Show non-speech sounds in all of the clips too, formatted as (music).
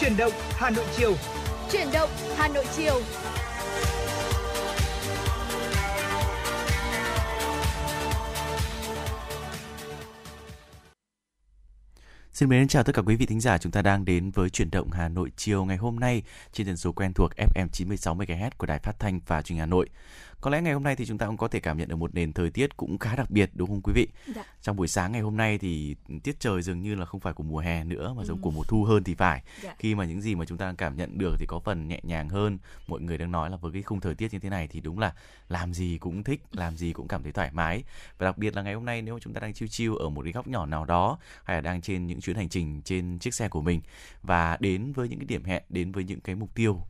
Chuyển động Hà Nội chiều. Chuyển động Hà Nội chiều. Xin mến chào tất cả quý vị thính giả, chúng ta đang đến với chuyển động Hà Nội chiều ngày hôm nay trên tần số quen thuộc FM 96 MHz của Đài Phát thanh và Truyền hình Hà Nội. Có lẽ ngày hôm nay thì chúng ta cũng có thể cảm nhận được một nền thời tiết cũng khá đặc biệt đúng không quý vị? Dạ. Trong buổi sáng ngày hôm nay thì tiết trời dường như là không phải của mùa hè nữa mà giống Ừ. của mùa thu hơn thì phải. Dạ. Khi mà những gì mà chúng ta đang cảm nhận được thì có phần nhẹ nhàng hơn. Mọi người đang nói là với cái khung thời tiết như thế này thì đúng là làm gì cũng thích, làm gì cũng cảm thấy thoải mái. Và đặc biệt là ngày hôm nay nếu mà chúng ta đang chill chill ở một cái góc nhỏ nào đó hay là đang trên những chuyến hành trình trên chiếc xe của mình và đến với những cái điểm hẹn, đến với những cái mục tiêu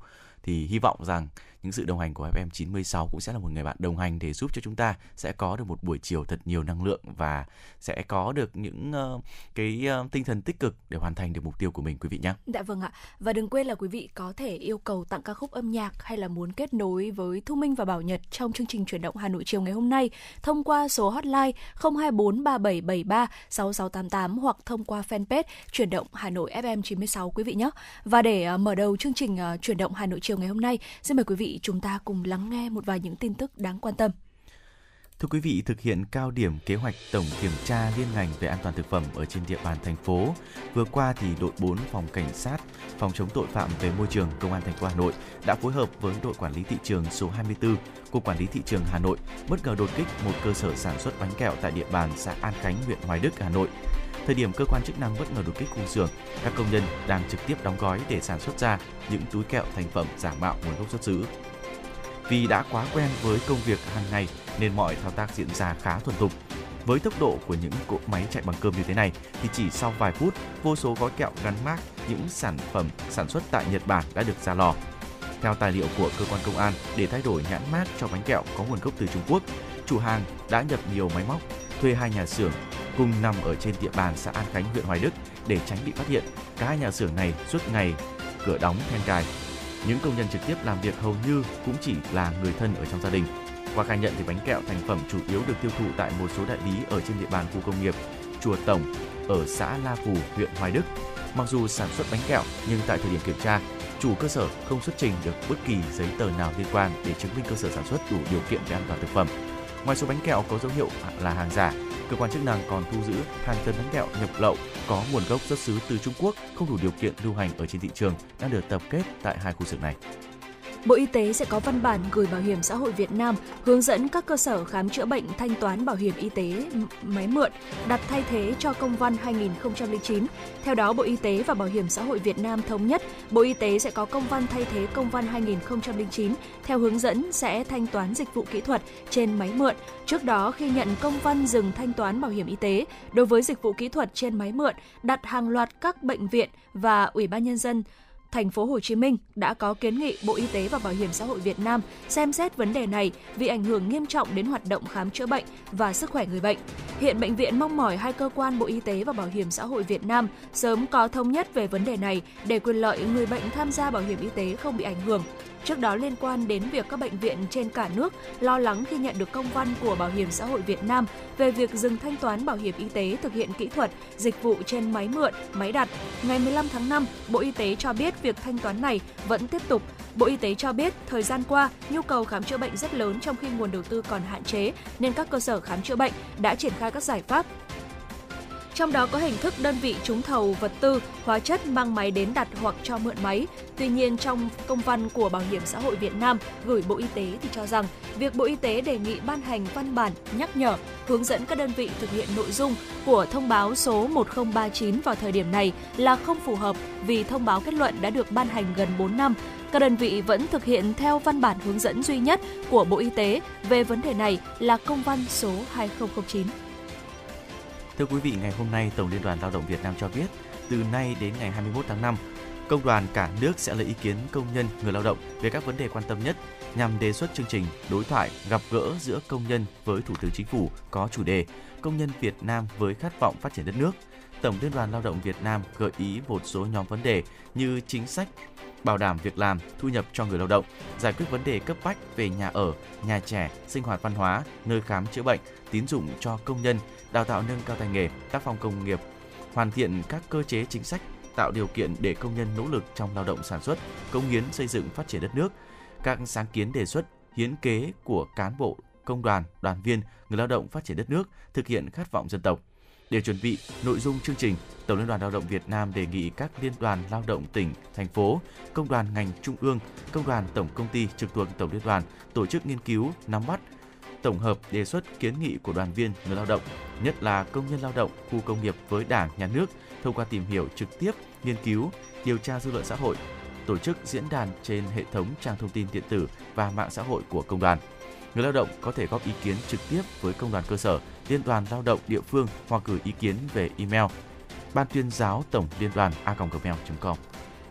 thì hy vọng rằng những sự đồng hành của FM 96 cũng sẽ là một người bạn đồng hành để giúp cho chúng ta sẽ có được một buổi chiều thật nhiều năng lượng và sẽ có được những uh, cái uh, tinh thần tích cực để hoàn thành được mục tiêu của mình quý vị nhé. Dạ vâng ạ. Và đừng quên là quý vị có thể yêu cầu tặng ca khúc âm nhạc hay là muốn kết nối với Thu Minh và Bảo Nhật trong chương trình chuyển động Hà Nội chiều ngày hôm nay thông qua số hotline 024 3773 6688 hoặc thông qua fanpage chuyển động Hà Nội FM 96 quý vị nhé. Và để uh, mở đầu chương trình uh, chuyển động Hà Nội chiều ngày hôm nay, xin mời quý vị chúng ta cùng lắng nghe một vài những tin tức đáng quan tâm. Thưa quý vị, thực hiện cao điểm kế hoạch tổng kiểm tra liên ngành về an toàn thực phẩm ở trên địa bàn thành phố. Vừa qua thì đội 4 phòng cảnh sát phòng chống tội phạm về môi trường công an thành phố Hà Nội đã phối hợp với đội quản lý thị trường số 24 của quản lý thị trường Hà Nội bất ngờ đột kích một cơ sở sản xuất bánh kẹo tại địa bàn xã An Khánh, huyện Hoài Đức, Hà Nội. Thời điểm cơ quan chức năng bất ngờ đột kích khu xưởng, các công nhân đang trực tiếp đóng gói để sản xuất ra những túi kẹo thành phẩm giả mạo nguồn gốc xuất xứ. Vì đã quá quen với công việc hàng ngày nên mọi thao tác diễn ra khá thuần thục. Với tốc độ của những cỗ máy chạy bằng cơm như thế này thì chỉ sau vài phút, vô số gói kẹo gắn mác những sản phẩm sản xuất tại Nhật Bản đã được ra lò. Theo tài liệu của cơ quan công an, để thay đổi nhãn mác cho bánh kẹo có nguồn gốc từ Trung Quốc, chủ hàng đã nhập nhiều máy móc, thuê hai nhà xưởng cùng nằm ở trên địa bàn xã An Khánh, huyện Hoài Đức để tránh bị phát hiện. Cả nhà xưởng này suốt ngày cửa đóng then cài. Những công nhân trực tiếp làm việc hầu như cũng chỉ là người thân ở trong gia đình. Qua khai nhận thì bánh kẹo thành phẩm chủ yếu được tiêu thụ tại một số đại lý ở trên địa bàn khu công nghiệp Chùa Tổng ở xã La Phù, huyện Hoài Đức. Mặc dù sản xuất bánh kẹo nhưng tại thời điểm kiểm tra, chủ cơ sở không xuất trình được bất kỳ giấy tờ nào liên quan để chứng minh cơ sở sản xuất đủ điều kiện về an toàn thực phẩm. Ngoài số bánh kẹo có dấu hiệu là hàng giả, cơ quan chức năng còn thu giữ hàng tấn bánh kẹo nhập lậu, có nguồn gốc xuất xứ từ Trung Quốc, không đủ điều kiện lưu hành ở trên thị trường, đang được tập kết tại hai khu xưởng này. Bộ Y tế sẽ có văn bản gửi Bảo hiểm xã hội Việt Nam hướng dẫn các cơ sở khám chữa bệnh thanh toán bảo hiểm y tế máy mượn đặt thay thế cho công văn 2009. Theo đó, Bộ Y tế và Bảo hiểm xã hội Việt Nam thống nhất Bộ Y tế sẽ có công văn thay thế công văn 2009 theo hướng dẫn sẽ thanh toán dịch vụ kỹ thuật trên máy mượn. Trước đó, khi nhận công văn dừng thanh toán bảo hiểm y tế đối với dịch vụ kỹ thuật trên máy mượn, đặt hàng loạt các bệnh viện và Ủy ban nhân dân Thành phố Hồ Chí Minh đã có kiến nghị Bộ Y tế và Bảo hiểm xã hội Việt Nam xem xét vấn đề này vì ảnh hưởng nghiêm trọng đến hoạt động khám chữa bệnh và sức khỏe người bệnh. Hiện bệnh viện mong mỏi hai cơ quan Bộ Y tế và Bảo hiểm xã hội Việt Nam sớm có thống nhất về vấn đề này để quyền lợi người bệnh tham gia bảo hiểm y tế không bị ảnh hưởng. Trước đó liên quan đến việc các bệnh viện trên cả nước lo lắng khi nhận được công văn của Bảo hiểm xã hội Việt Nam về việc dừng thanh toán bảo hiểm y tế thực hiện kỹ thuật, dịch vụ trên máy mượn, máy đặt. Ngày 15 tháng 5, Bộ Y tế cho biết việc thanh toán này vẫn tiếp tục. Bộ Y tế cho biết thời gian qua, nhu cầu khám chữa bệnh rất lớn trong khi nguồn đầu tư còn hạn chế nên các cơ sở khám chữa bệnh đã triển khai các giải pháp trong đó có hình thức đơn vị trúng thầu vật tư, hóa chất mang máy đến đặt hoặc cho mượn máy. Tuy nhiên, trong công văn của Bảo hiểm xã hội Việt Nam gửi Bộ Y tế thì cho rằng việc Bộ Y tế đề nghị ban hành văn bản nhắc nhở, hướng dẫn các đơn vị thực hiện nội dung của thông báo số 1039 vào thời điểm này là không phù hợp vì thông báo kết luận đã được ban hành gần 4 năm. Các đơn vị vẫn thực hiện theo văn bản hướng dẫn duy nhất của Bộ Y tế về vấn đề này là công văn số 2009. Thưa quý vị, ngày hôm nay Tổng Liên đoàn Lao động Việt Nam cho biết, từ nay đến ngày 21 tháng 5, công đoàn cả nước sẽ lấy ý kiến công nhân, người lao động về các vấn đề quan tâm nhất nhằm đề xuất chương trình đối thoại gặp gỡ giữa công nhân với Thủ tướng Chính phủ có chủ đề Công nhân Việt Nam với khát vọng phát triển đất nước. Tổng Liên đoàn Lao động Việt Nam gợi ý một số nhóm vấn đề như chính sách bảo đảm việc làm, thu nhập cho người lao động, giải quyết vấn đề cấp bách về nhà ở, nhà trẻ, sinh hoạt văn hóa, nơi khám chữa bệnh, tín dụng cho công nhân, đào tạo nâng cao tay nghề, tác phong công nghiệp, hoàn thiện các cơ chế chính sách tạo điều kiện để công nhân nỗ lực trong lao động sản xuất, công hiến xây dựng phát triển đất nước. Các sáng kiến đề xuất, hiến kế của cán bộ, công đoàn, đoàn viên, người lao động phát triển đất nước, thực hiện khát vọng dân tộc. Để chuẩn bị nội dung chương trình, Tổng Liên đoàn Lao động Việt Nam đề nghị các liên đoàn lao động tỉnh, thành phố, công đoàn ngành trung ương, công đoàn tổng công ty trực thuộc Tổng Liên đoàn tổ chức nghiên cứu, nắm bắt, tổng hợp đề xuất kiến nghị của đoàn viên người lao động, nhất là công nhân lao động khu công nghiệp với Đảng, Nhà nước thông qua tìm hiểu trực tiếp, nghiên cứu, điều tra dư luận xã hội, tổ chức diễn đàn trên hệ thống trang thông tin điện tử và mạng xã hội của công đoàn. Người lao động có thể góp ý kiến trực tiếp với công đoàn cơ sở, liên đoàn lao động địa phương hoặc gửi ý kiến về email ban tuyên giáo tổng liên đoàn a.gmail.com.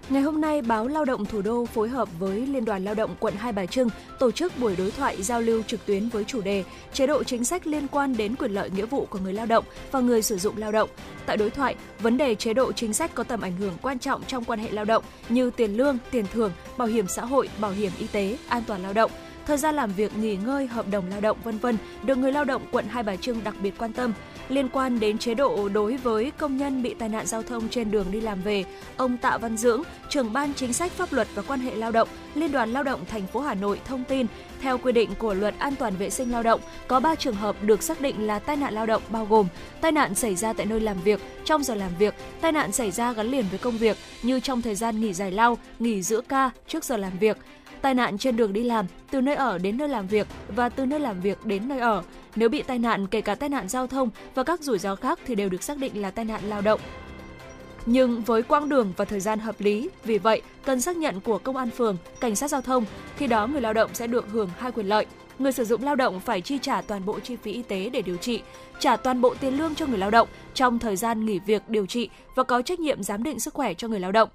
Ngày hôm nay, báo Lao động Thủ đô phối hợp với Liên đoàn Lao động quận Hai Bà Trưng tổ chức buổi đối thoại giao lưu trực tuyến với chủ đề chế độ chính sách liên quan đến quyền lợi nghĩa vụ của người lao động và người sử dụng lao động. Tại đối thoại, vấn đề chế độ chính sách có tầm ảnh hưởng quan trọng trong quan hệ lao động như tiền lương, tiền thưởng, bảo hiểm xã hội, bảo hiểm y tế, an toàn lao động, thời gian làm việc, nghỉ ngơi, hợp đồng lao động vân vân được người lao động quận Hai Bà Trưng đặc biệt quan tâm. Liên quan đến chế độ đối với công nhân bị tai nạn giao thông trên đường đi làm về, ông Tạ Văn Dưỡng, trưởng ban chính sách pháp luật và quan hệ lao động, Liên đoàn Lao động thành phố Hà Nội thông tin, theo quy định của Luật An toàn vệ sinh lao động, có 3 trường hợp được xác định là tai nạn lao động bao gồm tai nạn xảy ra tại nơi làm việc, trong giờ làm việc, tai nạn xảy ra gắn liền với công việc như trong thời gian nghỉ giải lao, nghỉ giữa ca, trước giờ làm việc, tai nạn trên đường đi làm, từ nơi ở đến nơi làm việc và từ nơi làm việc đến nơi ở. Nếu bị tai nạn, kể cả tai nạn giao thông và các rủi ro khác thì đều được xác định là tai nạn lao động. Nhưng với quãng đường và thời gian hợp lý, vì vậy cần xác nhận của công an phường, cảnh sát giao thông, khi đó người lao động sẽ được hưởng hai quyền lợi. Người sử dụng lao động phải chi trả toàn bộ chi phí y tế để điều trị, trả toàn bộ tiền lương cho người lao động trong thời gian nghỉ việc điều trị và có trách nhiệm giám định sức khỏe cho người lao động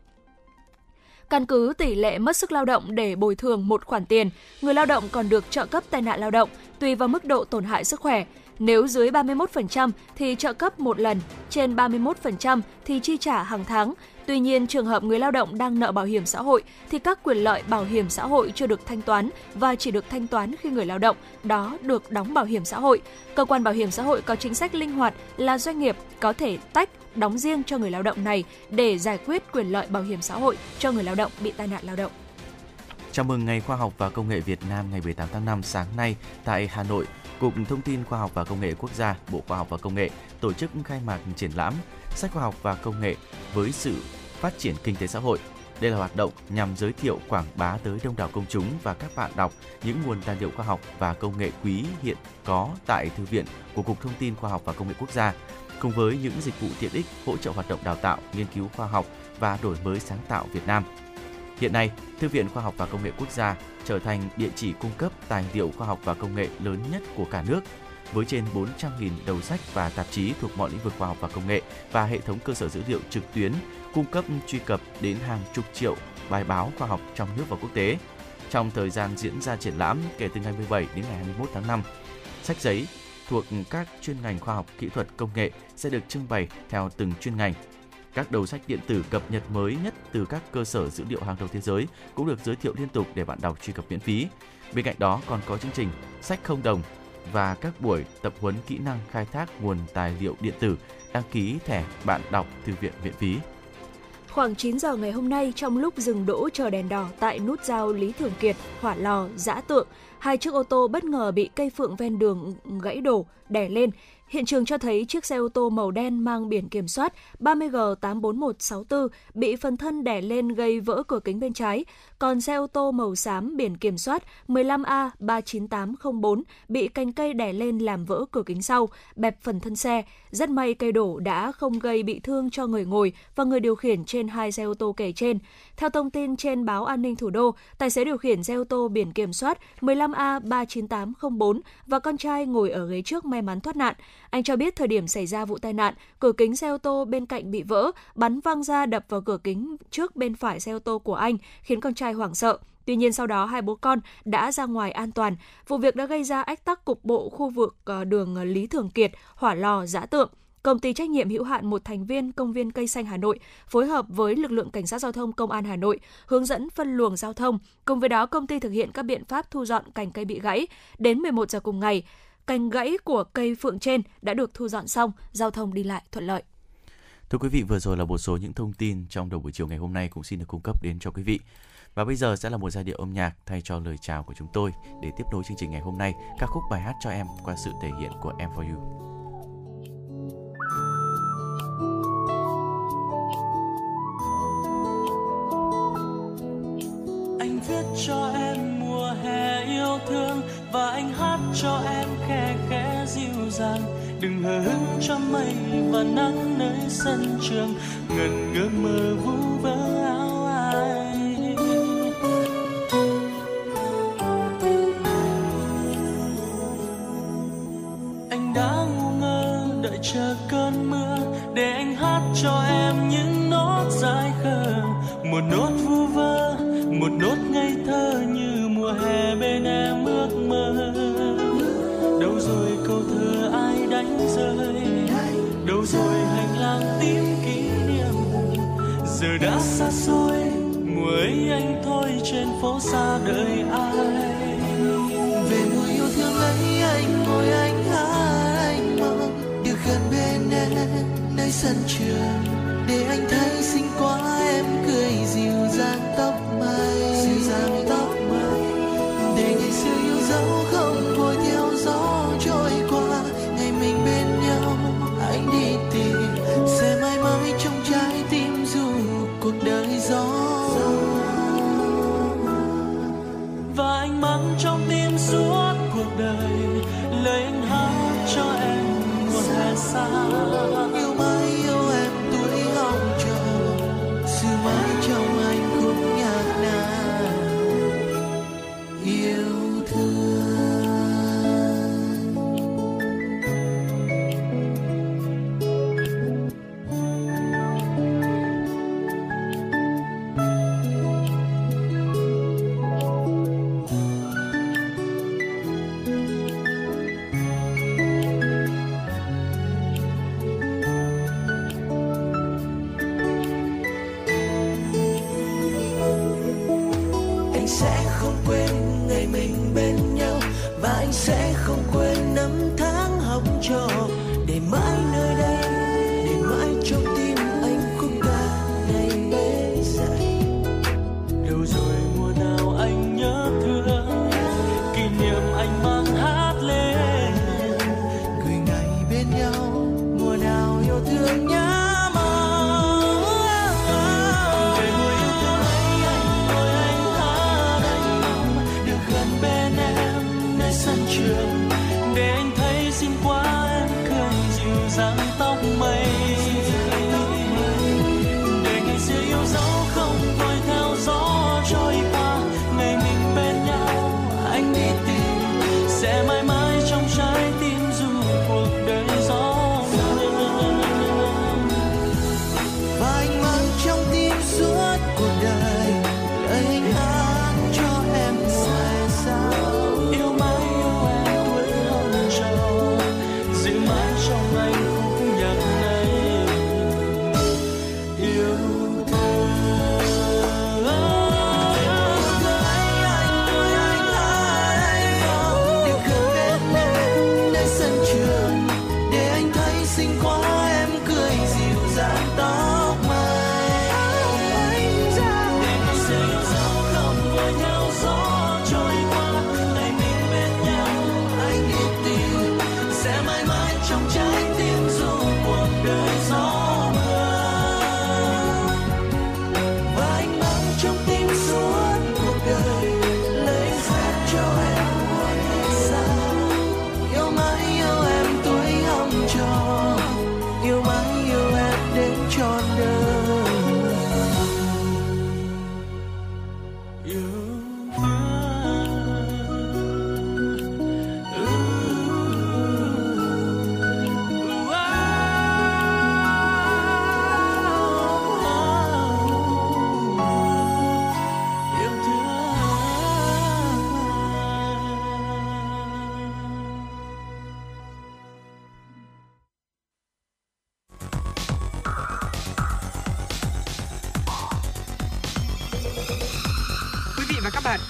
Căn cứ tỷ lệ mất sức lao động để bồi thường một khoản tiền, người lao động còn được trợ cấp tai nạn lao động tùy vào mức độ tổn hại sức khỏe. Nếu dưới 31% thì trợ cấp một lần, trên 31% thì chi trả hàng tháng. Tuy nhiên, trường hợp người lao động đang nợ bảo hiểm xã hội thì các quyền lợi bảo hiểm xã hội chưa được thanh toán và chỉ được thanh toán khi người lao động đó được đóng bảo hiểm xã hội. Cơ quan bảo hiểm xã hội có chính sách linh hoạt là doanh nghiệp có thể tách đóng riêng cho người lao động này để giải quyết quyền lợi bảo hiểm xã hội cho người lao động bị tai nạn lao động. Chào mừng Ngày Khoa học và Công nghệ Việt Nam ngày 18 tháng 5 sáng nay tại Hà Nội, Cục Thông tin Khoa học và Công nghệ Quốc gia, Bộ Khoa học và Công nghệ tổ chức khai mạc triển lãm sách khoa học và công nghệ với sự phát triển kinh tế xã hội. Đây là hoạt động nhằm giới thiệu quảng bá tới đông đảo công chúng và các bạn đọc những nguồn tài liệu khoa học và công nghệ quý hiện có tại thư viện của Cục Thông tin Khoa học và Công nghệ Quốc gia cùng với những dịch vụ tiện ích hỗ trợ hoạt động đào tạo, nghiên cứu khoa học và đổi mới sáng tạo Việt Nam. Hiện nay, Thư viện Khoa học và Công nghệ Quốc gia trở thành địa chỉ cung cấp tài liệu khoa học và công nghệ lớn nhất của cả nước với trên 400.000 đầu sách và tạp chí thuộc mọi lĩnh vực khoa học và công nghệ và hệ thống cơ sở dữ liệu trực tuyến cung cấp truy cập đến hàng chục triệu bài báo khoa học trong nước và quốc tế. Trong thời gian diễn ra triển lãm kể từ ngày 17 đến ngày 21 tháng 5, sách giấy thuộc các chuyên ngành khoa học, kỹ thuật, công nghệ sẽ được trưng bày theo từng chuyên ngành. Các đầu sách điện tử cập nhật mới nhất từ các cơ sở dữ liệu hàng đầu thế giới cũng được giới thiệu liên tục để bạn đọc truy cập miễn phí. Bên cạnh đó còn có chương trình sách không đồng và các buổi tập huấn kỹ năng khai thác nguồn tài liệu điện tử, đăng ký thẻ bạn đọc thư viện miễn phí. Khoảng 9 giờ ngày hôm nay, trong lúc dừng đỗ chờ đèn đỏ tại nút giao Lý Thường Kiệt, Hỏa Lò, Giã Tượng, hai chiếc ô tô bất ngờ bị cây phượng ven đường gãy đổ, đè lên, Hiện trường cho thấy chiếc xe ô tô màu đen mang biển kiểm soát 30G84164 bị phần thân đè lên gây vỡ cửa kính bên trái, còn xe ô tô màu xám biển kiểm soát 15A39804 bị cành cây đè lên làm vỡ cửa kính sau, bẹp phần thân xe. Rất may cây đổ đã không gây bị thương cho người ngồi và người điều khiển trên hai xe ô tô kể trên. Theo thông tin trên báo An ninh Thủ đô, tài xế điều khiển xe ô tô biển kiểm soát 15A39804 và con trai ngồi ở ghế trước may mắn thoát nạn. Anh cho biết thời điểm xảy ra vụ tai nạn, cửa kính xe ô tô bên cạnh bị vỡ, bắn văng ra đập vào cửa kính trước bên phải xe ô tô của anh, khiến con trai hoảng sợ. Tuy nhiên sau đó hai bố con đã ra ngoài an toàn. Vụ việc đã gây ra ách tắc cục bộ khu vực ờ, đường ờ, Lý Thường Kiệt, Hỏa Lò, Giã Tượng. Công ty trách nhiệm hữu hạn một thành viên công viên cây xanh Hà Nội phối hợp với lực lượng cảnh sát giao thông công an Hà Nội hướng dẫn phân luồng giao thông. Cùng với đó, công ty thực hiện các biện pháp thu dọn cành cây bị gãy. Đến 11 giờ cùng ngày, cành gãy của cây phượng trên đã được thu dọn xong, giao thông đi lại thuận lợi. Thưa quý vị, vừa rồi là một số những thông tin trong đầu buổi chiều ngày hôm nay cũng xin được cung cấp đến cho quý vị. Và bây giờ sẽ là một giai điệu âm nhạc thay cho lời chào của chúng tôi để tiếp nối chương trình ngày hôm nay, ca khúc bài hát cho em qua sự thể hiện của Em For You. Viết cho em mùa hè yêu thương và anh hát cho em khe khẽ dịu dàng. Đừng hờ hững cho mây và nắng nơi sân trường, ngần ngơ mơ vu vơ áo ai. Anh đã ngu ngơ đợi chờ cơn mưa để anh hát cho em những nốt dài khờ, một nốt vu vơ một nốt ngây thơ như mùa hè bên em ước mơ. Đâu rồi câu thơ ai đánh rơi? Đâu rồi hành lang tím kỷ niệm? Giờ đã xa xôi mùa ấy anh thôi trên phố xa đời ai?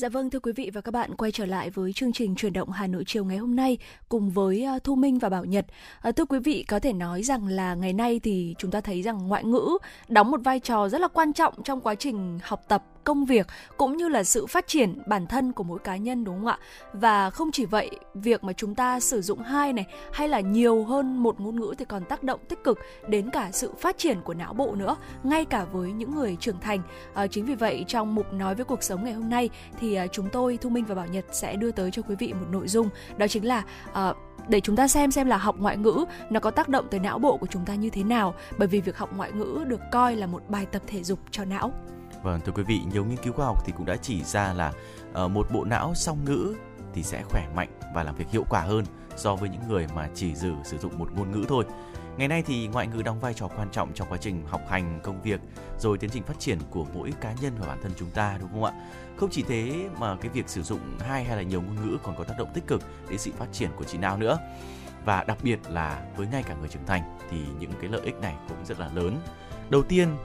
Dạ vâng thưa quý vị và các bạn quay trở lại với chương trình truyền động Hà Nội chiều ngày hôm nay cùng với à, Thu Minh và Bảo Nhật. À, thưa quý vị có thể nói rằng là ngày nay thì chúng ta thấy rằng ngoại ngữ đóng một vai trò rất là quan trọng trong quá trình học tập công việc cũng như là sự phát triển bản thân của mỗi cá nhân đúng không ạ? Và không chỉ vậy, việc mà chúng ta sử dụng hai này hay là nhiều hơn một ngôn ngữ thì còn tác động tích cực đến cả sự phát triển của não bộ nữa, ngay cả với những người trưởng thành. À, chính vì vậy trong mục nói với cuộc sống ngày hôm nay thì à, chúng tôi Thu Minh và Bảo Nhật sẽ đưa tới cho quý vị một nội dung đó chính là à, để chúng ta xem xem là học ngoại ngữ nó có tác động tới não bộ của chúng ta như thế nào bởi vì việc học ngoại ngữ được coi là một bài tập thể dục cho não. Vâng thưa quý vị, nhiều nghiên cứu khoa học thì cũng đã chỉ ra là uh, một bộ não song ngữ thì sẽ khỏe mạnh và làm việc hiệu quả hơn so với những người mà chỉ giữ sử dụng một ngôn ngữ thôi. Ngày nay thì ngoại ngữ đóng vai trò quan trọng trong quá trình học hành, công việc, rồi tiến trình phát triển của mỗi cá nhân và bản thân chúng ta đúng không ạ? Không chỉ thế mà cái việc sử dụng hai hay là nhiều ngôn ngữ còn có tác động tích cực đến sự phát triển của trí não nữa. Và đặc biệt là với ngay cả người trưởng thành thì những cái lợi ích này cũng rất là lớn. Đầu tiên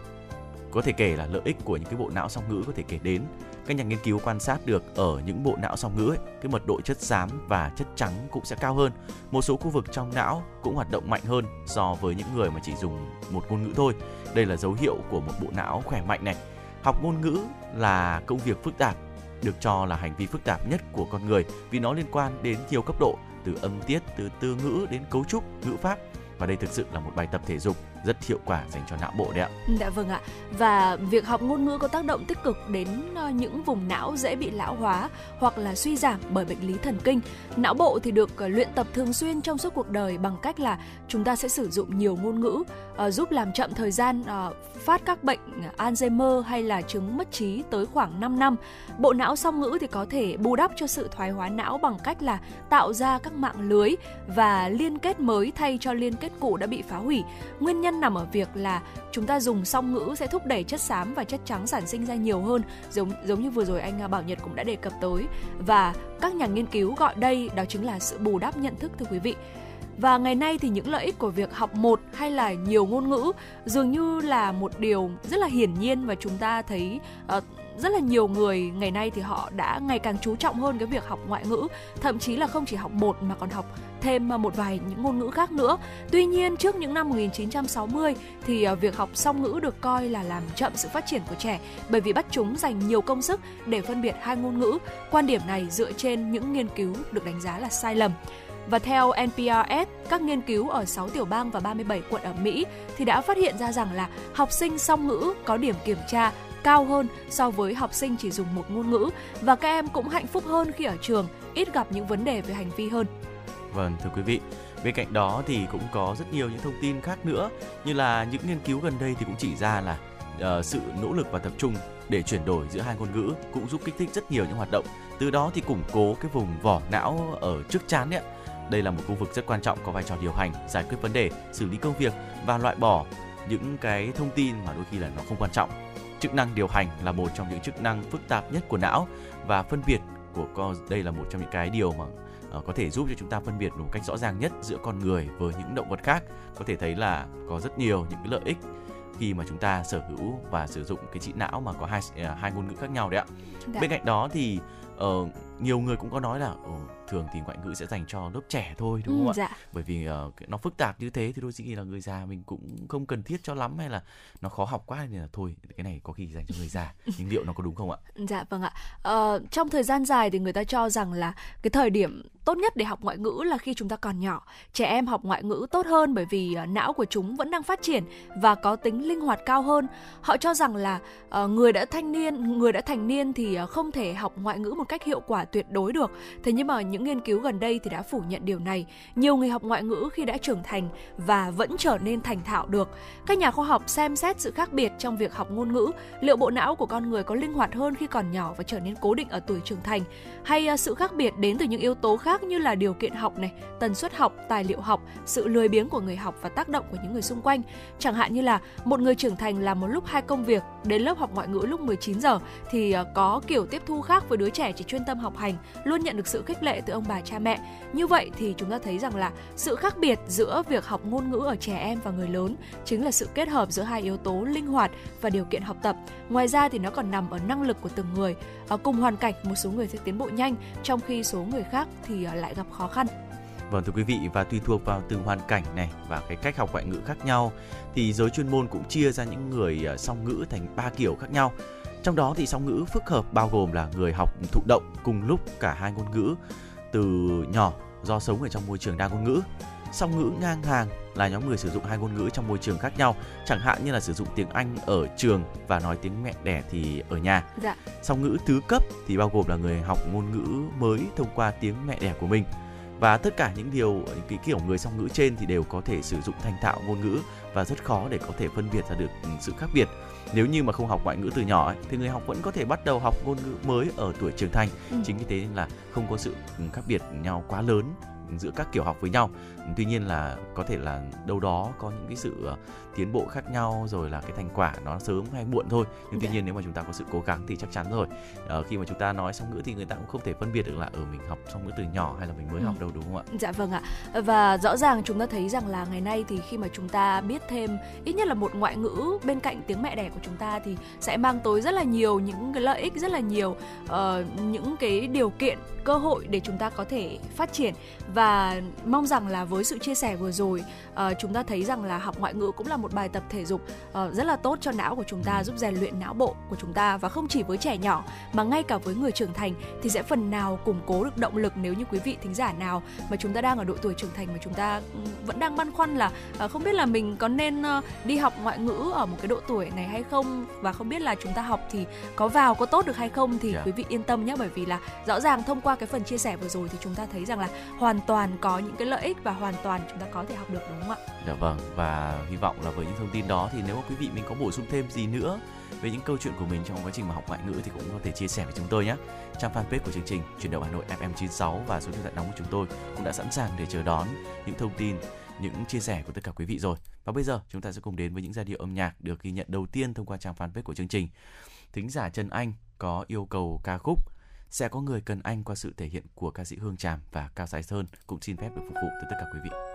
có thể kể là lợi ích của những cái bộ não song ngữ có thể kể đến các nhà nghiên cứu quan sát được ở những bộ não song ngữ ấy, cái mật độ chất xám và chất trắng cũng sẽ cao hơn. Một số khu vực trong não cũng hoạt động mạnh hơn so với những người mà chỉ dùng một ngôn ngữ thôi. Đây là dấu hiệu của một bộ não khỏe mạnh này. Học ngôn ngữ là công việc phức tạp, được cho là hành vi phức tạp nhất của con người vì nó liên quan đến nhiều cấp độ, từ âm tiết, từ từ ngữ đến cấu trúc, ngữ pháp và đây thực sự là một bài tập thể dục rất hiệu quả dành cho não bộ đấy ạ. Dạ vâng ạ. Và việc học ngôn ngữ có tác động tích cực đến ờ, những vùng não dễ bị lão hóa hoặc là suy giảm bởi bệnh lý thần kinh. Não bộ thì được ờ, luyện tập thường xuyên trong suốt cuộc đời bằng cách là chúng ta sẽ sử dụng nhiều ngôn ngữ ờ, giúp làm chậm thời gian phát các bệnh Alzheimer hay là chứng mất trí tới khoảng 5 năm. Bộ não song ngữ thì có thể bù đắp cho sự thoái hóa não bằng cách là tạo ra các mạng lưới và liên kết mới thay cho liên kết cũ đã bị phá hủy. Nguyên nhân nằm ở việc là chúng ta dùng song ngữ sẽ thúc đẩy chất xám và chất trắng sản sinh ra nhiều hơn, giống giống như vừa rồi anh à, Bảo Nhật cũng đã đề cập tới và các nhà nghiên cứu gọi đây đó chính là sự bù đắp nhận thức thưa quý vị. Và ngày nay thì những lợi ích của việc học một hay là nhiều ngôn ngữ dường như là một điều rất là hiển nhiên và chúng ta thấy uh, rất là nhiều người ngày nay thì họ đã ngày càng chú trọng hơn cái việc học ngoại ngữ, thậm chí là không chỉ học một mà còn học thêm à, một vài những ngôn ngữ khác nữa. Tuy nhiên trước những năm 1960 thì à, việc học song ngữ được coi là làm chậm sự phát triển của trẻ bởi vì bắt chúng dành nhiều công sức để phân biệt hai ngôn ngữ. Quan điểm này dựa trên những nghiên cứu được đánh giá là sai lầm. Và theo NPRS, các nghiên cứu ở 6 tiểu bang và 37 quận ở Mỹ thì đã phát hiện ra rằng là học sinh song ngữ có điểm kiểm tra cao hơn so với học sinh chỉ dùng một ngôn ngữ và các em cũng hạnh phúc hơn khi ở trường, ít gặp những vấn đề về hành vi hơn. Vâng, thưa quý vị, bên cạnh đó thì cũng có rất nhiều những thông tin khác nữa như là những nghiên cứu gần đây thì cũng chỉ ra là uh, sự nỗ lực và tập trung để chuyển đổi giữa hai ngôn ngữ cũng giúp kích thích rất nhiều những hoạt động từ đó thì củng cố cái vùng vỏ não ở trước chán ấy. đây là một khu vực rất quan trọng có vai trò điều hành giải quyết vấn đề xử lý công việc và loại bỏ những cái thông tin mà đôi khi là nó không quan trọng chức năng điều hành là một trong những chức năng phức tạp nhất của não và phân biệt của con đây là một trong những cái điều mà Ờ, có thể giúp cho chúng ta phân biệt một cách rõ ràng nhất giữa con người với những động vật khác có thể thấy là có rất nhiều những cái lợi ích khi mà chúng ta sở hữu và sử dụng cái trí não mà có hai à, hai ngôn ngữ khác nhau đấy ạ. Đã. Bên cạnh đó thì uh, nhiều người cũng có nói là uh, thường thì ngoại ngữ sẽ dành cho lớp trẻ thôi đúng không ừ, ạ? Dạ. Bởi vì uh, nó phức tạp như thế thì đôi khi là người già mình cũng không cần thiết cho lắm hay là nó khó học quá nên là thôi cái này có khi dành cho người già (laughs) nhưng liệu nó có đúng không ạ? Dạ vâng ạ. Uh, trong thời gian dài thì người ta cho rằng là cái thời điểm tốt nhất để học ngoại ngữ là khi chúng ta còn nhỏ. Trẻ em học ngoại ngữ tốt hơn bởi vì uh, não của chúng vẫn đang phát triển và có tính linh hoạt cao hơn. Họ cho rằng là uh, người đã thanh niên, người đã thành niên thì uh, không thể học ngoại ngữ một cách hiệu quả tuyệt đối được. Thế nhưng mà những nghiên cứu gần đây thì đã phủ nhận điều này. Nhiều người học ngoại ngữ khi đã trưởng thành và vẫn trở nên thành thạo được. Các nhà khoa học xem xét sự khác biệt trong việc học ngôn ngữ, liệu bộ não của con người có linh hoạt hơn khi còn nhỏ và trở nên cố định ở tuổi trưởng thành hay à, sự khác biệt đến từ những yếu tố khác như là điều kiện học này, tần suất học, tài liệu học, sự lười biếng của người học và tác động của những người xung quanh. Chẳng hạn như là một người trưởng thành làm một lúc hai công việc đến lớp học ngoại ngữ lúc 19 giờ thì à, có kiểu tiếp thu khác với đứa trẻ chỉ chuyên tâm học hành, luôn nhận được sự khích lệ từ ông bà cha mẹ. Như vậy thì chúng ta thấy rằng là sự khác biệt giữa việc học ngôn ngữ ở trẻ em và người lớn chính là sự kết hợp giữa hai yếu tố linh hoạt và điều kiện học tập. Ngoài ra thì nó còn nằm ở năng lực của từng người. ở cùng hoàn cảnh một số người sẽ tiến bộ nhanh trong khi số người khác thì à, lại gặp khó khăn. Vâng thưa quý vị và tùy thuộc vào từng hoàn cảnh này và cái cách học ngoại ngữ khác nhau thì giới chuyên môn cũng chia ra những người à, song ngữ thành ba kiểu khác nhau. Trong đó thì song ngữ phức hợp bao gồm là người học thụ động cùng lúc cả hai ngôn ngữ từ nhỏ do sống ở trong môi trường đa ngôn ngữ. Song ngữ ngang hàng là nhóm người sử dụng hai ngôn ngữ trong môi trường khác nhau, chẳng hạn như là sử dụng tiếng Anh ở trường và nói tiếng mẹ đẻ thì ở nhà. Dạ. Song ngữ thứ cấp thì bao gồm là người học ngôn ngữ mới thông qua tiếng mẹ đẻ của mình và tất cả những điều những cái kiểu người song ngữ trên thì đều có thể sử dụng thành thạo ngôn ngữ và rất khó để có thể phân biệt ra được sự khác biệt nếu như mà không học ngoại ngữ từ nhỏ ấy, thì người học vẫn có thể bắt đầu học ngôn ngữ mới ở tuổi trưởng thành ừ. chính vì thế nên là không có sự khác biệt nhau quá lớn giữa các kiểu học với nhau tuy nhiên là có thể là đâu đó có những cái sự ờ, tiến bộ khác nhau rồi là cái thành quả nó sớm hay muộn thôi. Nhưng tuy dạ. nhiên nếu mà chúng ta có sự cố gắng thì chắc chắn rồi. Ờ, khi mà chúng ta nói song ngữ thì người ta cũng không thể phân biệt được là ở ừ, mình học song ngữ từ nhỏ hay là mình mới ừ. học đâu đúng không ạ? Dạ vâng ạ. Và rõ ràng chúng ta thấy rằng là ngày nay thì khi mà chúng ta biết thêm ít nhất là một ngoại ngữ bên cạnh tiếng mẹ đẻ của chúng ta thì sẽ mang tới rất là nhiều những cái lợi ích rất là nhiều uh, những cái điều kiện cơ hội để chúng ta có thể phát triển. Và mong rằng là với sự chia sẻ vừa rồi uh, chúng ta thấy rằng là học ngoại ngữ cũng là một bài tập thể dục uh, rất là tốt cho não của chúng ta giúp rèn luyện não bộ của chúng ta và không chỉ với trẻ nhỏ mà ngay cả với người trưởng thành thì sẽ phần nào củng cố được động lực nếu như quý vị thính giả nào mà chúng ta đang ở độ tuổi trưởng thành mà chúng ta ừ, vẫn đang băn khoăn là uh, không biết là mình có nên uh, đi học ngoại ngữ ở một cái độ tuổi này hay không và không biết là chúng ta học thì có vào có tốt được hay không thì yeah. Dạ. quý vị yên tâm nhé bởi vì là rõ ràng thông qua cái phần chia sẻ vừa rồi thì chúng ta thấy rằng là hoàn toàn có những cái lợi ích và hoàn toàn chúng ta có thể học được đúng không ạ? Dạ vâng và hy vọng là với những thông tin đó thì nếu mà quý vị mình có bổ sung thêm gì nữa về những câu chuyện của mình trong quá trình mà học ngoại ngữ thì cũng có thể chia sẻ với chúng tôi nhé. Trang fanpage của chương trình Chuyển động Hà Nội FM96 và số điện thoại nóng của chúng tôi cũng đã sẵn sàng để chờ đón những thông tin, những chia sẻ của tất cả quý vị rồi. Và bây giờ chúng ta sẽ cùng đến với những giai điệu âm nhạc được ghi nhận đầu tiên thông qua trang fanpage của chương trình. Thính giả Trần Anh có yêu cầu ca khúc sẽ có người cần anh qua sự thể hiện của ca sĩ Hương Tràm và Cao Sái Sơn cũng xin phép được phục vụ tới tất cả quý vị.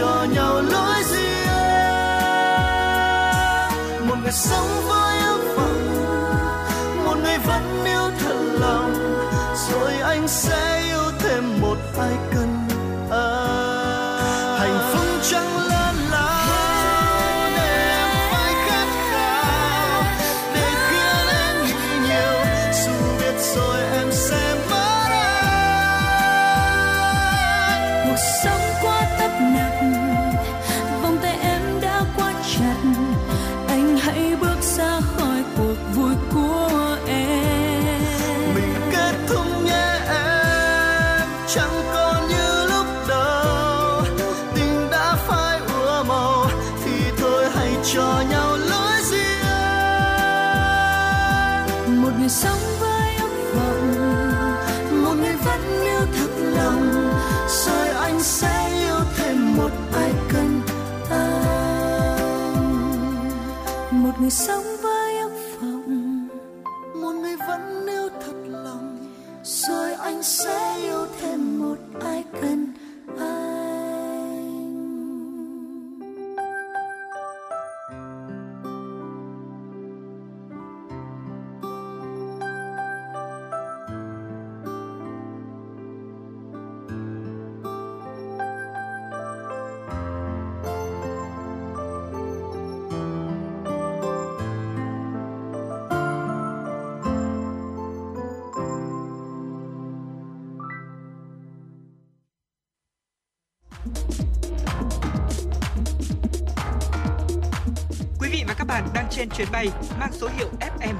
Cho nhau lối riêng. Một người sống với ước vọng một người vẫn yêu thật lòng. Rồi anh sẽ yêu thêm một ai cần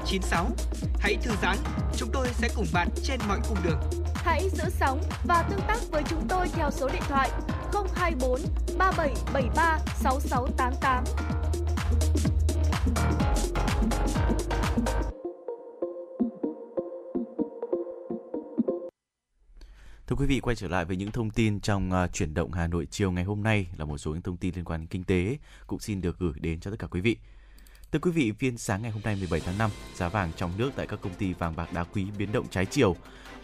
96. Hãy thư giãn, chúng tôi sẽ cùng bạn trên mọi cung đường. Hãy giữ sóng và tương tác với chúng tôi theo số điện thoại 024 3773 6688. Thưa quý vị, quay trở lại với những thông tin trong uh, chuyển động Hà Nội chiều ngày hôm nay là một số những thông tin liên quan đến kinh tế cũng xin được gửi đến cho tất cả quý vị. Thưa quý vị, phiên sáng ngày hôm nay 17 tháng 5, giá vàng trong nước tại các công ty vàng bạc đá quý biến động trái chiều.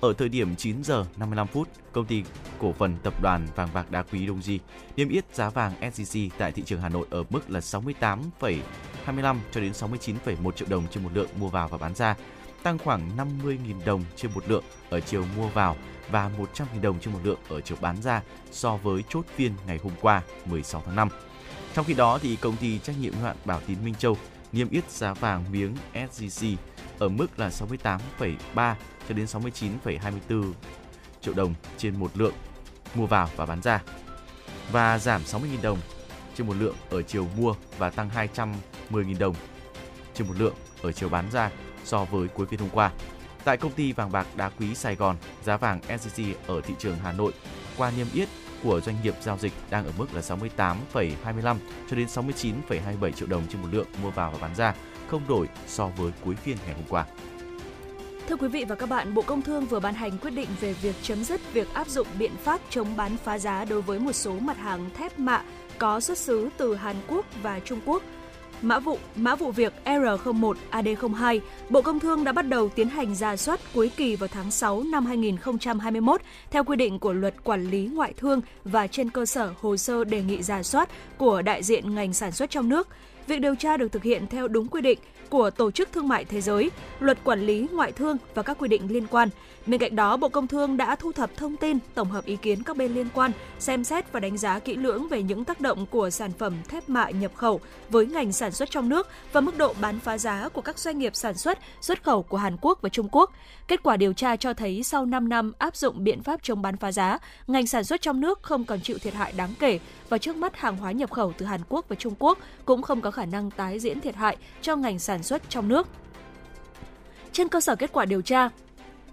Ở thời điểm 9 giờ 55 phút, công ty cổ phần tập đoàn vàng bạc đá quý Doji niêm yết giá vàng SJC tại thị trường Hà Nội ở mức là 68,25 cho đến 69,1 triệu đồng trên một lượng mua vào và bán ra, tăng khoảng 50.000 đồng trên một lượng ở chiều mua vào và 100.000 đồng trên một lượng ở chiều bán ra so với chốt phiên ngày hôm qua 16 tháng 5. Trong khi đó thì công ty trách nhiệm hữu hạn Bảo Tín Minh Châu niêm yết giá vàng miếng SJC ở mức là 68,3 cho đến 69,24 triệu đồng trên một lượng mua vào và bán ra và giảm 60.000 đồng trên một lượng ở chiều mua và tăng 210.000 đồng trên một lượng ở chiều bán ra so với cuối phiên hôm qua. Tại công ty vàng bạc đá quý Sài Gòn, giá vàng SJC ở thị trường Hà Nội qua niêm yết của doanh nghiệp giao dịch đang ở mức là 68,25 cho đến 69,27 triệu đồng trên một lượng mua vào và bán ra, không đổi so với cuối phiên ngày hôm qua. Thưa quý vị và các bạn, Bộ Công Thương vừa ban hành quyết định về việc chấm dứt việc áp dụng biện pháp chống bán phá giá đối với một số mặt hàng thép mạ có xuất xứ từ Hàn Quốc và Trung Quốc. Mã vụ mã vụ việc R01 AD02, Bộ Công Thương đã bắt đầu tiến hành ra soát cuối kỳ vào tháng 6 năm 2021 theo quy định của Luật Quản lý ngoại thương và trên cơ sở hồ sơ đề nghị ra soát của đại diện ngành sản xuất trong nước. Việc điều tra được thực hiện theo đúng quy định của Tổ chức Thương mại Thế giới, luật quản lý ngoại thương và các quy định liên quan. Bên cạnh đó, Bộ Công Thương đã thu thập thông tin, tổng hợp ý kiến các bên liên quan, xem xét và đánh giá kỹ lưỡng về những tác động của sản phẩm thép mạ nhập khẩu với ngành sản xuất trong nước và mức độ bán phá giá của các doanh nghiệp sản xuất, xuất khẩu của Hàn Quốc và Trung Quốc. Kết quả điều tra cho thấy sau 5 năm áp dụng biện pháp chống bán phá giá, ngành sản xuất trong nước không còn chịu thiệt hại đáng kể và trước mắt hàng hóa nhập khẩu từ Hàn Quốc và Trung Quốc cũng không có khả năng tái diễn thiệt hại cho ngành sản xuất trong nước. Trên cơ sở kết quả điều tra,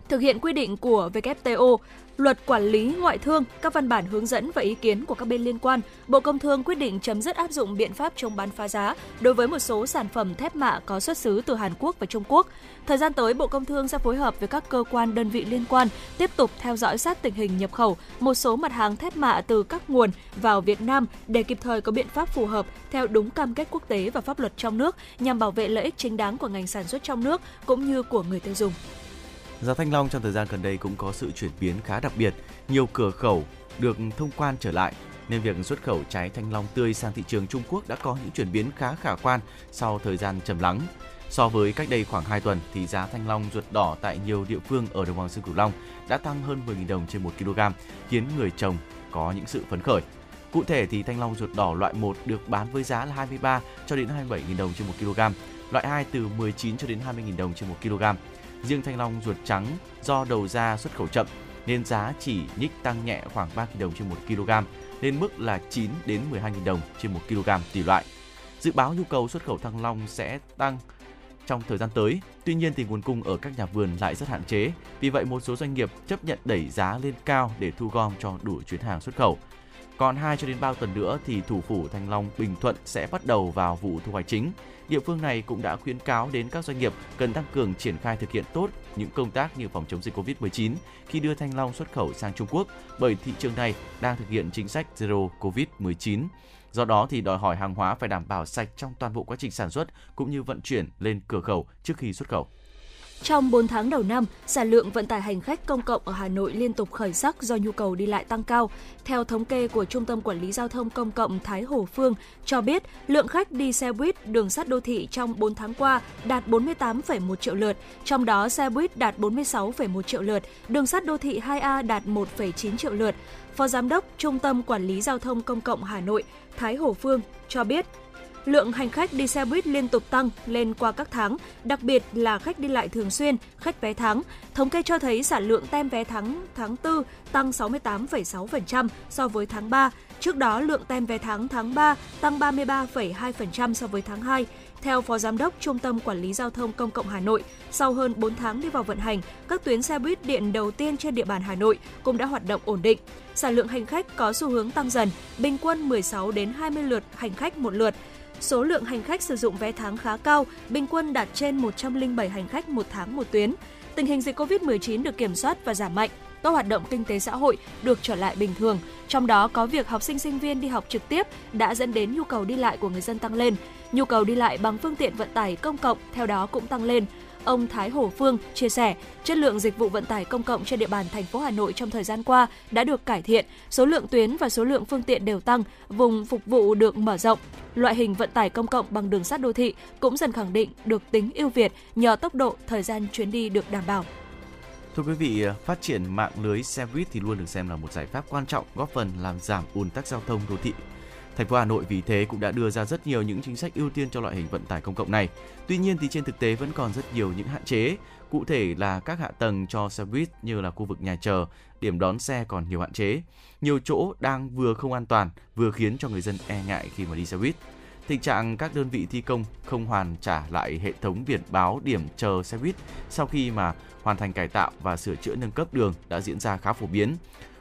thực hiện quy định của WTO, Luật quản lý ngoại thương, các văn bản hướng dẫn và ý kiến của các bên liên quan, Bộ Công Thương quyết định chấm dứt áp dụng biện pháp chống bán phá giá đối với một số sản phẩm thép mạ có xuất xứ từ Hàn Quốc và Trung Quốc. Thời gian tới, Bộ Công Thương sẽ phối hợp với các cơ quan đơn vị liên quan tiếp tục theo dõi sát tình hình nhập khẩu một số mặt hàng thép mạ từ các nguồn vào Việt Nam để kịp thời có biện pháp phù hợp theo đúng cam kết quốc tế và pháp luật trong nước nhằm bảo vệ lợi ích chính đáng của ngành sản xuất trong nước cũng như của người tiêu dùng. Giá thanh long trong thời gian gần đây cũng có sự chuyển biến khá đặc biệt, nhiều cửa khẩu được thông quan trở lại nên việc xuất khẩu trái thanh long tươi sang thị trường Trung Quốc đã có những chuyển biến khá khả quan sau thời gian trầm lắng. So với cách đây khoảng 2 tuần thì giá thanh long ruột đỏ tại nhiều địa phương ở đồng bằng sông Cửu Long đã tăng hơn 10.000 đồng trên 1 kg, khiến người trồng có những sự phấn khởi. Cụ thể thì thanh long ruột đỏ loại 1 được bán với giá là 23 cho đến 27.000 đồng trên 1 kg, loại 2 từ 19 cho đến 20.000 đồng trên 1 kg. Riêng thanh long ruột trắng do đầu ra xuất khẩu chậm nên giá chỉ nhích tăng nhẹ khoảng 3.000 đồng trên 1 kg lên mức là 9 đến 12.000 đồng trên 1 kg tùy loại. Dự báo nhu cầu xuất khẩu thanh long sẽ tăng trong thời gian tới. Tuy nhiên thì nguồn cung ở các nhà vườn lại rất hạn chế. Vì vậy một số doanh nghiệp chấp nhận đẩy giá lên cao để thu gom cho đủ chuyến hàng xuất khẩu. Còn 2 cho đến 3 tuần nữa thì thủ phủ Thanh Long Bình Thuận sẽ bắt đầu vào vụ thu hoạch chính. Địa phương này cũng đã khuyến cáo đến các doanh nghiệp cần tăng cường triển khai thực hiện tốt những công tác như phòng chống dịch Covid-19 khi đưa Thanh Long xuất khẩu sang Trung Quốc, bởi thị trường này đang thực hiện chính sách Zero Covid-19. Do đó thì đòi hỏi hàng hóa phải đảm bảo sạch trong toàn bộ quá trình sản xuất cũng như vận chuyển lên cửa khẩu trước khi xuất khẩu. Trong 4 tháng đầu năm, sản lượng vận tải hành khách công cộng ở Hà Nội liên tục khởi sắc do nhu cầu đi lại tăng cao. Theo thống kê của Trung tâm Quản lý Giao thông Công cộng Thái Hồ Phương cho biết, lượng khách đi xe buýt, đường sắt đô thị trong 4 tháng qua đạt 48,1 triệu lượt, trong đó xe buýt đạt 46,1 triệu lượt, đường sắt đô thị 2A đạt 1,9 triệu lượt. Phó Giám đốc Trung tâm Quản lý Giao thông Công cộng Hà Nội Thái Hồ Phương cho biết, lượng hành khách đi xe buýt liên tục tăng lên qua các tháng, đặc biệt là khách đi lại thường xuyên, khách vé tháng. Thống kê cho thấy sản lượng tem vé tháng tháng 4 tăng 68,6% so với tháng 3. Trước đó, lượng tem vé tháng tháng 3 tăng 33,2% so với tháng 2. Theo Phó Giám đốc Trung tâm Quản lý Giao thông Công cộng Hà Nội, sau hơn 4 tháng đi vào vận hành, các tuyến xe buýt điện đầu tiên trên địa bàn Hà Nội cũng đã hoạt động ổn định. Sản lượng hành khách có xu hướng tăng dần, bình quân 16 đến 20 lượt hành khách một lượt. Số lượng hành khách sử dụng vé tháng khá cao, bình quân đạt trên 107 hành khách một tháng một tuyến. Tình hình dịch COVID-19 được kiểm soát và giảm mạnh, các hoạt động kinh tế xã hội được trở lại bình thường, trong đó có việc học sinh sinh viên đi học trực tiếp đã dẫn đến nhu cầu đi lại của người dân tăng lên. Nhu cầu đi lại bằng phương tiện vận tải công cộng theo đó cũng tăng lên. Ông Thái hồ Phương chia sẻ, chất lượng dịch vụ vận tải công cộng trên địa bàn thành phố Hà Nội trong thời gian qua đã được cải thiện, số lượng tuyến và số lượng phương tiện đều tăng, vùng phục vụ được mở rộng. Loại hình vận tải công cộng bằng đường sắt đô thị cũng dần khẳng định được tính ưu việt nhờ tốc độ thời gian chuyến đi được đảm bảo. Thưa quý vị, phát triển mạng lưới xe buýt thì luôn được xem là một giải pháp quan trọng góp phần làm giảm ùn tắc giao thông đô thị Thành phố Hà Nội vì thế cũng đã đưa ra rất nhiều những chính sách ưu tiên cho loại hình vận tải công cộng này. Tuy nhiên thì trên thực tế vẫn còn rất nhiều những hạn chế, cụ thể là các hạ tầng cho xe buýt như là khu vực nhà chờ, điểm đón xe còn nhiều hạn chế. Nhiều chỗ đang vừa không an toàn, vừa khiến cho người dân e ngại khi mà đi xe buýt. Tình trạng các đơn vị thi công không hoàn trả lại hệ thống biển báo điểm chờ xe buýt sau khi mà hoàn thành cải tạo và sửa chữa nâng cấp đường đã diễn ra khá phổ biến.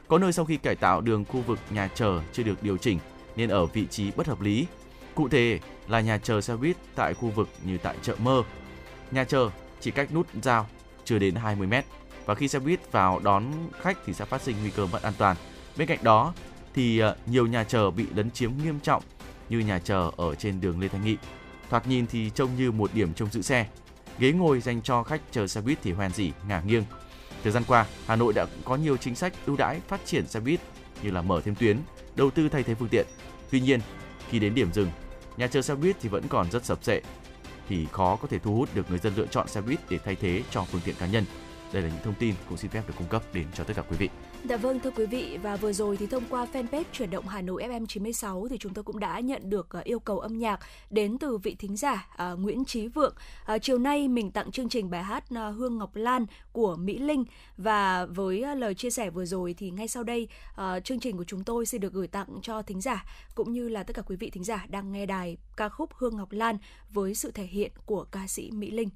Có nơi sau khi cải tạo đường khu vực nhà chờ chưa được điều chỉnh nên ở vị trí bất hợp lý. Cụ thể là nhà chờ xe buýt tại khu vực như tại chợ Mơ. Nhà chờ chỉ cách nút giao chưa đến 20 mét và khi xe buýt vào đón khách thì sẽ phát sinh nguy cơ mất an toàn. Bên cạnh đó thì ờ, nhiều nhà chờ bị lấn chiếm nghiêm trọng như nhà chờ ở trên đường Lê Thanh Nghị. Thoạt nhìn thì trông như một điểm trông giữ xe. Ghế ngồi dành cho khách chờ xe buýt thì hoen dỉ, ngả nghiêng. Thời gian qua, Hà Nội đã có nhiều chính sách ưu đãi phát triển xe buýt như là mở thêm tuyến, đầu tư thay thế phương tiện. Tuy nhiên, khi đến điểm dừng Nhà chờ xe buýt thì vẫn còn rất sập sệ thì khó có thể thu hút được người dân lựa chọn xe buýt để thay thế cho phương tiện cá nhân. Đây là những thông tin cũng xin phép được cung cấp đến cho tất cả quý vị. Dạ vâng thưa quý vị, và vừa rồi thì thông qua fanpage chuyển động Hà Nội FM 96 thì chúng tôi cũng đã nhận được ờ, yêu cầu âm nhạc đến từ vị thính giả ờ, Nguyễn Chí Vượng. Ờ, chiều nay mình tặng chương trình bài hát Hương Ngọc Lan của Mỹ Linh và với lời chia sẻ vừa rồi thì ngay sau đây chương trình của chúng tôi sẽ được gửi tặng cho thính giả cũng như là tất cả quý vị thính giả đang nghe đài ca khúc Hương Ngọc Lan với sự thể hiện của ca sĩ Mỹ Linh.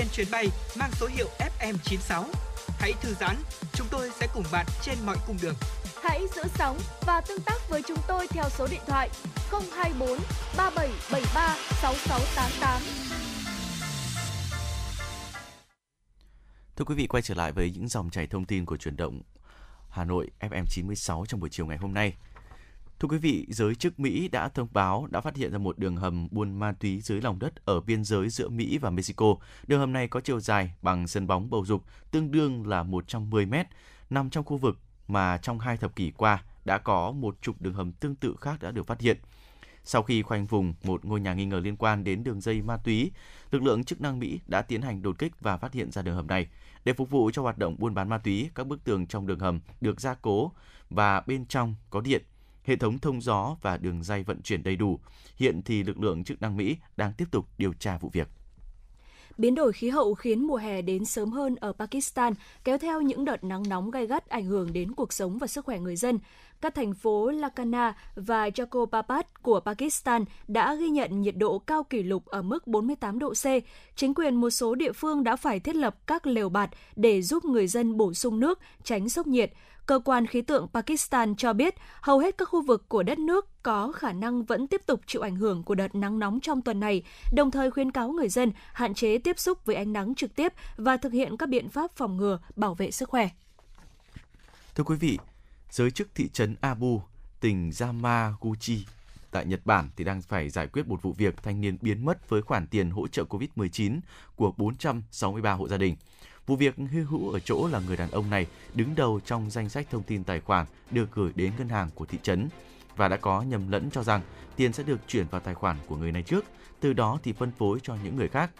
Trên chuyến bay mang số hiệu FM96. Hãy thư giãn, chúng tôi sẽ cùng bạn trên mọi cung đường. Hãy giữ sóng và tương tác với chúng tôi theo số điện thoại 024 3773 6688. Thưa quý vị, quay trở lại với những dòng chảy thông tin của chuyển động Hà Nội FM 96 trong buổi chiều ngày hôm nay. Thưa quý vị, giới chức Mỹ đã thông báo đã phát hiện ra một đường hầm buôn ma túy dưới lòng đất ở biên giới giữa Mỹ và Mexico. Đường hầm này có chiều dài bằng sân bóng bầu dục, tương đương là 110 mét, nằm trong khu vực mà trong hai thập kỷ qua đã có một chục đường hầm tương tự khác đã được phát hiện. Sau khi khoanh vùng một ngôi nhà nghi ngờ liên quan đến đường dây ma túy, lực lượng chức năng Mỹ đã tiến hành đột kích và phát hiện ra đường hầm này. Để phục vụ cho hoạt động buôn bán ma túy, các bức tường trong đường hầm được gia cố và bên trong có điện, hệ thống thông gió và đường dây vận chuyển đầy đủ. Hiện thì lực lượng chức năng Mỹ đang tiếp tục điều tra vụ việc. Biến đổi khí hậu khiến mùa hè đến sớm hơn ở Pakistan, kéo theo những đợt nắng nóng gay gắt ảnh hưởng đến cuộc sống và sức khỏe người dân. Các thành phố Lakana và jacobabad của Pakistan đã ghi nhận nhiệt độ cao kỷ lục ở mức 48 độ C. Chính quyền một số địa phương đã phải thiết lập các lều bạt để giúp người dân bổ sung nước, tránh sốc nhiệt. Cơ quan khí tượng Pakistan cho biết hầu hết các khu vực của đất nước có khả năng vẫn tiếp tục chịu ảnh hưởng của đợt nắng nóng trong tuần này, đồng thời khuyến cáo người dân hạn chế tiếp xúc với ánh nắng trực tiếp và thực hiện các biện pháp phòng ngừa, bảo vệ sức khỏe. Thưa quý vị, giới chức thị trấn Abu, tỉnh Yamaguchi tại Nhật Bản thì đang phải giải quyết một vụ việc thanh niên biến mất với khoản tiền hỗ trợ COVID-19 của 463 hộ gia đình. Vụ việc hư hữu ở chỗ là người đàn ông này đứng đầu trong danh sách thông tin tài khoản được gửi đến ngân hàng của thị trấn và đã có nhầm lẫn cho rằng tiền sẽ được chuyển vào tài khoản của người này trước, từ đó thì phân phối cho những người khác.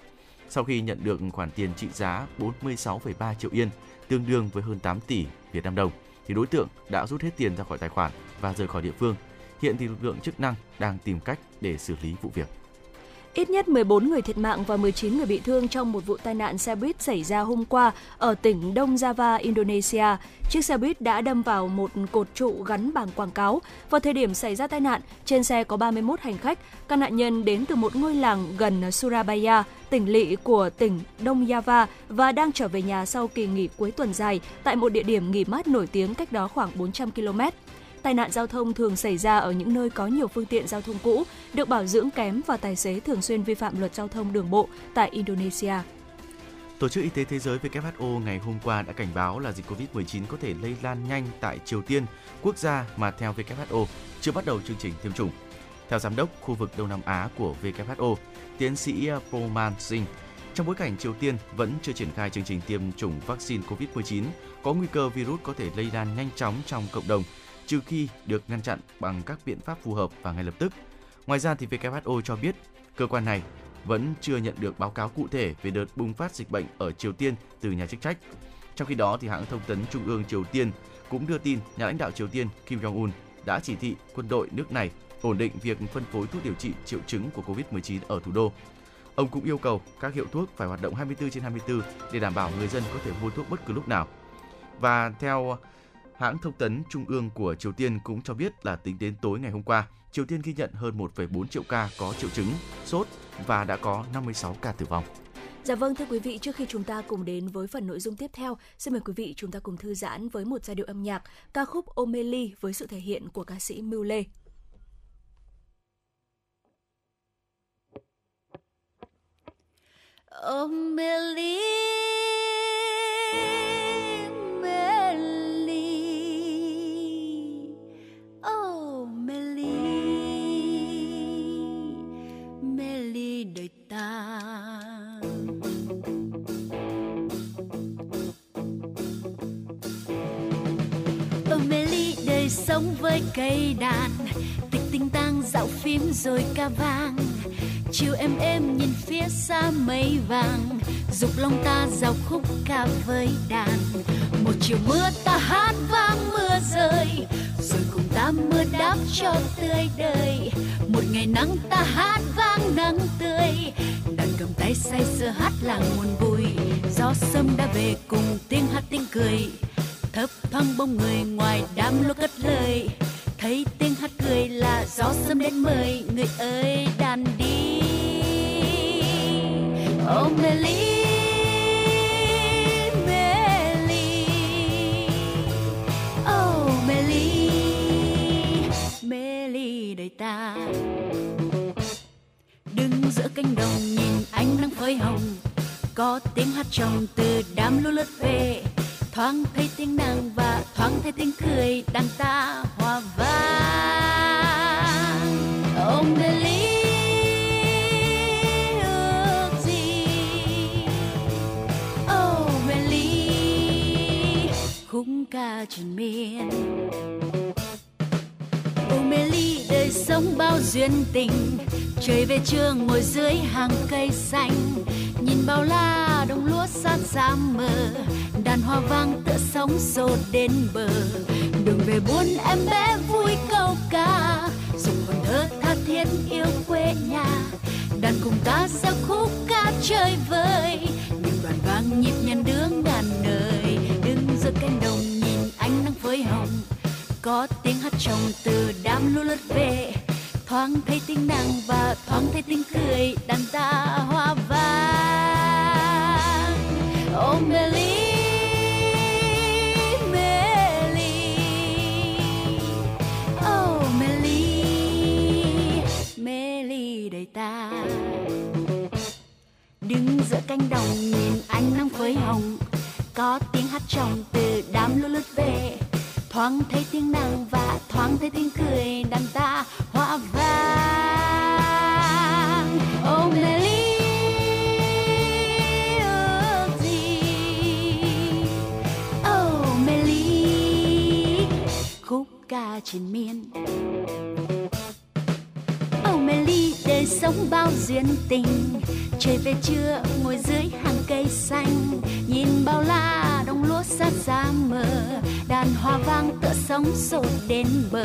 Sau khi nhận được khoản tiền trị giá 46,3 triệu yên, tương đương với hơn 8 tỷ Việt Nam đồng, thì đối tượng đã rút hết tiền ra khỏi tài khoản và rời khỏi địa phương. Hiện thì lực lượng chức năng đang tìm cách để xử lý vụ việc. Ít nhất 14 người thiệt mạng và 19 người bị thương trong một vụ tai nạn xe buýt xảy ra hôm qua ở tỉnh Đông Java, Indonesia. Chiếc xe buýt đã đâm vào một cột trụ gắn bảng quảng cáo. Vào thời điểm xảy ra tai nạn, trên xe có 31 hành khách. Các nạn nhân đến từ một ngôi làng gần Surabaya, tỉnh lỵ của tỉnh Đông Java và đang trở về nhà sau kỳ nghỉ cuối tuần dài tại một địa điểm nghỉ mát nổi tiếng cách đó khoảng 400 km. Tai nạn giao thông thường xảy ra ở những nơi có nhiều phương tiện giao thông cũ, được bảo dưỡng kém và tài xế thường xuyên vi phạm luật giao thông đường bộ tại Indonesia. Tổ chức Y tế Thế giới WHO ngày hôm qua đã cảnh báo là dịch COVID-19 có thể lây lan nhanh tại Triều Tiên, quốc gia mà theo WHO chưa bắt đầu chương trình tiêm chủng. Theo giám đốc khu vực Đông Nam Á của WHO, tiến sĩ Proman Singh, trong bối cảnh Triều Tiên vẫn chưa triển khai chương trình tiêm chủng vaccine COVID-19, có nguy cơ virus có thể lây lan nhanh chóng trong cộng đồng trừ khi được ngăn chặn bằng các biện pháp phù hợp và ngay lập tức. Ngoài ra thì WHO cho biết, cơ quan này vẫn chưa nhận được báo cáo cụ thể về đợt bùng phát dịch bệnh ở Triều Tiên từ nhà chức trách. Trong khi đó thì hãng thông tấn Trung ương Triều Tiên cũng đưa tin nhà lãnh đạo Triều Tiên Kim Jong Un đã chỉ thị quân đội nước này ổn định việc phân phối thuốc điều trị triệu chứng của COVID-19 ở thủ đô. Ông cũng yêu cầu các hiệu thuốc phải hoạt động 24 trên 24 để đảm bảo người dân có thể mua thuốc bất cứ lúc nào. Và theo Hãng thông tấn Trung ương của Triều Tiên cũng cho biết là tính đến tối ngày hôm qua, Triều Tiên ghi nhận hơn 1,4 triệu ca có triệu chứng, sốt và đã có 56 ca tử vong. Dạ vâng thưa quý vị, trước khi chúng ta cùng đến với phần nội dung tiếp theo, xin mời quý vị chúng ta cùng thư giãn với một giai điệu âm nhạc ca khúc Omeli với sự thể hiện của ca sĩ Mưu Lê. Omeli, sống với cây đàn, tịch tinh tang dạo phím rồi ca vang. Chiều em em nhìn phía xa mây vàng. Dục lòng ta giao khúc ca với đàn. Một chiều mưa ta hát vang mưa rơi. Rồi cùng ta mưa đáp cho tươi đời. Một ngày nắng ta hát vang nắng tươi. Đàn cầm tay say sưa hát làng muôn vui. Gió sâm đã về cùng tiếng hát tiếng cười thấp thoáng bóng người ngoài đám lúa cất lời. Thấy tiếng hát cười là gió sớm đến mời người ơi đàn đi. Oh mê lý oh đời ta. Đứng giữa cánh đồng nhìn ánh nắng phơi hồng, có tiếng hát trong từ đám lúa lướt về thoáng thấy tiếng nàng và thoáng thấy tiếng cười đàn ta hòa vang. Ông mê lý ước gì? Oh mê khúc ca truyền miên. Ô mê ly đời sống bao duyên tình. Trời về trường ngồi dưới hàng cây xanh. Nhìn bao la đồng xót xa mờ. Đàn hoa vang tựa sóng xô đến bờ. Đường về buôn em bé vui câu ca. Dùng hồn thơ tha thiết yêu quê nhà, Đàn cùng ta giao khúc ca chơi vơi. Những đoàn vang nhịp nhàng đường ngàn đời Đứng giữa cánh đồng nhìn ánh nắng phơi hồng. Có tiếng hát trong từ đám lúa lướt về. Thoáng thấy tiếng nàng và thoáng thấy tiếng cười đàn ta hoa vang oh mê ly oh mê ly mê đời ta. Đứng giữa cánh đồng, nhìn ánh nắng phơi hồng. Có tiếng hát trong từ đám lúa lướt về. Thoáng thấy tiếng nàng và thoáng thấy tiếng cười đàn ta hoa vang. Oh mê ca triền miên. Oh mê ly đời sống bao duyên tình, Trời về trưa ngồi dưới hàng cây xanh. Nhìn bao la đồng lúa sát ra mờ, Đàn hoa vang tựa sóng sột đến bờ.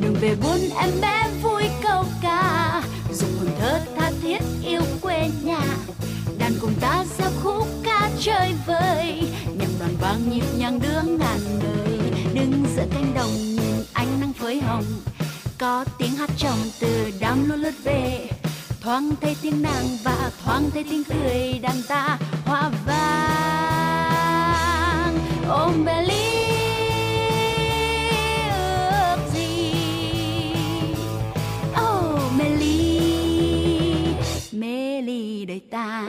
Đường về buôn em bé vui câu ca, Dùng hồn thơ tha thiết yêu quê nhà. Đàn cùng ta giao khúc ca chơi vơi, Nhạc đoàn vang nhịp nhàng đưa ngàn đời Đứng giữa cánh đồng nhìn hồng. Có tiếng hát trong từ đám lúa lướt về. Thoáng thấy tiếng nàng và thoáng thấy tiếng cười đàn ta hoa vàng ôm bé ly ước gì? Oh mê ly mê ly đời ta.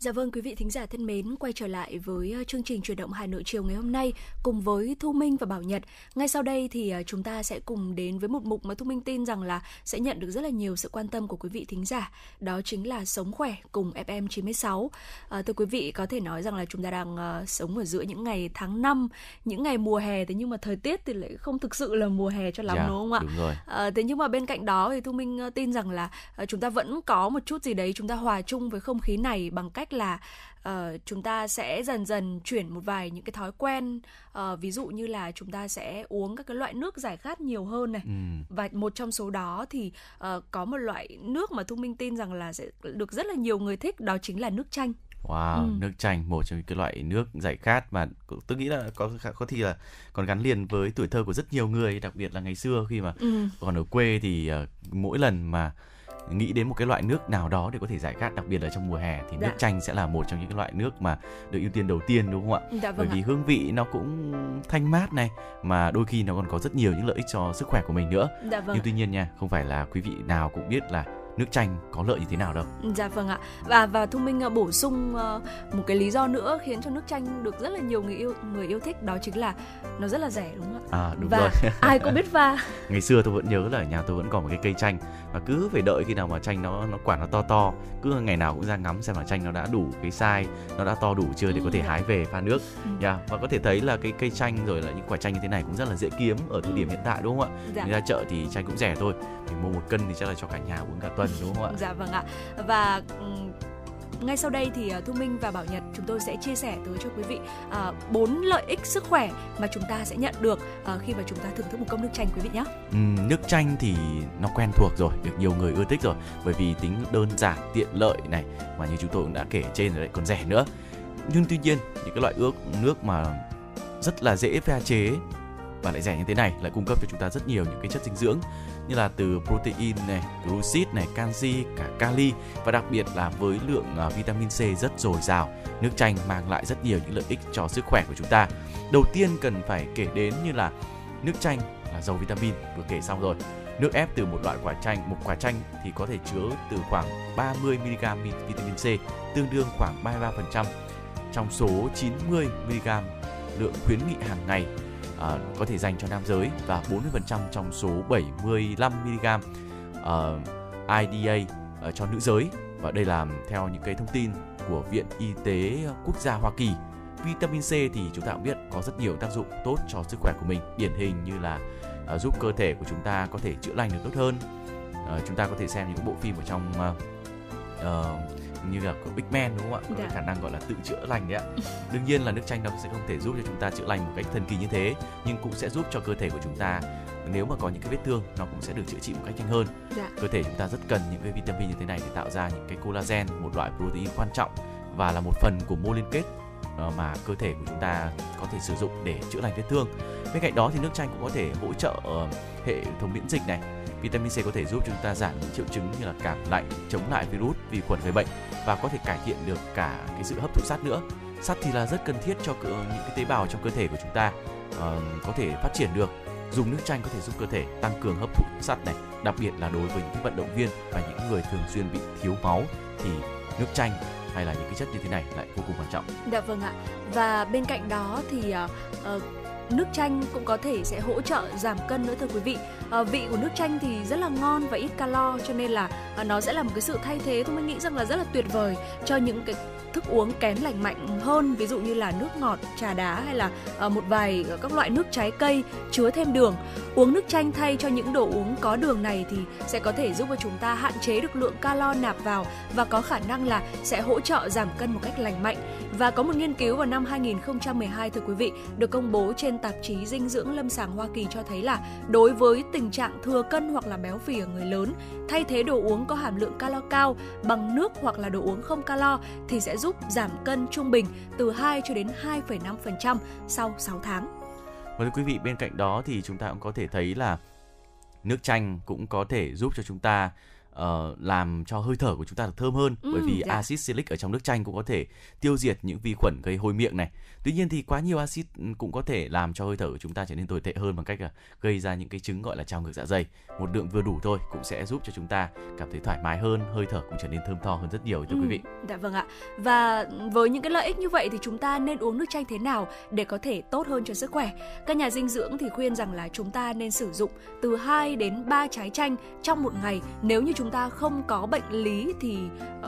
Dạ vâng quý vị thính giả thân mến, quay trở lại với ờ, chương trình chuyển động Hà Nội chiều ngày hôm nay cùng với Thu Minh và Bảo Nhật. Ngay sau đây thì ờ, chúng ta sẽ cùng đến với một mục mà Thu Minh tin rằng là sẽ nhận được rất là nhiều sự quan tâm của quý vị thính giả. Đó chính là Sống khỏe cùng FM 96. À, thưa quý vị, có thể nói rằng là chúng ta đang ờ, sống ở giữa những ngày tháng 5, những ngày mùa hè thế nhưng mà thời tiết thì lại không thực sự là mùa hè cho lắm Dạ, đúng không ạ? Đúng rồi. À, thế nhưng mà bên cạnh đó thì Thu Minh tin rằng là chúng ta vẫn có một chút gì đấy chúng ta hòa chung với không khí này bằng cách là ờ, chúng ta sẽ dần dần chuyển một vài những cái thói quen ờ, ví dụ như là chúng ta sẽ uống các cái loại nước giải khát nhiều hơn này Ừ. và một trong số đó thì ờ, có một loại nước mà Thu Minh tin rằng là sẽ được rất là nhiều người thích đó chính là nước chanh. Wow, Ừ. nước chanh một trong những cái loại nước giải khát mà tôi nghĩ là có có thì là còn gắn liền với tuổi thơ của rất nhiều người, đặc biệt là ngày xưa khi mà Ừ. còn ở quê thì ờ, mỗi lần mà nghĩ đến một cái loại nước nào đó để có thể giải khát đặc biệt là trong mùa hè thì Dạ. nước chanh sẽ là một trong những cái loại nước mà được ưu tiên đầu tiên đúng không ạ? Dạ Bởi vâng vì ạ. hương vị nó cũng thanh mát này mà đôi khi nó còn có rất nhiều những lợi ích cho sức khỏe của mình nữa. Dạ vâng. Nhưng tuy nhiên nha, không phải là quý vị nào cũng biết là nước chanh có lợi như thế nào đâu. Dạ vâng ạ. Và và Thu Minh uh, bổ sung uh, một cái lý do nữa khiến cho nước chanh được rất là nhiều người yêu người yêu thích đó chính là nó rất là rẻ đúng không ạ? À đúng và rồi. (laughs) ai cũng biết pha. (laughs) Ngày xưa tôi vẫn nhớ là ở nhà tôi vẫn còn một cái cây chanh và cứ phải đợi khi nào mà chanh nó nó quả nó to to, cứ ngày nào cũng ra ngắm xem là chanh nó đã đủ cái size, nó đã to đủ chưa để có thể ừ. hái về pha nước. Ừ. Yeah, và có thể thấy là cái cây chanh rồi là những quả chanh như thế này cũng rất là dễ kiếm ở thời ừ. điểm hiện tại đúng không ạ? Dạ. Ra chợ thì chanh cũng rẻ thôi. Mình mua một cân thì chắc là cho cả nhà uống cả tuần đúng không ạ? Dạ vâng ạ. Và ngay sau đây thì à, Thu Minh và Bảo Nhật chúng tôi sẽ chia sẻ tới cho quý vị à, bốn lợi ích sức khỏe mà chúng ta sẽ nhận được uh, khi mà chúng ta thưởng thức một cốc nước chanh quý vị nhé. Ừ, nước chanh thì nó quen thuộc rồi, được nhiều người ưa thích rồi bởi vì tính đơn giản, tiện lợi này mà như chúng tôi cũng đã kể trên rồi đấy còn rẻ nữa. Nhưng tuy nhiên những cái loại ước nước mà rất là dễ pha chế và lại rẻ như thế này lại cung cấp cho chúng ta rất nhiều những cái chất dinh dưỡng như là từ protein này, glucid này, canxi, cả kali và đặc biệt là với lượng à, vitamin C rất dồi dào. Nước chanh mang lại rất nhiều những lợi ích cho sức khỏe của chúng ta. Đầu tiên cần phải kể đến như là nước chanh là giàu vitamin vừa kể xong rồi. Nước ép từ một loại quả chanh, một quả chanh thì có thể chứa từ khoảng 30 mg vitamin C, tương đương khoảng 33% trong số 90 mg lượng khuyến nghị hàng ngày uh, có thể dành cho nam giới và 40% trong số 75 mg uh, IDA uh, cho nữ giới và đây là theo những cái thông tin của Viện Y tế Quốc gia Hoa Kỳ. Vitamin C thì chúng ta cũng biết có rất nhiều tác dụng tốt cho sức khỏe của mình, điển hình như là uh, giúp cơ thể của chúng ta có thể chữa lành được tốt hơn. Uh, chúng ta có thể xem những bộ phim ở trong uh, uh, như là của Big Man đúng không ạ? Có dạ. khả năng gọi là tự chữa lành đấy ạ. Đương nhiên là nước chanh nó sẽ không thể giúp cho chúng ta chữa lành một cách thần kỳ như thế, nhưng cũng sẽ giúp cho cơ thể của chúng ta nếu mà có những cái vết thương nó cũng sẽ được chữa trị một cách nhanh hơn. Dạ. Cơ thể chúng ta rất cần những cái vitamin như thế này để tạo ra những cái collagen, một loại protein quan trọng và là một phần của mô liên kết ờ, mà cơ thể của chúng ta có thể sử dụng để chữa lành vết thương. Bên cạnh đó thì nước chanh cũng có thể hỗ trợ ờ, hệ thống miễn dịch này, Vitamin C có thể giúp chúng ta giảm những triệu chứng như là cảm lạnh, chống lại virus, vi khuẩn gây bệnh và có thể cải thiện được cả cái sự hấp thụ sắt nữa. Sắt thì là rất cần thiết cho những cái tế bào trong cơ thể của chúng ta uh, có thể phát triển được. Dùng nước chanh có thể giúp cơ thể tăng cường hấp thụ sắt này, đặc biệt là đối với những cái vận động viên và những người thường xuyên bị thiếu máu thì nước chanh hay là những cái chất như thế này lại vô cùng quan trọng. Dạ vâng ạ. Và bên cạnh đó thì uh, nước chanh cũng có thể sẽ hỗ trợ giảm cân nữa thưa quý vị à, vị của nước chanh thì rất là ngon và ít calo cho nên là à, nó sẽ là một cái sự thay thế. Tôi mới nghĩ rằng là rất là tuyệt vời cho những cái thức uống kém lành mạnh hơn ví dụ như là nước ngọt trà đá hay là ờ, một vài các loại nước trái cây chứa thêm đường. Uống nước chanh thay cho những đồ uống có đường này thì sẽ có thể giúp cho chúng ta hạn chế được lượng calo nạp vào và có khả năng là sẽ hỗ trợ giảm cân một cách lành mạnh. Và có một nghiên cứu vào năm 2012 thưa quý vị được công bố trên tạp chí dinh dưỡng lâm sàng Hoa Kỳ cho thấy là đối với tình trạng thừa cân hoặc là béo phì ở người lớn thay thế đồ uống có hàm lượng calo cao bằng nước hoặc là đồ uống không calo thì sẽ giúp giảm cân trung bình từ 2 cho đến 2,5% sau 6 tháng. Và thưa quý vị, bên cạnh đó thì chúng ta cũng có thể thấy là nước chanh cũng có thể giúp cho chúng ta uh, làm cho hơi thở của chúng ta được thơm hơn ừ, bởi vì dạ. axit silic ở trong nước chanh cũng có thể tiêu diệt những vi khuẩn gây hôi miệng này. Tuy nhiên thì quá nhiều axit cũng có thể làm cho hơi thở của chúng ta trở nên tồi tệ hơn bằng cách là gây ra những cái chứng gọi là trào ngược dạ dày. Một lượng vừa đủ thôi cũng sẽ giúp cho chúng ta cảm thấy thoải mái hơn, hơi thở cũng trở nên thơm tho hơn rất nhiều thưa ừ, quý vị. Dạ vâng ạ. Và với những cái lợi ích như vậy thì chúng ta nên uống nước chanh thế nào để có thể tốt hơn cho sức khỏe? Các nhà dinh dưỡng thì khuyên rằng là chúng ta nên sử dụng từ 2 đến 3 trái chanh trong một ngày nếu như chúng ta không có bệnh lý thì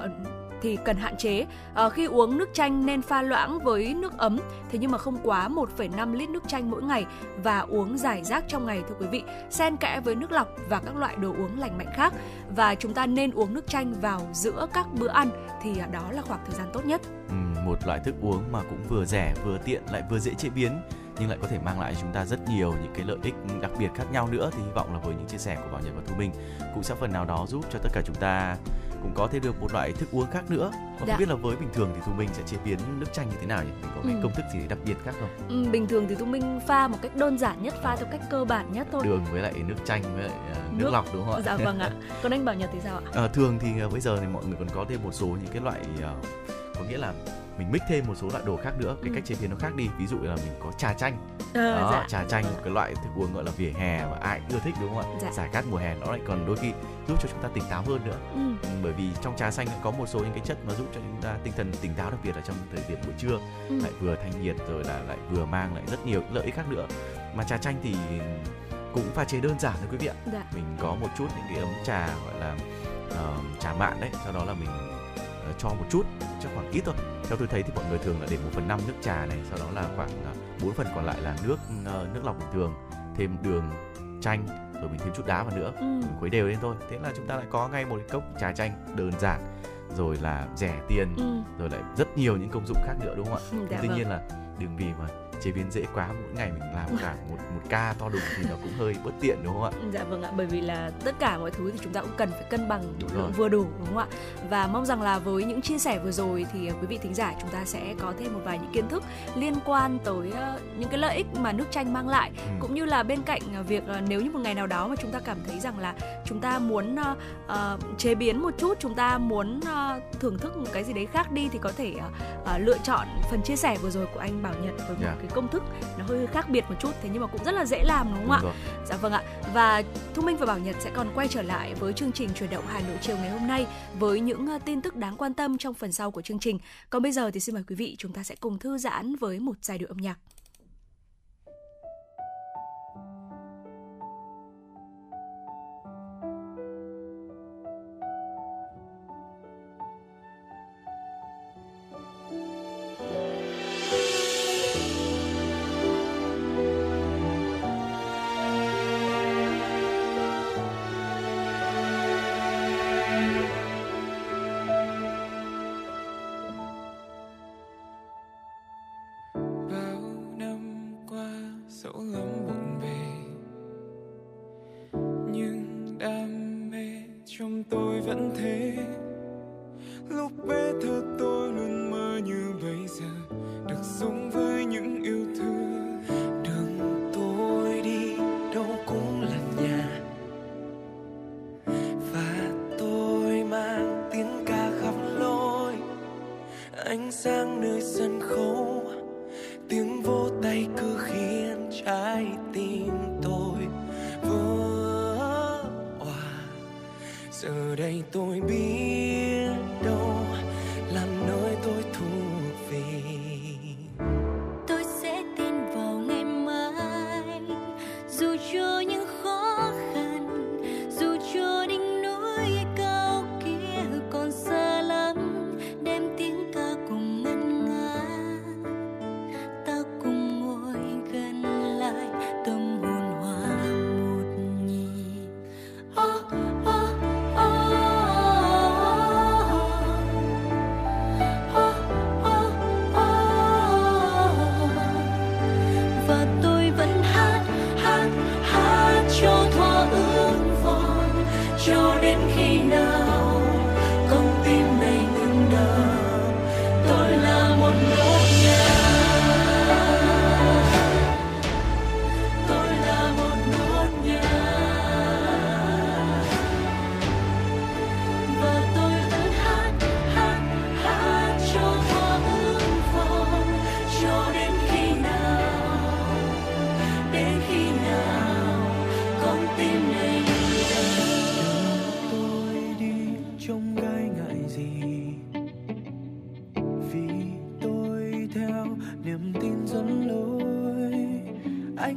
uh, thì cần hạn chế. À, khi uống nước chanh nên pha loãng với nước ấm, thế nhưng mà không quá 1,5 lít nước chanh mỗi ngày và uống giải rác trong ngày thưa quý vị, xen kẽ với nước lọc và các loại đồ uống lành mạnh khác và chúng ta nên uống nước chanh vào giữa các bữa ăn thì à, đó là khoảng thời gian tốt nhất. Ừ, một loại thức uống mà cũng vừa rẻ vừa tiện lại vừa dễ chế biến nhưng lại có thể mang lại cho chúng ta rất nhiều những cái lợi ích đặc biệt khác nhau nữa thì hy vọng là với những chia sẻ của bảo nhật và thu minh cũng sẽ phần nào đó giúp cho tất cả chúng ta cũng có thêm được một loại thức uống khác nữa. Và dạ. không biết là với bình thường thì thu minh sẽ chế biến nước chanh như thế nào nhỉ? Mình có cái ừ. công thức gì đặc biệt khác không? Ừ, bình thường thì thu minh pha một cách đơn giản nhất pha theo cách cơ bản nhất thôi. Đường với lại nước chanh với lại uh, nước, nước. lọc đúng không ạ? Dạ vâng ạ. (laughs) Còn anh bảo nhật thì sao ạ? À, thường thì uh, bây giờ thì mọi người còn có thêm một số những cái loại uh, có nghĩa là mình mix thêm một số loại đồ khác nữa cái Ừ. cách chế biến nó khác đi ví dụ là mình có trà chanh Ờ, đó dạ. trà chanh một cái loại thức uống gọi là vỉa hè và ai cũng ưa thích đúng không ạ Dạ. giải khát mùa hè nó lại còn đôi khi giúp cho chúng ta tỉnh táo hơn nữa Ừ. Ừ, bởi vì trong trà xanh có một số những cái chất nó giúp cho chúng ta tinh thần tỉnh táo đặc biệt là trong thời điểm buổi trưa Ừ. lại vừa thanh nhiệt rồi là lại vừa mang lại rất nhiều lợi ích khác nữa mà trà chanh thì cũng pha chế đơn giản thôi quý vị ạ Dạ. mình có một chút những cái ấm trà gọi là ờ, trà mạn đấy sau đó là mình cho một chút cho khoảng ít thôi theo tôi thấy thì mọi người thường là để 1 phần 5 nước trà này sau đó là khoảng ờ, 4 phần còn lại là nước ờ, nước lọc bình thường thêm đường chanh rồi mình thêm chút đá vào nữa Ừ. mình khuấy đều lên thôi thế là chúng ta lại có ngay một cái cốc trà chanh đơn giản rồi là rẻ tiền Ừ. rồi lại rất nhiều những công dụng khác nữa đúng không ạ (laughs) Ừ, tuy vâng. nhiên là đừng vì mà chế biến dễ quá mỗi ngày mình làm cả (laughs) một một ca to đùng thì nó cũng hơi bất tiện đúng không ạ Dạ vâng ạ, bởi vì là tất cả mọi thứ thì chúng ta cũng cần phải cân bằng Đúng lượng rồi. vừa đủ đúng không ạ? Và mong rằng là với những chia sẻ vừa rồi thì ờ, quý vị thính giả chúng ta sẽ có thêm một vài những kiến thức liên quan tới ờ, những cái lợi ích mà nước chanh mang lại Ừ. cũng như là bên cạnh ờ, việc nếu như một ngày nào đó mà chúng ta cảm thấy rằng là chúng ta muốn ờ, ờ, chế biến một chút, chúng ta muốn ờ, thưởng thức một cái gì đấy khác đi thì có thể ờ, ờ, lựa chọn phần chia sẻ vừa rồi của anh Bảo Nhật với một Dạ. cái công thức nó hơi khác biệt một chút thế nhưng mà cũng rất là dễ làm đúng không ạ? Đúng rồi. Dạ vâng ạ. Và Thu Minh và Bảo Nhật sẽ còn quay trở lại với chương trình chuyển động Hà Nội chiều ngày hôm nay với những ờ, tin tức đáng quan tâm trong phần sau của chương trình. Còn bây giờ thì xin mời quý vị chúng ta sẽ cùng thư giãn với một giai điệu âm nhạc.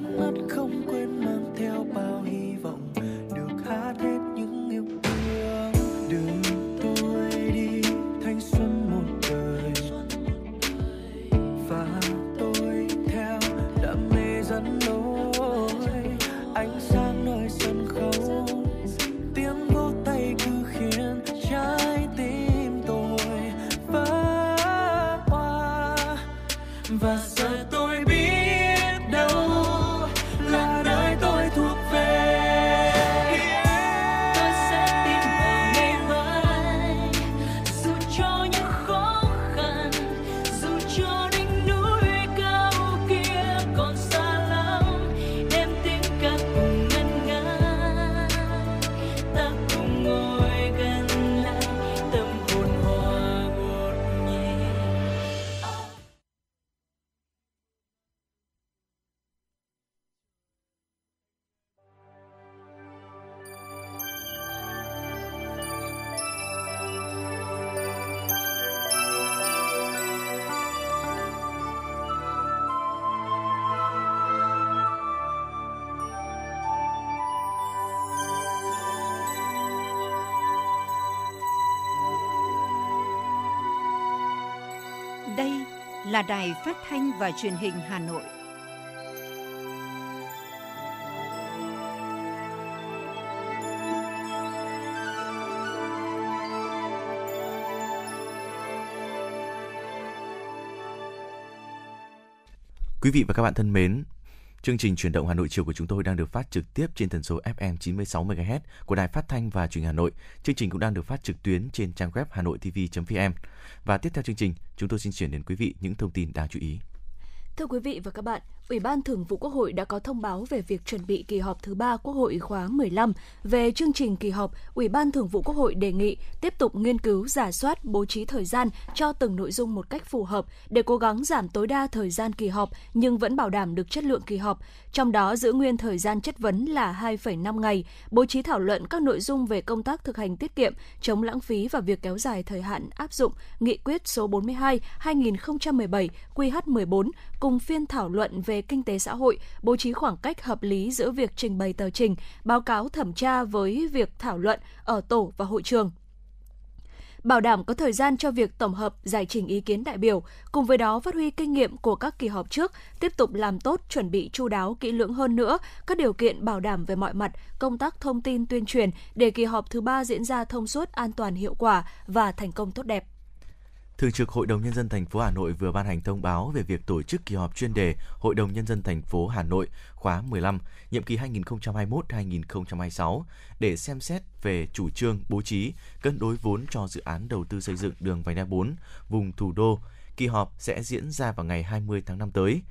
Mắt không quên mang theo bao hy vọng được hát hết là Đài Phát thanh và Truyền hình Hà Nội. Quý vị và các bạn thân mến, Chương trình truyền động Hà Nội chiều của chúng tôi đang được phát trực tiếp trên tần số FM 96 MHz của Đài Phát thanh và Truyền hình Hà Nội. Chương trình cũng đang được phát trực tuyến trên trang web hanoitv.vn. Và tiếp theo chương trình, chúng tôi xin chuyển đến quý vị những thông tin đáng chú ý. Thưa quý vị và các bạn, Ủy ban Thường vụ Quốc hội đã có thông báo về việc chuẩn bị kỳ họp thứ ba Quốc hội khóa 15. Về chương trình kỳ họp, Ủy ban Thường vụ Quốc hội đề nghị tiếp tục nghiên cứu, giả soát, bố trí thời gian cho từng nội dung một cách phù hợp để cố gắng giảm tối đa thời gian kỳ họp nhưng vẫn bảo đảm được chất lượng kỳ họp. Trong đó giữ nguyên thời gian chất vấn là 2,5 ngày, bố trí thảo luận các nội dung về công tác thực hành tiết kiệm, chống lãng phí và việc kéo dài thời hạn áp dụng nghị quyết số 42 2017 QH14 cùng phiên thảo luận về kinh tế xã hội, bố trí khoảng cách hợp lý giữa việc trình bày tờ trình, báo cáo thẩm tra với việc thảo luận ở tổ và hội trường bảo đảm có thời gian cho việc tổng hợp giải trình ý kiến đại biểu, cùng với đó phát huy kinh nghiệm của các kỳ họp trước, tiếp tục làm tốt chuẩn bị chu đáo kỹ lưỡng hơn nữa các điều kiện bảo đảm về mọi mặt công tác thông tin tuyên truyền để kỳ họp thứ ba diễn ra thông suốt, an toàn, hiệu quả và thành công tốt đẹp. Thường trực Hội đồng nhân dân thành phố Hà Nội vừa ban hành thông báo về việc tổ chức kỳ họp chuyên đề Hội đồng nhân dân thành phố Hà Nội khóa 15, nhiệm kỳ 2021-2026 để xem xét về chủ trương bố trí cân đối vốn cho dự án đầu tư xây dựng đường vành đai 4 vùng thủ đô. Kỳ họp sẽ diễn ra vào ngày 20 tháng 5 tới.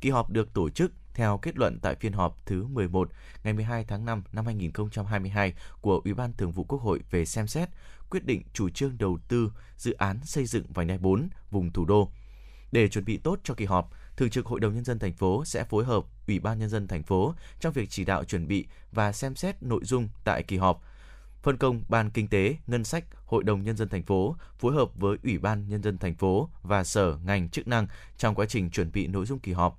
Kỳ họp được tổ chức theo kết luận tại phiên họp thứ 11 ngày 12 tháng 5 năm 2022 của Ủy ban Thường vụ Quốc hội về xem xét quyết định chủ trương đầu tư dự án xây dựng vành đai 4 vùng thủ đô. Để chuẩn bị tốt cho kỳ họp, Thường trực Hội đồng nhân dân thành phố sẽ phối hợp Ủy ban nhân dân thành phố trong việc chỉ đạo chuẩn bị và xem xét nội dung tại kỳ họp. Phân công Ban Kinh tế, Ngân sách, Hội đồng nhân dân thành phố phối hợp với Ủy ban nhân dân thành phố và sở ngành chức năng trong quá trình chuẩn bị nội dung kỳ họp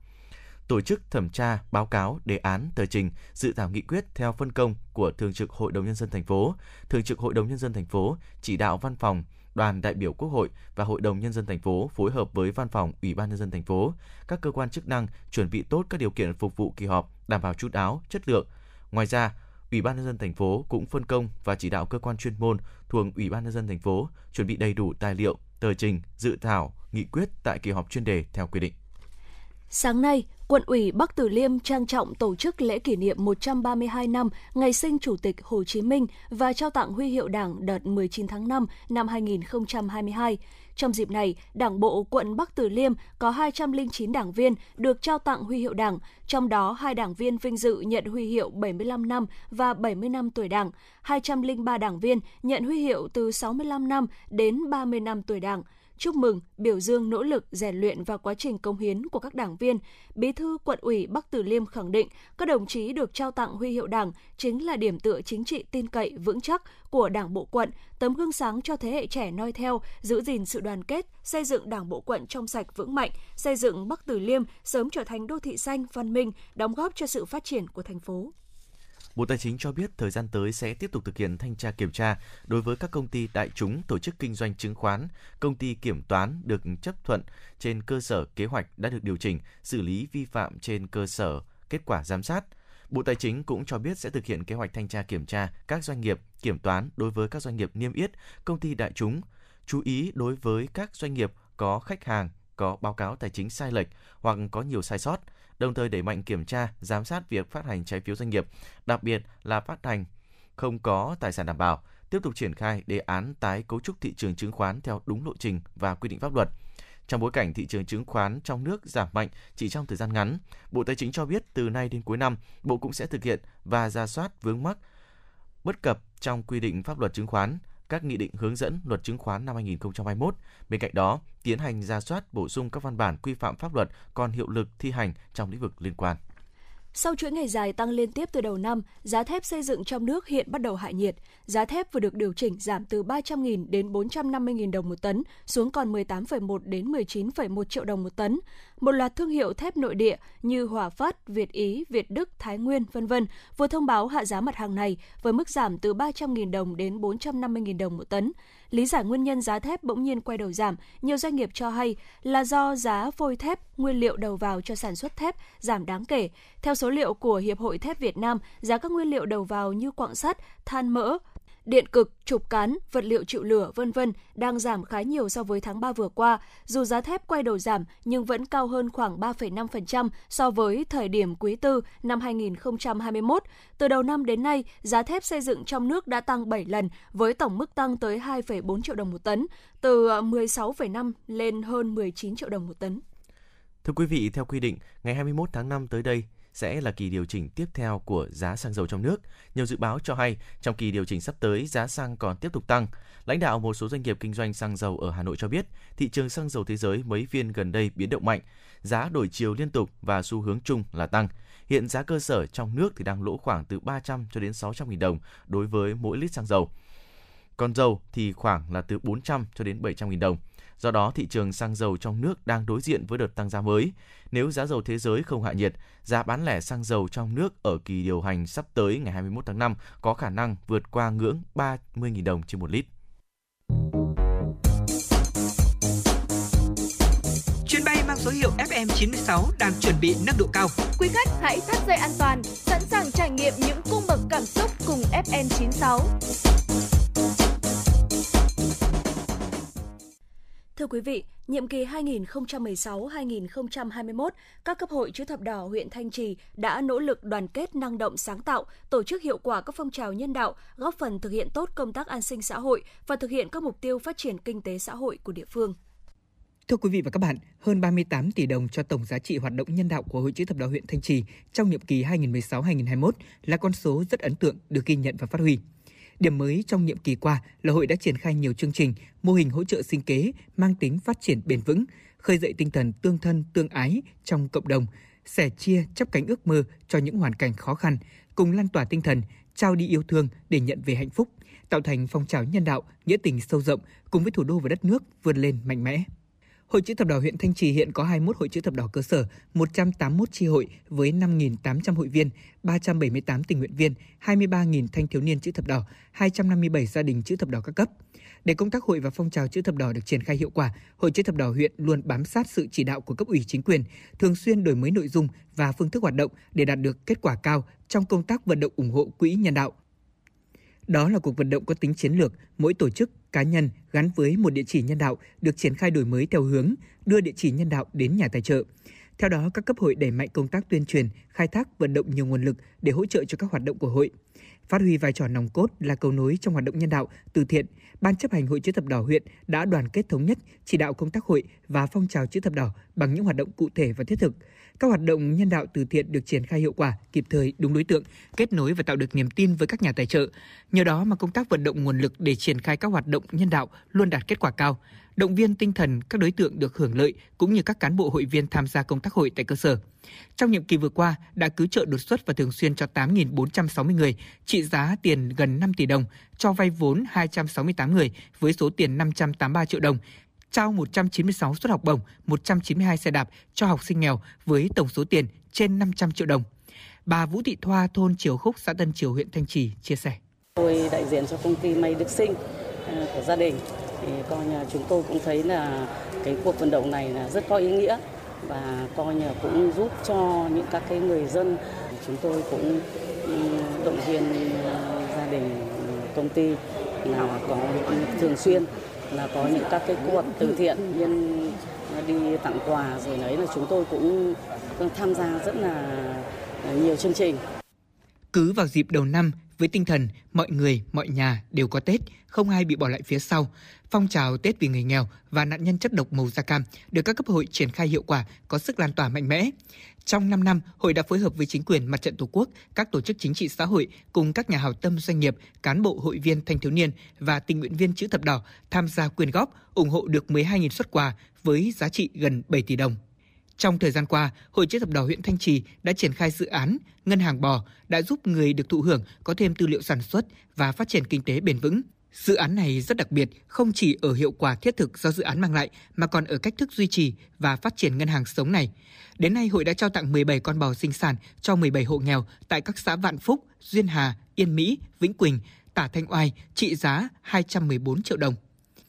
tổ chức thẩm tra, báo cáo, đề án, tờ trình, dự thảo nghị quyết theo phân công của Thường trực Hội đồng nhân dân thành phố. Thường trực Hội đồng nhân dân thành phố chỉ đạo văn phòng đoàn đại biểu Quốc hội và Hội đồng nhân dân thành phố phối hợp với văn phòng Ủy ban nhân dân thành phố, các cơ quan chức năng chuẩn bị tốt các điều kiện phục vụ kỳ họp, đảm bảo chú đáo, chất lượng. Ngoài ra, Ủy ban nhân dân thành phố cũng phân công và chỉ đạo cơ quan chuyên môn thuộc Ủy ban nhân dân thành phố chuẩn bị đầy đủ tài liệu, tờ trình, dự thảo, nghị quyết tại kỳ họp chuyên đề theo quy định. Sáng nay, Quận ủy Bắc Từ Liêm trang trọng tổ chức lễ kỷ niệm 132 năm ngày sinh Chủ tịch Hồ Chí Minh và trao tặng huy hiệu Đảng đợt 19 tháng 5 năm 2022. Trong dịp này, Đảng bộ quận Bắc Từ Liêm có 209 đảng viên được trao tặng huy hiệu Đảng, trong đó hai đảng viên vinh dự nhận huy hiệu 75 năm và 70 năm tuổi Đảng, 203 đảng viên nhận huy hiệu từ 65 năm đến 30 năm tuổi Đảng chúc mừng, biểu dương nỗ lực rèn luyện và quá trình công hiến của các đảng viên. Bí thư quận ủy Bắc Từ Liêm khẳng định các đồng chí được trao tặng huy hiệu Đảng chính là điểm tựa chính trị tin cậy vững chắc của Đảng bộ quận, tấm gương sáng cho thế hệ trẻ noi theo, giữ gìn sự đoàn kết, xây dựng Đảng bộ quận trong sạch vững mạnh, xây dựng Bắc Từ Liêm sớm trở thành đô thị xanh văn minh, đóng góp cho sự phát triển của thành phố. Bộ Tài chính cho biết thời gian tới sẽ tiếp tục thực hiện thanh tra kiểm tra đối với các công ty đại chúng tổ chức kinh doanh chứng khoán, công ty kiểm toán được chấp thuận trên cơ sở kế hoạch đã được điều chỉnh, xử lý vi phạm trên cơ sở kết quả giám sát. Bộ Tài chính cũng cho biết sẽ thực hiện kế hoạch thanh tra kiểm tra các doanh nghiệp kiểm toán đối với các doanh nghiệp niêm yết, công ty đại chúng. Chú ý đối với các doanh nghiệp có khách hàng có báo cáo tài chính sai lệch hoặc có nhiều sai sót, đồng thời đẩy mạnh kiểm tra, giám sát việc phát hành trái phiếu doanh nghiệp, đặc biệt là phát hành không có tài sản đảm bảo, tiếp tục triển khai đề án tái cấu trúc thị trường chứng khoán theo đúng lộ trình và quy định pháp luật. Trong bối cảnh thị trường chứng khoán trong nước giảm mạnh chỉ trong thời gian ngắn, Bộ Tài chính cho biết từ nay đến cuối năm, Bộ cũng sẽ thực hiện và ra soát vướng mắc bất cập trong quy định pháp luật chứng khoán, các nghị định hướng dẫn luật chứng khoán năm 2021. Bên cạnh đó, tiến hành ra soát bổ sung các văn bản quy phạm pháp luật còn hiệu lực thi hành trong lĩnh vực liên quan. Sau chuỗi ngày dài tăng liên tiếp từ đầu năm, giá thép xây dựng trong nước hiện bắt đầu hạ nhiệt. Giá thép vừa được điều chỉnh giảm từ 300.000 đến 450.000 đồng một tấn, xuống còn 18,1 đến 19,1 triệu đồng một tấn. Một loạt thương hiệu thép nội địa như Hòa Phát, Việt Ý, Việt Đức, Thái Nguyên, vân vân vừa thông báo hạ giá mặt hàng này với mức giảm từ 300.000 đồng đến 450.000 đồng một tấn lý giải nguyên nhân giá thép bỗng nhiên quay đầu giảm, nhiều doanh nghiệp cho hay là do giá phôi thép, nguyên liệu đầu vào cho sản xuất thép giảm đáng kể. Theo số liệu của Hiệp hội Thép Việt Nam, giá các nguyên liệu đầu vào như quặng sắt, than mỡ, điện cực, trục cán, vật liệu chịu lửa, vân vân đang giảm khá nhiều so với tháng 3 vừa qua. Dù giá thép quay đầu giảm nhưng vẫn cao hơn khoảng 3,5% so với thời điểm quý tư năm 2021. Từ đầu năm đến nay, giá thép xây dựng trong nước đã tăng 7 lần với tổng mức tăng tới 2,4 triệu đồng một tấn, từ ờ, 16,5 lên hơn 19 triệu đồng một tấn. Thưa quý vị, theo quy định, ngày 21 tháng 5 tới đây, sẽ là kỳ điều chỉnh tiếp theo của giá xăng dầu trong nước. Nhiều dự báo cho hay trong kỳ điều chỉnh sắp tới giá xăng còn tiếp tục tăng. Lãnh đạo một số doanh nghiệp kinh doanh xăng dầu ở Hà Nội cho biết, thị trường xăng dầu thế giới mấy phiên gần đây biến động mạnh, giá đổi chiều liên tục và xu hướng chung là tăng. Hiện giá cơ sở trong nước thì đang lỗ khoảng từ 300 cho đến 600 000 đồng đối với mỗi lít xăng dầu. Còn dầu thì khoảng là từ 400 cho đến 700 000 đồng. Do đó, thị trường xăng dầu trong nước đang đối diện với đợt tăng giá mới. Nếu giá dầu thế giới không hạ nhiệt, giá bán lẻ xăng dầu trong nước ở kỳ điều hành sắp tới ngày 21 tháng 5 có khả năng vượt qua ngưỡng 30.000 đồng trên một lít. Chuyến bay mang số hiệu FM96 đang chuẩn bị nâng độ cao. Quý khách hãy thắt dây an toàn, sẵn sàng trải nghiệm những cung bậc cảm xúc cùng FM96. Thưa quý vị, nhiệm kỳ 2016-2021, các cấp hội chữ thập đỏ huyện Thanh Trì đã nỗ lực đoàn kết năng động sáng tạo, tổ chức hiệu quả các phong trào nhân đạo, góp phần thực hiện tốt công tác an sinh xã hội và thực hiện các mục tiêu phát triển kinh tế xã hội của địa phương. Thưa quý vị và các bạn, hơn 38 tỷ đồng cho tổng giá trị hoạt động nhân đạo của Hội chữ thập đỏ huyện Thanh Trì trong nhiệm kỳ 2016-2021 là con số rất ấn tượng được ghi nhận và phát huy. Điểm mới trong nhiệm kỳ qua là hội đã triển khai nhiều chương trình, mô hình hỗ trợ sinh kế mang tính phát triển bền vững, khơi dậy tinh thần tương thân tương ái trong cộng đồng, sẻ chia chấp cánh ước mơ cho những hoàn cảnh khó khăn, cùng lan tỏa tinh thần trao đi yêu thương để nhận về hạnh phúc, tạo thành phong trào nhân đạo, nghĩa tình sâu rộng cùng với thủ đô và đất nước vươn lên mạnh mẽ. Hội chữ thập đỏ huyện Thanh Trì hiện có 21 hội chữ thập đỏ cơ sở, 181 chi hội với 5.800 hội viên, 378 tình nguyện viên, 23.000 thanh thiếu niên chữ thập đỏ, 257 gia đình chữ thập đỏ các cấp. Để công tác hội và phong trào chữ thập đỏ được triển khai hiệu quả, Hội chữ thập đỏ huyện luôn bám sát sự chỉ đạo của cấp ủy chính quyền, thường xuyên đổi mới nội dung và phương thức hoạt động để đạt được kết quả cao trong công tác vận động ủng hộ quỹ nhân đạo. Đó là cuộc vận động có tính chiến lược, mỗi tổ chức, cá nhân gắn với một địa chỉ nhân đạo được triển khai đổi mới theo hướng đưa địa chỉ nhân đạo đến nhà tài trợ. Theo đó, các cấp hội đẩy mạnh công tác tuyên truyền, khai thác vận động nhiều nguồn lực để hỗ trợ cho các hoạt động của hội. Phát huy vai trò nòng cốt là cầu nối trong hoạt động nhân đạo, từ thiện, Ban chấp hành Hội chữ thập đỏ huyện đã đoàn kết thống nhất chỉ đạo công tác hội và phong trào chữ thập đỏ bằng những hoạt động cụ thể và thiết thực. Các hoạt động nhân đạo từ thiện được triển khai hiệu quả, kịp thời, đúng đối tượng, kết nối và tạo được niềm tin với các nhà tài trợ. Nhờ đó mà công tác vận động nguồn lực để triển khai các hoạt động nhân đạo luôn đạt kết quả cao động viên tinh thần các đối tượng được hưởng lợi cũng như các cán bộ hội viên tham gia công tác hội tại cơ sở. Trong nhiệm kỳ vừa qua, đã cứu trợ đột xuất và thường xuyên cho 8.460 người, trị giá tiền gần 5 tỷ đồng, cho vay vốn 268 người với số tiền 583 triệu đồng, trao 196 suất học bổng, 192 xe đạp cho học sinh nghèo với tổng số tiền trên 500 triệu đồng. Bà Vũ Thị Thoa, thôn Triều Khúc, xã Tân Triều, huyện Thanh Trì chia sẻ. Tôi đại diện cho công ty May Đức Sinh à, của gia đình thì coi như chúng tôi cũng thấy là cái cuộc vận động này là rất có ý nghĩa và coi như cũng giúp cho những các cái người dân chúng tôi cũng động viên ờ, gia đình công ty là có thường xuyên là có những các cái cuộc từ thiện nhân đi tặng quà rồi đấy là chúng tôi cũng ờ, tham gia rất là ờ, nhiều chương trình. Cứ vào dịp đầu năm, với tinh thần mọi người, mọi nhà đều có Tết, không ai bị bỏ lại phía sau. Phong trào Tết vì người nghèo và nạn nhân chất độc màu da cam được các cấp hội triển khai hiệu quả, có sức lan tỏa mạnh mẽ. Trong 5 năm, hội đã phối hợp với chính quyền mặt trận Tổ quốc, các tổ chức chính trị xã hội cùng các nhà hảo tâm doanh nghiệp, cán bộ hội viên thanh thiếu niên và tình nguyện viên chữ thập đỏ tham gia quyên góp, ủng hộ được 12.000 xuất quà với giá trị gần 7 tỷ đồng. Trong thời gian qua, Hội chữ thập đỏ huyện Thanh Trì đã triển khai dự án Ngân hàng bò đã giúp người được thụ hưởng có thêm tư liệu sản xuất và phát triển kinh tế bền vững. Dự án này rất đặc biệt, không chỉ ở hiệu quả thiết thực do dự án mang lại mà còn ở cách thức duy trì và phát triển ngân hàng sống này. Đến nay, hội đã trao tặng 17 con bò sinh sản cho 17 hộ nghèo tại các xã Vạn Phúc, Duyên Hà, Yên Mỹ, Vĩnh Quỳnh, Tả Thanh Oai trị giá 214 triệu đồng.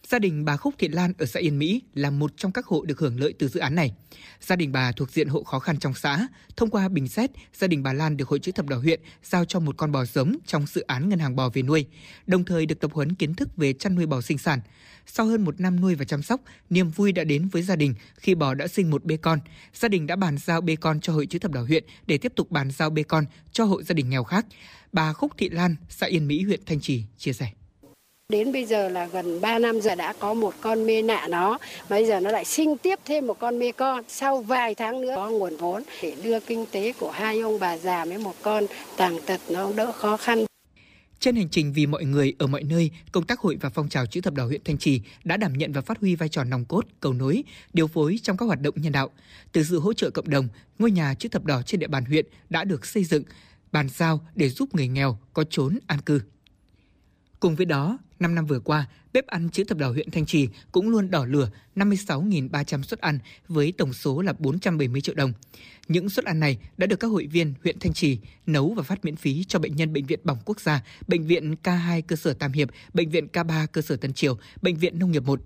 Gia đình bà Khúc Thị Lan ở xã Yên Mỹ là một trong các hộ được hưởng lợi từ dự án này. Gia đình bà thuộc diện hộ khó khăn trong xã. Thông qua bình xét, gia đình bà Lan được Hội chữ thập đỏ huyện giao cho một con bò giống trong dự án ngân hàng bò về nuôi, đồng thời được tập huấn kiến thức về chăn nuôi bò sinh sản. Sau hơn một năm nuôi và chăm sóc, niềm vui đã đến với gia đình khi bò đã sinh một bê con. Gia đình đã bàn giao bê con cho Hội chữ thập đỏ huyện để tiếp tục bàn giao bê con cho hộ gia đình nghèo khác. Bà Khúc Thị Lan, xã Yên Mỹ, huyện Thanh Trì chia sẻ. Đến bây giờ là gần 3 năm giờ đã có một con mê nạ nó, bây giờ nó lại sinh tiếp thêm một con mê con. Sau vài tháng nữa có nguồn vốn để đưa kinh tế của hai ông bà già với một con tàng tật nó đỡ khó khăn. Trên hành trình vì mọi người ở mọi nơi, công tác hội và phong trào chữ thập đỏ huyện Thanh Trì đã đảm nhận và phát huy vai trò nòng cốt, cầu nối, điều phối trong các hoạt động nhân đạo. Từ sự hỗ trợ cộng đồng, ngôi nhà chữ thập đỏ trên địa bàn huyện đã được xây dựng, bàn giao để giúp người nghèo có chốn an cư. Cùng với đó, 5 năm vừa qua, bếp ăn chữ thập đỏ huyện Thanh Trì cũng luôn đỏ lửa 56.300 suất ăn với tổng số là 470 triệu đồng. Những suất ăn này đã được các hội viên huyện Thanh Trì nấu và phát miễn phí cho bệnh nhân Bệnh viện Bỏng Quốc gia, Bệnh viện K2 cơ sở Tam Hiệp, Bệnh viện K3 cơ sở Tân Triều, Bệnh viện Nông nghiệp 1.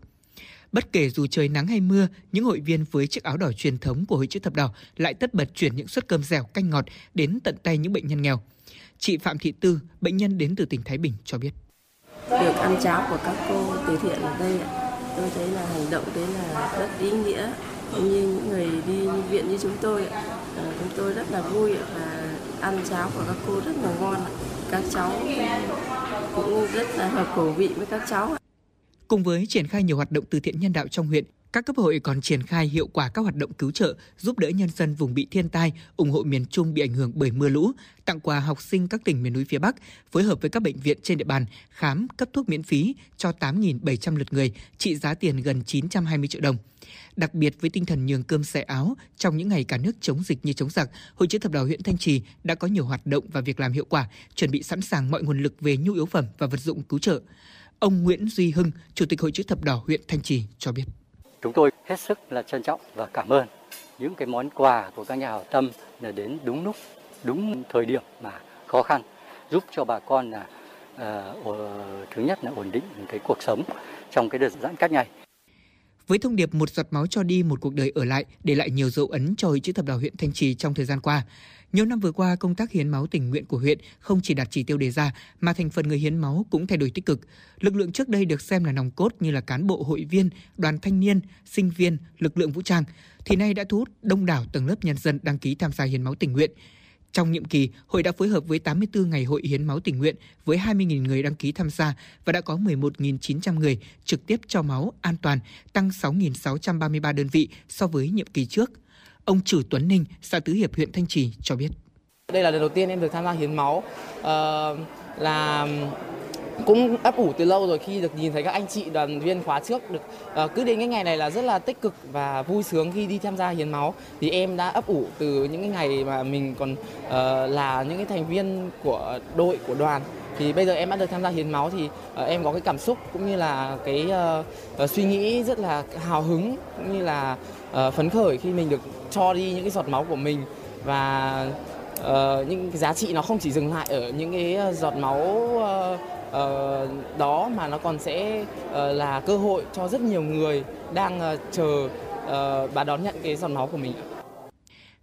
Bất kể dù trời nắng hay mưa, những hội viên với chiếc áo đỏ truyền thống của Hội chữ thập đỏ lại tất bật chuyển những suất cơm dẻo canh ngọt đến tận tay những bệnh nhân nghèo. Chị Phạm Thị Tư, bệnh nhân đến từ tỉnh Thái Bình cho biết được ăn cháo của các cô từ thiện ở đây, tôi thấy là hành động đấy là rất ý nghĩa. Cũng Như những người đi viện như chúng tôi, ờ, chúng tôi rất là vui và ăn cháo của các cô rất là ngon. Các cháu cũng rất là hợp khẩu vị với các cháu. Cùng với triển khai nhiều hoạt động từ thiện nhân đạo trong huyện, các cấp hội còn triển khai hiệu quả các hoạt động cứu trợ, giúp đỡ nhân dân vùng bị thiên tai, ủng hộ miền Trung bị ảnh hưởng bởi mưa lũ, tặng quà học sinh các tỉnh miền núi phía Bắc, phối hợp với các bệnh viện trên địa bàn khám, cấp thuốc miễn phí cho 8.700 lượt người, trị giá tiền gần 920 triệu đồng. Đặc biệt với tinh thần nhường cơm xẻ áo, trong những ngày cả nước chống dịch như chống giặc, Hội chữ thập đỏ huyện Thanh Trì đã có nhiều hoạt động và việc làm hiệu quả, chuẩn bị sẵn sàng mọi nguồn lực về nhu yếu phẩm và vật dụng cứu trợ. Ông Nguyễn Duy Hưng, Chủ tịch Hội chữ thập đỏ huyện Thanh Trì cho biết. Chúng tôi hết sức là trân trọng và cảm ơn những cái món quà của các nhà hảo tâm là đến đúng lúc, đúng thời điểm mà khó khăn, giúp cho bà con là uh, thứ nhất là ổn định cái cuộc sống trong cái đợt giãn cách này. Với thông điệp một giọt máu cho đi một cuộc đời ở lại, để lại nhiều dấu ấn cho Hội chữ thập đỏ huyện Thanh Trì trong thời gian qua. Nhiều năm vừa qua, công tác hiến máu tình nguyện của huyện không chỉ đạt chỉ tiêu đề ra, mà thành phần người hiến máu cũng thay đổi tích cực. Lực lượng trước đây được xem là nòng cốt như là cán bộ hội viên, đoàn thanh niên, sinh viên, lực lượng vũ trang, thì nay đã thu hút đông đảo tầng lớp nhân dân đăng ký tham gia hiến máu tình nguyện. Trong nhiệm kỳ, hội đã phối hợp với 84 ngày hội hiến máu tình nguyện với 20.000 người đăng ký tham gia và đã có 11.900 người trực tiếp cho máu an toàn, tăng 6.633 đơn vị so với nhiệm kỳ trước. Ông Trử Tuấn Ninh, xã Tứ Hiệp, huyện Thanh Trì cho biết. Đây là lần đầu tiên em được tham gia hiến máu. Uh, là cũng ấp ủ từ lâu rồi khi được nhìn thấy các anh chị đoàn viên khóa trước được uh, cứ đến cái ngày này là rất là tích cực và vui sướng khi đi tham gia hiến máu thì em đã ấp ủ từ những cái ngày mà mình còn uh, là những cái thành viên của đội của đoàn thì bây giờ em đã được tham gia hiến máu thì uh, em có cái cảm xúc cũng như là cái uh, uh, suy nghĩ rất là hào hứng cũng như là uh, phấn khởi khi mình được cho đi những cái giọt máu của mình và uh, những cái giá trị nó không chỉ dừng lại ở những cái giọt máu uh, uh, đó mà nó còn sẽ uh, là cơ hội cho rất nhiều người đang uh, chờ uh, và đón nhận cái giọt máu của mình.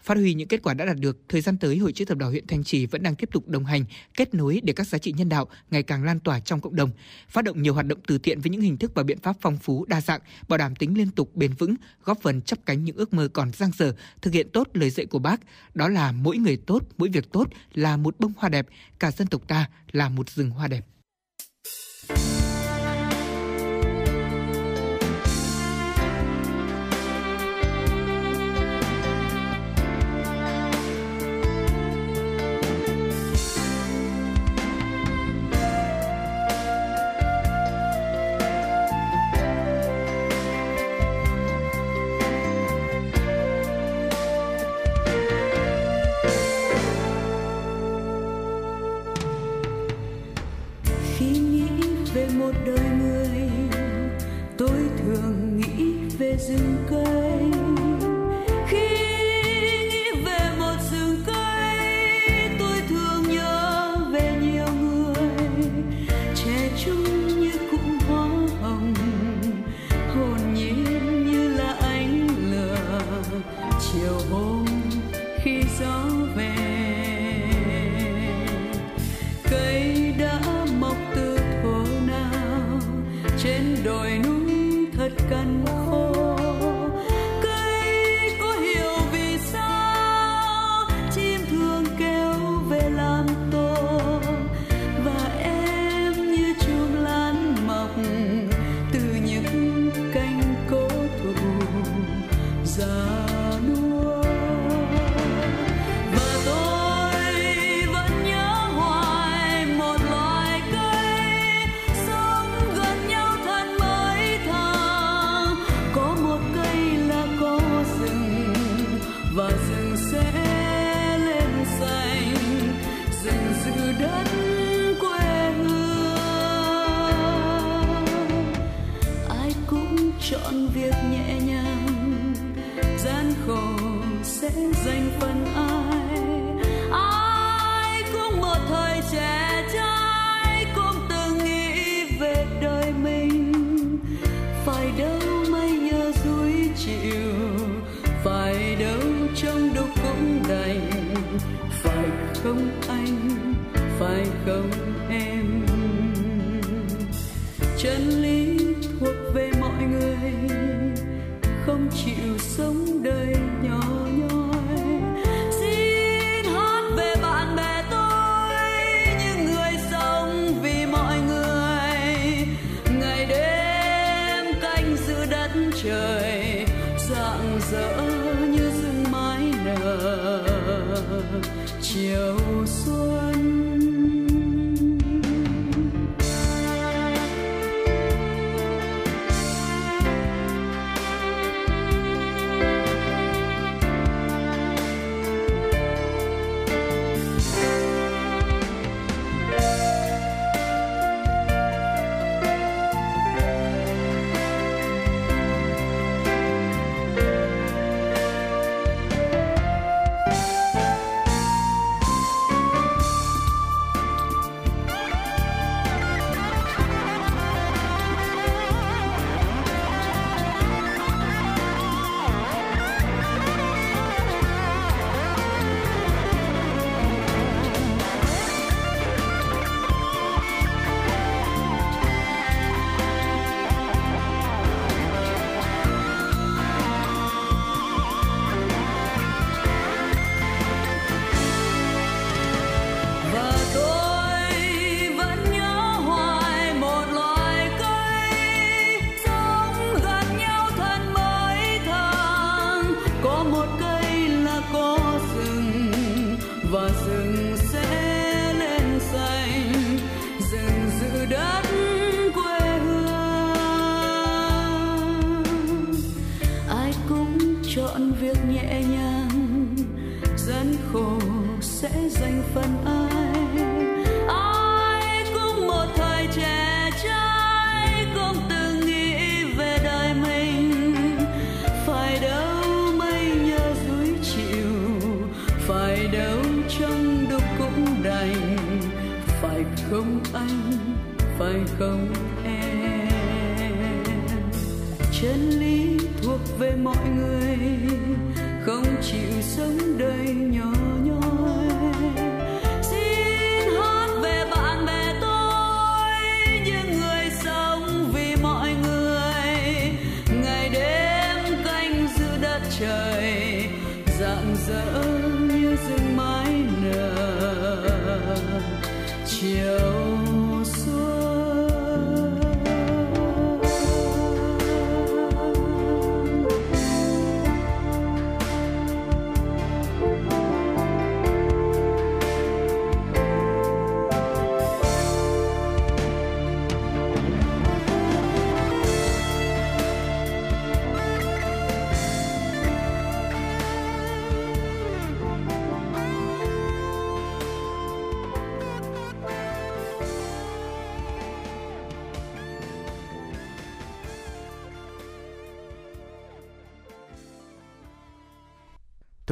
Phát huy những kết quả đã đạt được, thời gian tới Hội chữ thập đỏ huyện Thanh Trì vẫn đang tiếp tục đồng hành, kết nối để các giá trị nhân đạo ngày càng lan tỏa trong cộng đồng, phát động nhiều hoạt động từ thiện với những hình thức và biện pháp phong phú, đa dạng, bảo đảm tính liên tục bền vững, góp phần chấp cánh những ước mơ còn dang dở, thực hiện tốt lời dạy của Bác, đó là mỗi người tốt, mỗi việc tốt là một bông hoa đẹp, cả dân tộc ta là một rừng hoa đẹp.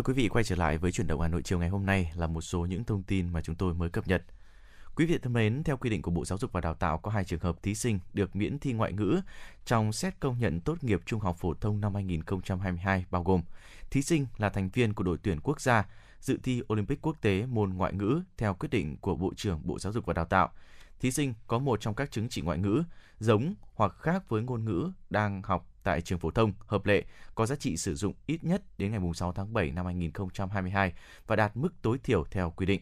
Thưa quý vị, quay trở lại với chuyển động Hà Nội chiều ngày hôm nay là một số những thông tin mà chúng tôi mới cập nhật. Quý vị thân mến, theo quy định của Bộ Giáo dục và Đào tạo có hai trường hợp thí sinh được miễn thi ngoại ngữ trong xét công nhận tốt nghiệp trung học phổ thông năm 2022 bao gồm thí sinh là thành viên của đội tuyển quốc gia dự thi Olympic quốc tế môn ngoại ngữ theo quyết định của Bộ trưởng Bộ Giáo dục và Đào tạo. Thí sinh có một trong các chứng chỉ ngoại ngữ giống hoặc khác với ngôn ngữ đang học tại trường phổ thông hợp lệ có giá trị sử dụng ít nhất đến ngày 6 tháng 7 năm 2022 và đạt mức tối thiểu theo quy định.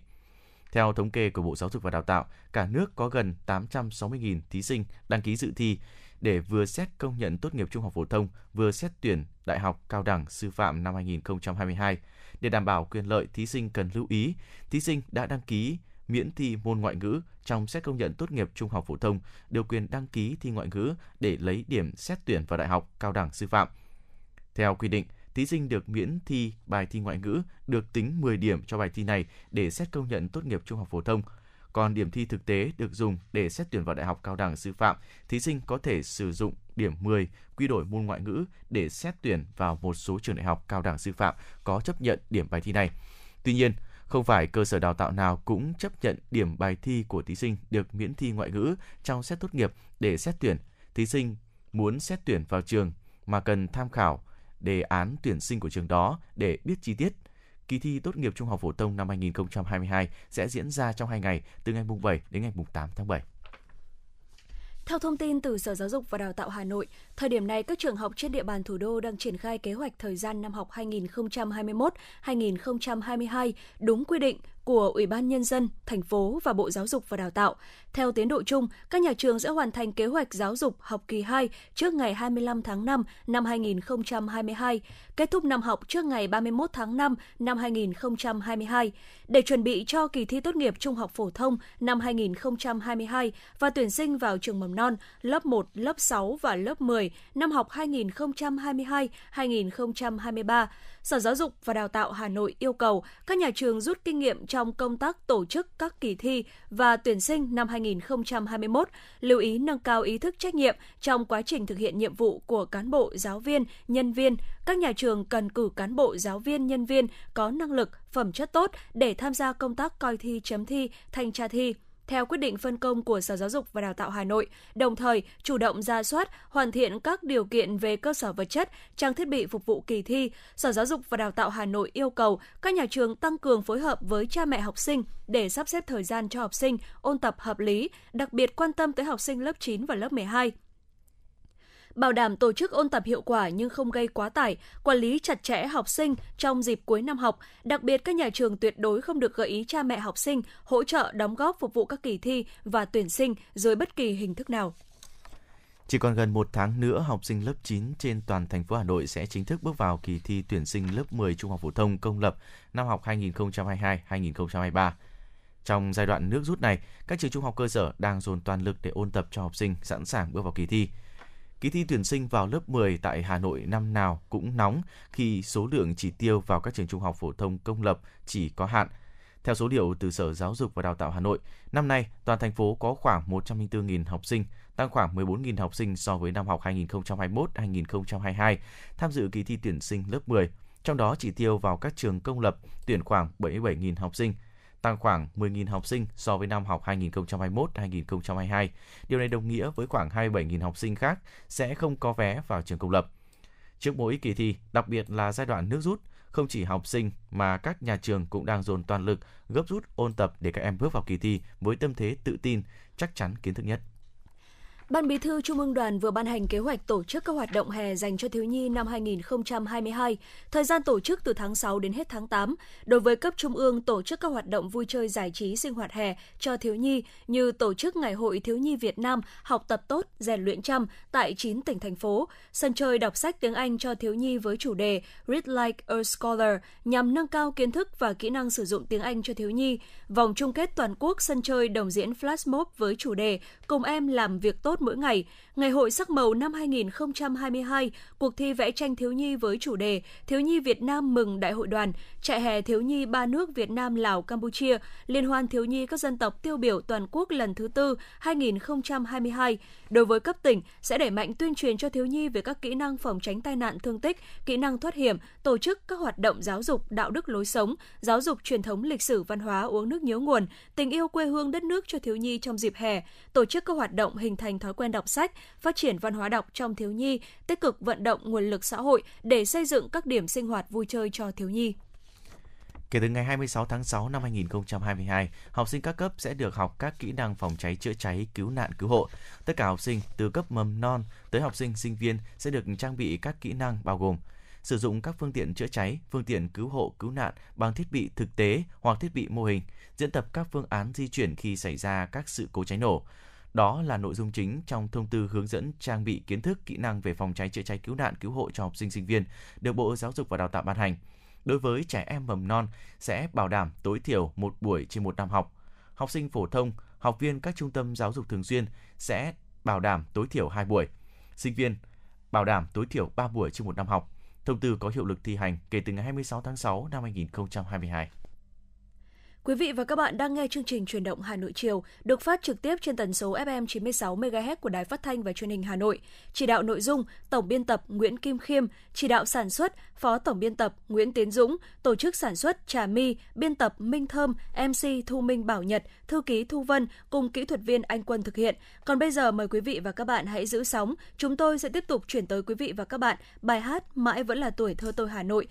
Theo thống kê của Bộ Giáo dục và Đào tạo, cả nước có gần 860.000 thí sinh đăng ký dự thi để vừa xét công nhận tốt nghiệp trung học phổ thông, vừa xét tuyển đại học cao đẳng sư phạm năm 2022. Để đảm bảo quyền lợi, thí sinh cần lưu ý, thí sinh đã đăng ký miễn thi môn ngoại ngữ trong xét công nhận tốt nghiệp trung học phổ thông điều quyền đăng ký thi ngoại ngữ để lấy điểm xét tuyển vào đại học cao đẳng sư phạm. Theo quy định, thí sinh được miễn thi bài thi ngoại ngữ được tính 10 điểm cho bài thi này để xét công nhận tốt nghiệp trung học phổ thông. Còn điểm thi thực tế được dùng để xét tuyển vào đại học cao đẳng sư phạm, thí sinh có thể sử dụng điểm 10 quy đổi môn ngoại ngữ để xét tuyển vào một số trường đại học cao đẳng sư phạm có chấp nhận điểm bài thi này. Tuy nhiên, không phải cơ sở đào tạo nào cũng chấp nhận điểm bài thi của thí sinh được miễn thi ngoại ngữ trong xét tốt nghiệp để xét tuyển. Thí sinh muốn xét tuyển vào trường mà cần tham khảo đề án tuyển sinh của trường đó để biết chi tiết. Kỳ thi tốt nghiệp trung học phổ thông năm 2022 sẽ diễn ra trong 2 ngày, từ ngày mùng 7 đến ngày mùng 8 tháng 7. Theo thông tin từ Sở Giáo dục và Đào tạo Hà Nội, thời điểm này các trường học trên địa bàn thủ đô đang triển khai kế hoạch thời gian năm học 2021-2022 đúng quy định của Ủy ban Nhân dân, thành phố và Bộ Giáo dục và Đào tạo. Theo tiến độ chung, các nhà trường sẽ hoàn thành kế hoạch giáo dục học kỳ 2 trước ngày 25 tháng 5 năm 2022, kết thúc năm học trước ngày 31 tháng 5 năm 2022. Để chuẩn bị cho kỳ thi tốt nghiệp trung học phổ thông năm 2022 và tuyển sinh vào trường mầm non, lớp 1, lớp 6 và lớp 10 năm học 2022-2023, Sở Giáo dục và Đào tạo Hà Nội yêu cầu các nhà trường rút kinh nghiệm trong công tác tổ chức các kỳ thi và tuyển sinh năm 2021, lưu ý nâng cao ý thức trách nhiệm trong quá trình thực hiện nhiệm vụ của cán bộ, giáo viên, nhân viên. Các nhà trường cần cử cán bộ, giáo viên, nhân viên có năng lực, phẩm chất tốt để tham gia công tác coi thi, chấm thi, thanh tra thi, theo quyết định phân công của Sở Giáo dục và Đào tạo Hà Nội, đồng thời chủ động ra soát, hoàn thiện các điều kiện về cơ sở vật chất, trang thiết bị phục vụ kỳ thi. Sở Giáo dục và Đào tạo Hà Nội yêu cầu các nhà trường tăng cường phối hợp với cha mẹ học sinh để sắp xếp thời gian cho học sinh ôn tập hợp lý, đặc biệt quan tâm tới học sinh lớp 9 và lớp 12 bảo đảm tổ chức ôn tập hiệu quả nhưng không gây quá tải, quản lý chặt chẽ học sinh trong dịp cuối năm học. Đặc biệt các nhà trường tuyệt đối không được gợi ý cha mẹ học sinh hỗ trợ đóng góp phục vụ các kỳ thi và tuyển sinh dưới bất kỳ hình thức nào. Chỉ còn gần một tháng nữa, học sinh lớp 9 trên toàn thành phố Hà Nội sẽ chính thức bước vào kỳ thi tuyển sinh lớp 10 trung học phổ thông công lập năm học 2022-2023. Trong giai đoạn nước rút này, các trường trung học cơ sở đang dồn toàn lực để ôn tập cho học sinh sẵn sàng bước vào kỳ thi. Kỳ thi tuyển sinh vào lớp 10 tại Hà Nội năm nào cũng nóng khi số lượng chỉ tiêu vào các trường trung học phổ thông công lập chỉ có hạn. Theo số liệu từ Sở Giáo dục và Đào tạo Hà Nội, năm nay toàn thành phố có khoảng 104.000 học sinh, tăng khoảng 14.000 học sinh so với năm học 2021-2022 tham dự kỳ thi tuyển sinh lớp 10. Trong đó chỉ tiêu vào các trường công lập tuyển khoảng 77.000 học sinh, tăng khoảng 10.000 học sinh so với năm học 2021-2022. Điều này đồng nghĩa với khoảng 27.000 học sinh khác sẽ không có vé vào trường công lập. Trước mỗi kỳ thi, đặc biệt là giai đoạn nước rút, không chỉ học sinh mà các nhà trường cũng đang dồn toàn lực gấp rút ôn tập để các em bước vào kỳ thi với tâm thế tự tin, chắc chắn kiến thức nhất. Ban Bí thư Trung ương Đoàn vừa ban hành kế hoạch tổ chức các hoạt động hè dành cho thiếu nhi năm 2022, thời gian tổ chức từ tháng 6 đến hết tháng 8. Đối với cấp trung ương tổ chức các hoạt động vui chơi giải trí sinh hoạt hè cho thiếu nhi như tổ chức Ngày hội Thiếu nhi Việt Nam học tập tốt, rèn luyện chăm tại 9 tỉnh thành phố, sân chơi đọc sách tiếng Anh cho thiếu nhi với chủ đề Read Like a Scholar nhằm nâng cao kiến thức và kỹ năng sử dụng tiếng Anh cho thiếu nhi, vòng chung kết toàn quốc sân chơi đồng diễn Flash Mob với chủ đề Cùng em làm việc tốt mỗi ngày, Ngày hội sắc màu năm 2022, cuộc thi vẽ tranh thiếu nhi với chủ đề Thiếu nhi Việt Nam mừng Đại hội đoàn, trại hè thiếu nhi ba nước Việt Nam, Lào, Campuchia, Liên hoan thiếu nhi các dân tộc tiêu biểu toàn quốc lần thứ tư 2022. Đối với cấp tỉnh, sẽ đẩy mạnh tuyên truyền cho thiếu nhi về các kỹ năng phòng tránh tai nạn thương tích, kỹ năng thoát hiểm, tổ chức các hoạt động giáo dục, đạo đức lối sống, giáo dục truyền thống lịch sử văn hóa uống nước nhớ nguồn, tình yêu quê hương đất nước cho thiếu nhi trong dịp hè, tổ chức các hoạt động hình thành thói quen đọc sách, phát triển văn hóa đọc trong thiếu nhi, tích cực vận động nguồn lực xã hội để xây dựng các điểm sinh hoạt vui chơi cho thiếu nhi. Kể từ ngày 26 tháng 6 năm 2022, học sinh các cấp sẽ được học các kỹ năng phòng cháy chữa cháy, cứu nạn cứu hộ. Tất cả học sinh từ cấp mầm non tới học sinh sinh viên sẽ được trang bị các kỹ năng bao gồm sử dụng các phương tiện chữa cháy, phương tiện cứu hộ cứu nạn bằng thiết bị thực tế hoặc thiết bị mô hình, diễn tập các phương án di chuyển khi xảy ra các sự cố cháy nổ. Đó là nội dung chính trong thông tư hướng dẫn trang bị kiến thức kỹ năng về phòng cháy chữa cháy cứu nạn cứu hộ cho học sinh sinh viên được Bộ Giáo dục và Đào tạo ban hành. Đối với trẻ em mầm non sẽ bảo đảm tối thiểu một buổi trên một năm học. Học sinh phổ thông, học viên các trung tâm giáo dục thường xuyên sẽ bảo đảm tối thiểu 2 buổi. Sinh viên bảo đảm tối thiểu 3 buổi trên một năm học. Thông tư có hiệu lực thi hành kể từ ngày 26 tháng 6 năm 2022. Quý vị và các bạn đang nghe chương trình Truyền động Hà Nội chiều được phát trực tiếp trên tần số FM 96 MHz của Đài Phát thanh và Truyền hình Hà Nội. Chỉ đạo nội dung Tổng biên tập Nguyễn Kim Khiêm, chỉ đạo sản xuất Phó Tổng biên tập Nguyễn Tiến Dũng, tổ chức sản xuất Trà My, biên tập Minh Thơm, MC Thu Minh Bảo Nhật, thư ký Thu Vân cùng kỹ thuật viên Anh Quân thực hiện. Còn bây giờ mời quý vị và các bạn hãy giữ sóng. Chúng tôi sẽ tiếp tục chuyển tới quý vị và các bạn bài hát Mãi vẫn là tuổi thơ tôi Hà Nội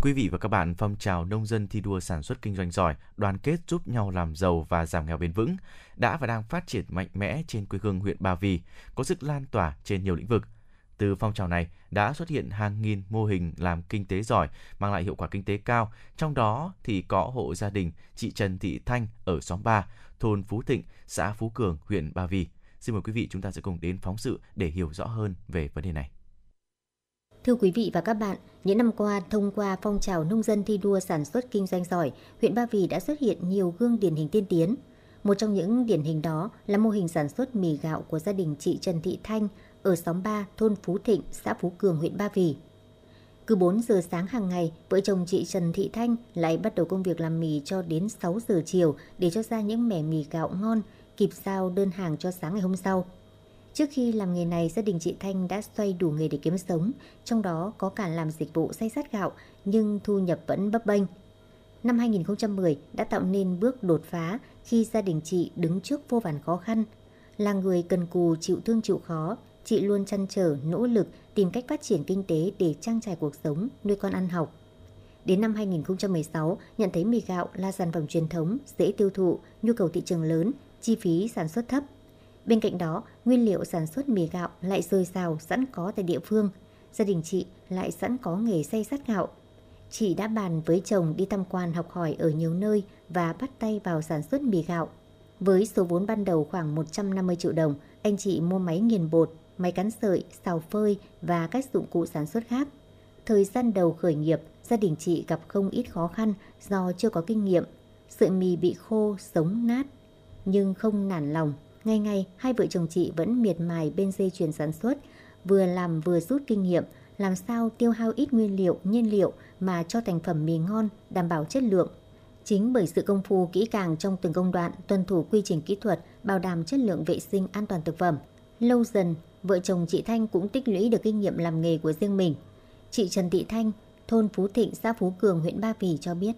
Thưa quý vị và các bạn, phong trào nông dân thi đua sản xuất kinh doanh giỏi, đoàn kết giúp nhau làm giàu và giảm nghèo bền vững đã và đang phát triển mạnh mẽ trên quê hương huyện Ba Vì, có sức lan tỏa trên nhiều lĩnh vực. Từ phong trào này đã xuất hiện hàng nghìn mô hình làm kinh tế giỏi, mang lại hiệu quả kinh tế cao. Trong đó thì có hộ gia đình chị Trần Thị Thanh ở xóm 3, thôn Phú Thịnh, xã Phú Cường, huyện Ba Vì. Xin mời quý vị chúng ta sẽ cùng đến phóng sự để hiểu rõ hơn về vấn đề này. Thưa quý vị và các bạn, những năm qua, thông qua phong trào nông dân thi đua sản xuất kinh doanh giỏi, huyện Ba Vì đã xuất hiện nhiều gương điển hình tiên tiến. Một trong những điển hình đó là mô hình sản xuất mì gạo của gia đình chị Trần Thị Thanh ở xóm 3, thôn Phú Thịnh, xã Phú Cường, huyện Ba Vì. Cứ 4 giờ sáng hàng ngày, vợ chồng chị Trần Thị Thanh lại bắt đầu công việc làm mì cho đến 6 giờ chiều để cho ra những mẻ mì gạo ngon, kịp giao đơn hàng cho sáng ngày hôm sau. Trước khi làm nghề này, gia đình chị Thanh đã xoay đủ nghề để kiếm sống, trong đó có cả làm dịch vụ xay sát gạo, nhưng thu nhập vẫn bấp bênh. Năm 2010 đã tạo nên bước đột phá khi gia đình chị đứng trước vô vàn khó khăn. Là người cần cù chịu thương chịu khó, chị luôn chăn trở, nỗ lực tìm cách phát triển kinh tế để trang trải cuộc sống, nuôi con ăn học. Đến năm 2016, nhận thấy mì gạo là sản phẩm truyền thống, dễ tiêu thụ, nhu cầu thị trường lớn, chi phí sản xuất thấp. Bên cạnh đó, nguyên liệu sản xuất mì gạo lại dồi dào sẵn có tại địa phương. Gia đình chị lại sẵn có nghề xay sát gạo. Chị đã bàn với chồng đi tham quan học hỏi ở nhiều nơi và bắt tay vào sản xuất mì gạo. Với số vốn ban đầu khoảng 150 triệu đồng, anh chị mua máy nghiền bột, máy cắn sợi, xào phơi và các dụng cụ sản xuất khác. Thời gian đầu khởi nghiệp, gia đình chị gặp không ít khó khăn do chưa có kinh nghiệm. Sợi mì bị khô, sống nát, nhưng không nản lòng. Ngày ngày, hai vợ chồng chị vẫn miệt mài bên dây chuyền sản xuất, vừa làm vừa rút kinh nghiệm, làm sao tiêu hao ít nguyên liệu, nhiên liệu mà cho thành phẩm mì ngon, đảm bảo chất lượng. Chính bởi sự công phu kỹ càng trong từng công đoạn, tuân thủ quy trình kỹ thuật, bảo đảm chất lượng vệ sinh an toàn thực phẩm. Lâu dần, vợ chồng chị Thanh cũng tích lũy được kinh nghiệm làm nghề của riêng mình. Chị Trần Thị Thanh, thôn Phú Thịnh, xã Phú Cường, huyện Ba Vì cho biết.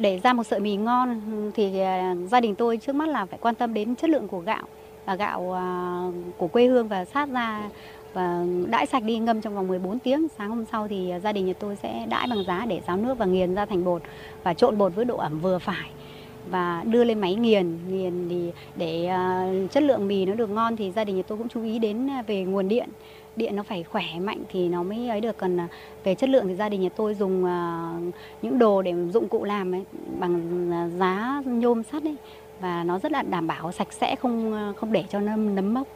Để ra một sợi mì ngon thì à, gia đình tôi trước mắt là phải quan tâm đến chất lượng của gạo và gạo à, của quê hương và sát ra và đãi sạch đi ngâm trong vòng 14 tiếng. Sáng hôm sau thì gia đình nhà tôi sẽ đãi bằng giá để ráo nước và nghiền ra thành bột và trộn bột với độ ẩm vừa phải và đưa lên máy nghiền nghiền thì để à, chất lượng mì nó được ngon thì gia đình nhà tôi cũng chú ý đến về nguồn điện điện nó phải khỏe mạnh thì nó mới ấy được còn à, về chất lượng thì gia đình nhà tôi dùng uh, những đồ để dụng cụ làm ấy, bằng à, giá nhôm sắt ấy và nó rất là đảm bảo sạch sẽ không không để cho nó nấm mốc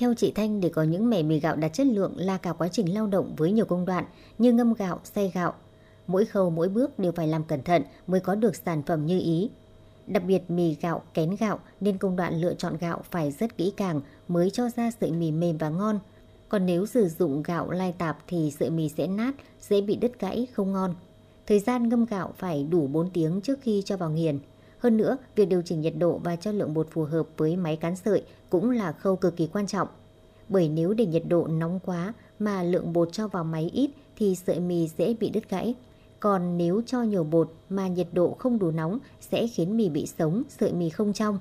theo chị Thanh, để có những mẻ mì gạo đạt chất lượng là cả quá trình lao động với nhiều công đoạn như ngâm gạo, xay gạo. Mỗi khâu mỗi bước đều phải làm cẩn thận mới có được sản phẩm như ý. Đặc biệt mì gạo kén gạo nên công đoạn lựa chọn gạo phải rất kỹ càng mới cho ra sợi mì mềm và ngon. Còn nếu sử dụng gạo lai tạp thì sợi mì sẽ nát, dễ bị đứt gãy, không ngon. Thời gian ngâm gạo phải đủ 4 tiếng trước khi cho vào nghiền. Hơn nữa, việc điều chỉnh nhiệt độ và cho lượng bột phù hợp với máy cán sợi cũng là khâu cực kỳ quan trọng. Bởi nếu để nhiệt độ nóng quá mà lượng bột cho vào máy ít thì sợi mì dễ bị đứt gãy. Còn nếu cho nhiều bột mà nhiệt độ không đủ nóng sẽ khiến mì bị sống, sợi mì không trong.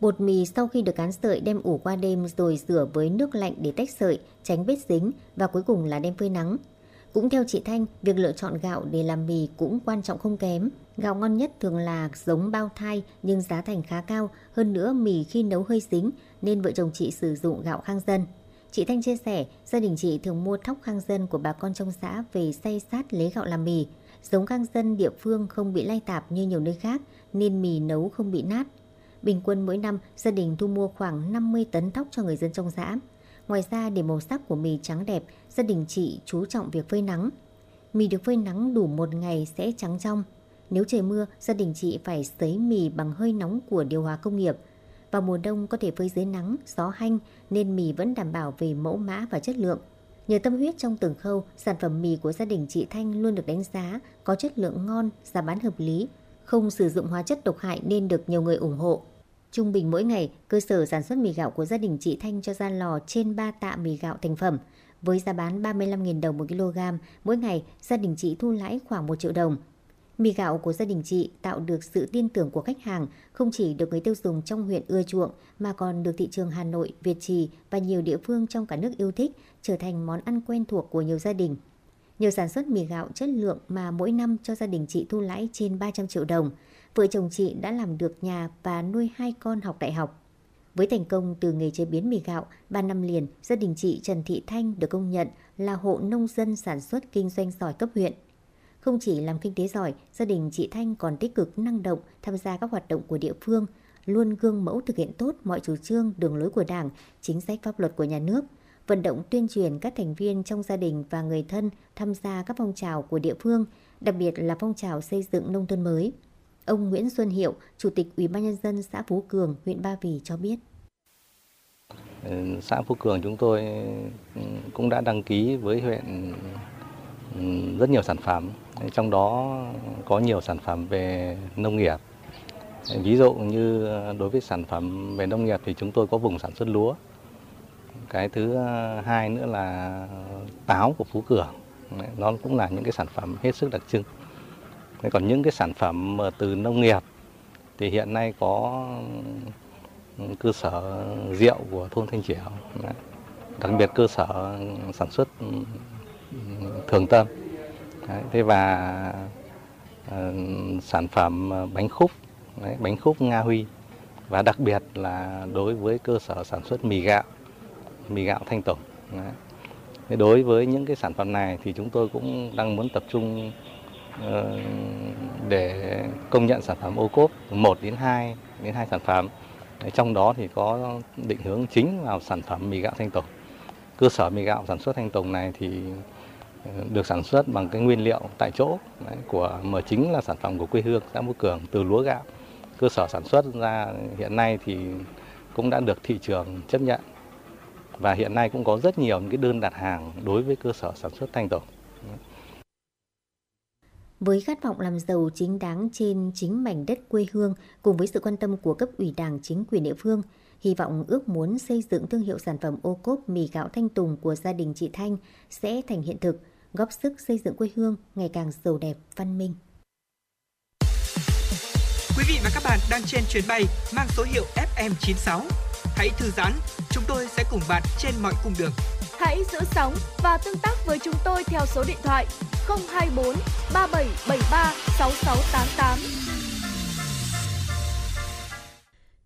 Bột mì sau khi được cán sợi đem ủ qua đêm rồi rửa với nước lạnh để tách sợi, tránh vết dính và cuối cùng là đem phơi nắng. Cũng theo chị Thanh, việc lựa chọn gạo để làm mì cũng quan trọng không kém. Gạo ngon nhất thường là giống bao thai nhưng giá thành khá cao, hơn nữa mì khi nấu hơi dính nên vợ chồng chị sử dụng gạo khang dân. Chị Thanh chia sẻ, gia đình chị thường mua thóc khang dân của bà con trong xã về xay sát lấy gạo làm mì. Giống khang dân địa phương không bị lay tạp như nhiều nơi khác nên mì nấu không bị nát. Bình quân mỗi năm, gia đình thu mua khoảng 50 tấn thóc cho người dân trong xã. Ngoài ra, để màu sắc của mì trắng đẹp, gia đình chị chú trọng việc phơi nắng. Mì được phơi nắng đủ một ngày sẽ trắng trong. Nếu trời mưa, gia đình chị phải sấy mì bằng hơi nóng của điều hòa công nghiệp. Vào mùa đông có thể phơi dưới nắng, gió hanh nên mì vẫn đảm bảo về mẫu mã và chất lượng. Nhờ tâm huyết trong từng khâu, sản phẩm mì của gia đình chị Thanh luôn được đánh giá có chất lượng ngon, giá bán hợp lý, không sử dụng hóa chất độc hại nên được nhiều người ủng hộ. Trung bình mỗi ngày, cơ sở sản xuất mì gạo của gia đình chị Thanh cho ra lò trên 3 tạ mì gạo thành phẩm. Với giá bán 35.000 đồng một kg, mỗi ngày gia đình chị thu lãi khoảng 1 triệu đồng. Mì gạo của gia đình chị tạo được sự tin tưởng của khách hàng, không chỉ được người tiêu dùng trong huyện ưa chuộng mà còn được thị trường Hà Nội, Việt Trì và nhiều địa phương trong cả nước yêu thích, trở thành món ăn quen thuộc của nhiều gia đình. Nhờ sản xuất mì gạo chất lượng mà mỗi năm cho gia đình chị thu lãi trên 300 triệu đồng. Vợ chồng chị đã làm được nhà và nuôi hai con học đại học. Với thành công từ nghề chế biến mì gạo, 3 năm liền, gia đình chị Trần Thị Thanh được công nhận là hộ nông dân sản xuất kinh doanh giỏi cấp huyện. Không chỉ làm kinh tế giỏi, gia đình chị Thanh còn tích cực năng động tham gia các hoạt động của địa phương, luôn gương mẫu thực hiện tốt mọi chủ trương, đường lối của Đảng, chính sách pháp luật của nhà nước, vận động tuyên truyền các thành viên trong gia đình và người thân tham gia các phong trào của địa phương, đặc biệt là phong trào xây dựng nông thôn mới. Ông Nguyễn Xuân Hiệu, Chủ tịch Ủy ban nhân dân xã Phú Cường, huyện Ba Vì cho biết. Ờ, xã Phú Cường chúng tôi ừ, cũng đã đăng ký với huyện rất nhiều sản phẩm, trong đó có nhiều sản phẩm về nông nghiệp. Ví dụ như ờ, đối với sản phẩm về nông nghiệp thì chúng tôi có vùng sản xuất lúa. Cái thứ ờ, hai nữa là táo của Phú Cường. Nó cũng là những cái sản phẩm hết sức đặc trưng. Thế còn những cái sản phẩm từ nông nghiệp thì hiện nay có cơ sở rượu của thôn Thanh Triểu, đặc biệt cơ sở sản xuất thường tâm. thế và uh, sản phẩm ờ, bánh khúc, bánh khúc Nga Huy và đặc biệt là đối với cơ sở sản xuất mì gạo, mì gạo Thanh Tùng. đối với những cái sản phẩm này thì chúng tôi cũng đang muốn tập trung ờ, để công nhận sản phẩm ô cốp 1 đến 2 đến 2 sản phẩm. Trong đó thì có định hướng chính vào sản phẩm mì gạo Thanh Tùng. Cơ sở mì gạo sản xuất Thanh Tùng này thì được sản xuất bằng cái nguyên liệu tại chỗ. Đấy, của mà chính là sản phẩm của quê hương xã Mũ Cường từ lúa gạo. Cơ sở sản xuất ra hiện nay thì cũng đã được thị trường chấp nhận. Và hiện nay cũng có rất nhiều những cái đơn đặt hàng đối với cơ sở sản xuất Thanh tổng Với khát vọng làm giàu chính đáng trên chính mảnh đất quê hương cùng với sự quan tâm của cấp ủy đảng chính quyền địa phương, hy vọng ước muốn xây dựng thương hiệu sản phẩm ô cốp mì gạo Thanh Tùng của gia đình chị Thanh sẽ thành hiện thực, góp sức xây dựng quê hương ngày càng giàu đẹp, văn minh. Quý vị và các bạn đang trên chuyến bay mang số hiệu FM96. Hãy thư giãn, chúng tôi sẽ cùng bạn trên mọi cung đường. Hãy giữ sóng và tương tác với chúng tôi theo số điện thoại 024 3773 6688.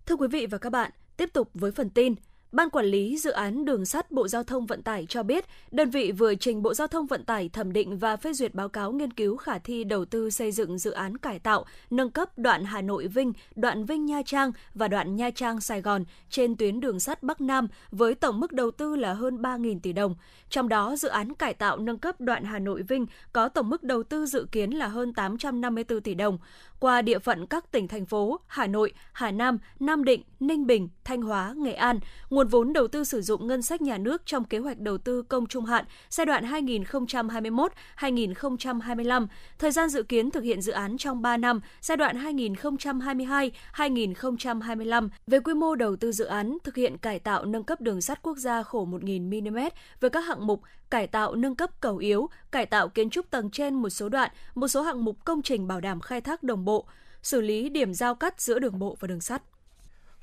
Thưa quý vị và các bạn, tiếp tục với phần tin. Ban quản lý dự án đường sắt Bộ Giao thông Vận tải cho biết, đơn vị vừa trình Bộ Giao thông Vận tải thẩm định và phê duyệt báo cáo nghiên cứu khả thi đầu tư xây dựng dự án cải tạo, nâng cấp đoạn Hà Nội Vinh, đoạn Vinh Nha Trang và đoạn Nha Trang Sài Gòn trên tuyến đường sắt Bắc Nam với tổng mức đầu tư là hơn 3.000 tỷ đồng. Trong đó, dự án cải tạo nâng cấp đoạn Hà Nội Vinh có tổng mức đầu tư dự kiến là hơn 854 tỷ đồng qua địa phận các tỉnh thành phố Hà Nội, Hà Nam, Nam Định, Ninh Bình, Thanh Hóa, Nghệ An. Nguồn vốn đầu tư sử dụng ngân sách nhà nước trong kế hoạch đầu tư công trung hạn giai đoạn 2021-2025. Thời gian dự kiến thực hiện dự án trong 3 năm, giai đoạn 2022-2025. Về quy mô đầu tư dự án, thực hiện cải tạo nâng cấp đường sắt quốc gia khổ 1.000 mm với các hạng mục cải tạo nâng cấp cầu yếu, cải tạo kiến trúc tầng trên một số đoạn, một số hạng mục công trình bảo đảm khai thác đồng bộ, xử lý điểm giao cắt giữa đường bộ và đường sắt.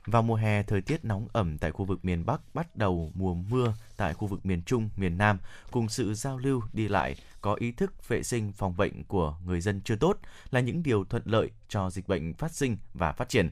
Vào mùa hè, thời tiết nóng ẩm tại khu vực miền Bắc bắt đầu mùa mưa tại khu vực miền Trung, miền Nam cùng sự giao lưu đi lại có ý thức vệ sinh phòng bệnh của người dân chưa tốt là những điều thuận lợi cho dịch bệnh phát sinh và phát triển.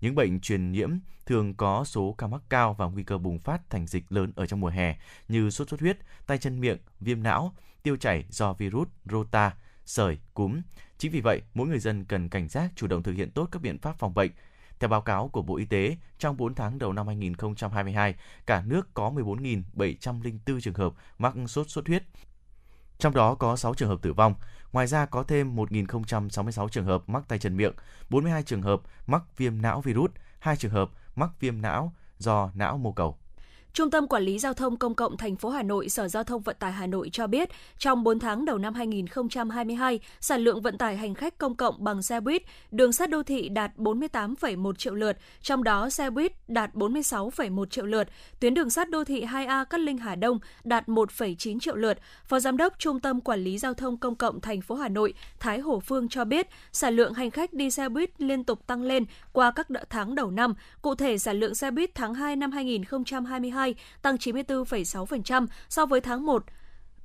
Những bệnh truyền nhiễm thường có số ca mắc cao và nguy cơ bùng phát thành dịch lớn ở trong mùa hè như sốt xuất huyết, tay chân miệng, viêm não, tiêu chảy do virus rota, sởi, cúm. Chính vì vậy, mỗi người dân cần cảnh giác chủ động thực hiện tốt các biện pháp phòng bệnh. Theo báo cáo của Bộ Y tế, trong 4 tháng đầu năm 2022, cả nước có 14.704 trường hợp mắc sốt xuất huyết, trong đó có 6 trường hợp tử vong. Ngoài ra có thêm 1.066 trường hợp mắc tay chân miệng, 42 trường hợp mắc viêm não virus, 2 trường hợp mắc viêm não do não mô cầu. Trung tâm Quản lý Giao thông Công cộng thành phố Hà Nội, Sở Giao thông Vận tải Hà Nội cho biết, trong 4 tháng đầu năm 2022, sản lượng vận tải hành khách công cộng bằng xe buýt, đường sắt đô thị đạt 48,1 triệu lượt, trong đó xe buýt đạt 46,1 triệu lượt, tuyến đường sắt đô thị 2A Cát Linh Hà Đông đạt 1,9 triệu lượt. Phó Giám đốc Trung tâm Quản lý Giao thông Công cộng thành phố Hà Nội, Thái Hổ Phương cho biết, sản lượng hành khách đi xe buýt liên tục tăng lên qua các tháng đầu năm. Cụ thể, sản lượng xe buýt tháng 2 năm 2022 2022 tăng 94,6% so với tháng 1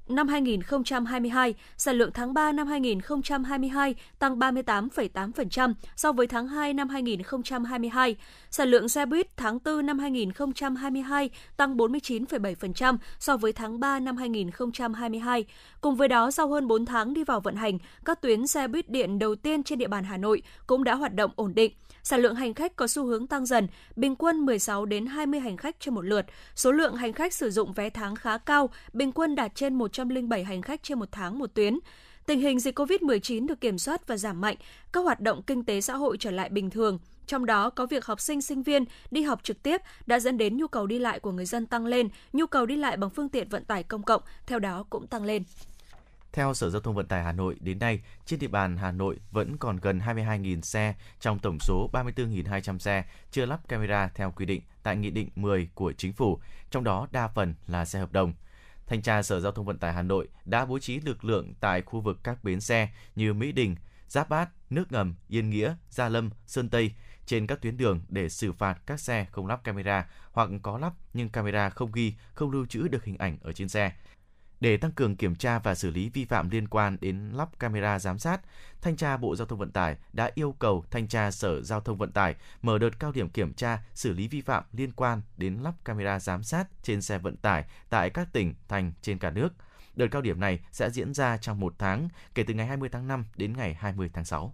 năm 2022, sản lượng tháng 3 năm 2022 tăng 38,8% so với tháng 2 năm 2022. Sản lượng xe buýt tháng 4 năm 2022 tăng 49,7% so với tháng 3 năm 2022. Cùng với đó, sau hơn 4 tháng đi vào vận hành, các tuyến xe buýt điện đầu tiên trên địa bàn Hà Nội cũng đã hoạt động ổn định. Sản lượng hành khách có xu hướng tăng dần, bình quân 16 đến 20 hành khách trên một lượt. Số lượng hành khách sử dụng vé tháng khá cao, bình quân đạt trên 107 hành khách trên một tháng một tuyến. Tình hình dịch COVID-19 được kiểm soát và giảm mạnh, các hoạt động kinh tế xã hội trở lại bình thường. Trong đó có việc học sinh, sinh viên đi học trực tiếp đã dẫn đến nhu cầu đi lại của người dân tăng lên, nhu cầu đi lại bằng phương tiện vận tải công cộng theo đó cũng tăng lên. Theo Sở Giao thông Vận tải Hà Nội, đến nay, trên địa bàn Hà Nội vẫn còn gần 22.000 xe trong tổng số 34.200 xe chưa lắp camera theo quy định tại Nghị định 10 của Chính phủ, trong đó đa phần là xe hợp đồng. Thanh tra Sở Giao thông Vận tải Hà Nội đã bố trí lực lượng tại khu vực các bến xe như Mỹ Đình, Giáp Bát, Nước Ngầm, Yên Nghĩa, Gia Lâm, Sơn Tây trên các tuyến đường để xử phạt các xe không lắp camera hoặc có lắp nhưng camera không ghi, không lưu trữ được hình ảnh ở trên xe. Để tăng cường kiểm tra và xử lý vi phạm liên quan đến lắp camera giám sát, Thanh tra Bộ Giao thông Vận tải đã yêu cầu Thanh tra Sở Giao thông Vận tải mở đợt cao điểm kiểm tra, xử lý vi phạm liên quan đến lắp camera giám sát trên xe vận tải tại các tỉnh, thành trên cả nước. Đợt cao điểm này sẽ diễn ra trong một tháng, kể từ ngày 20 tháng 5 đến ngày 20 tháng 6.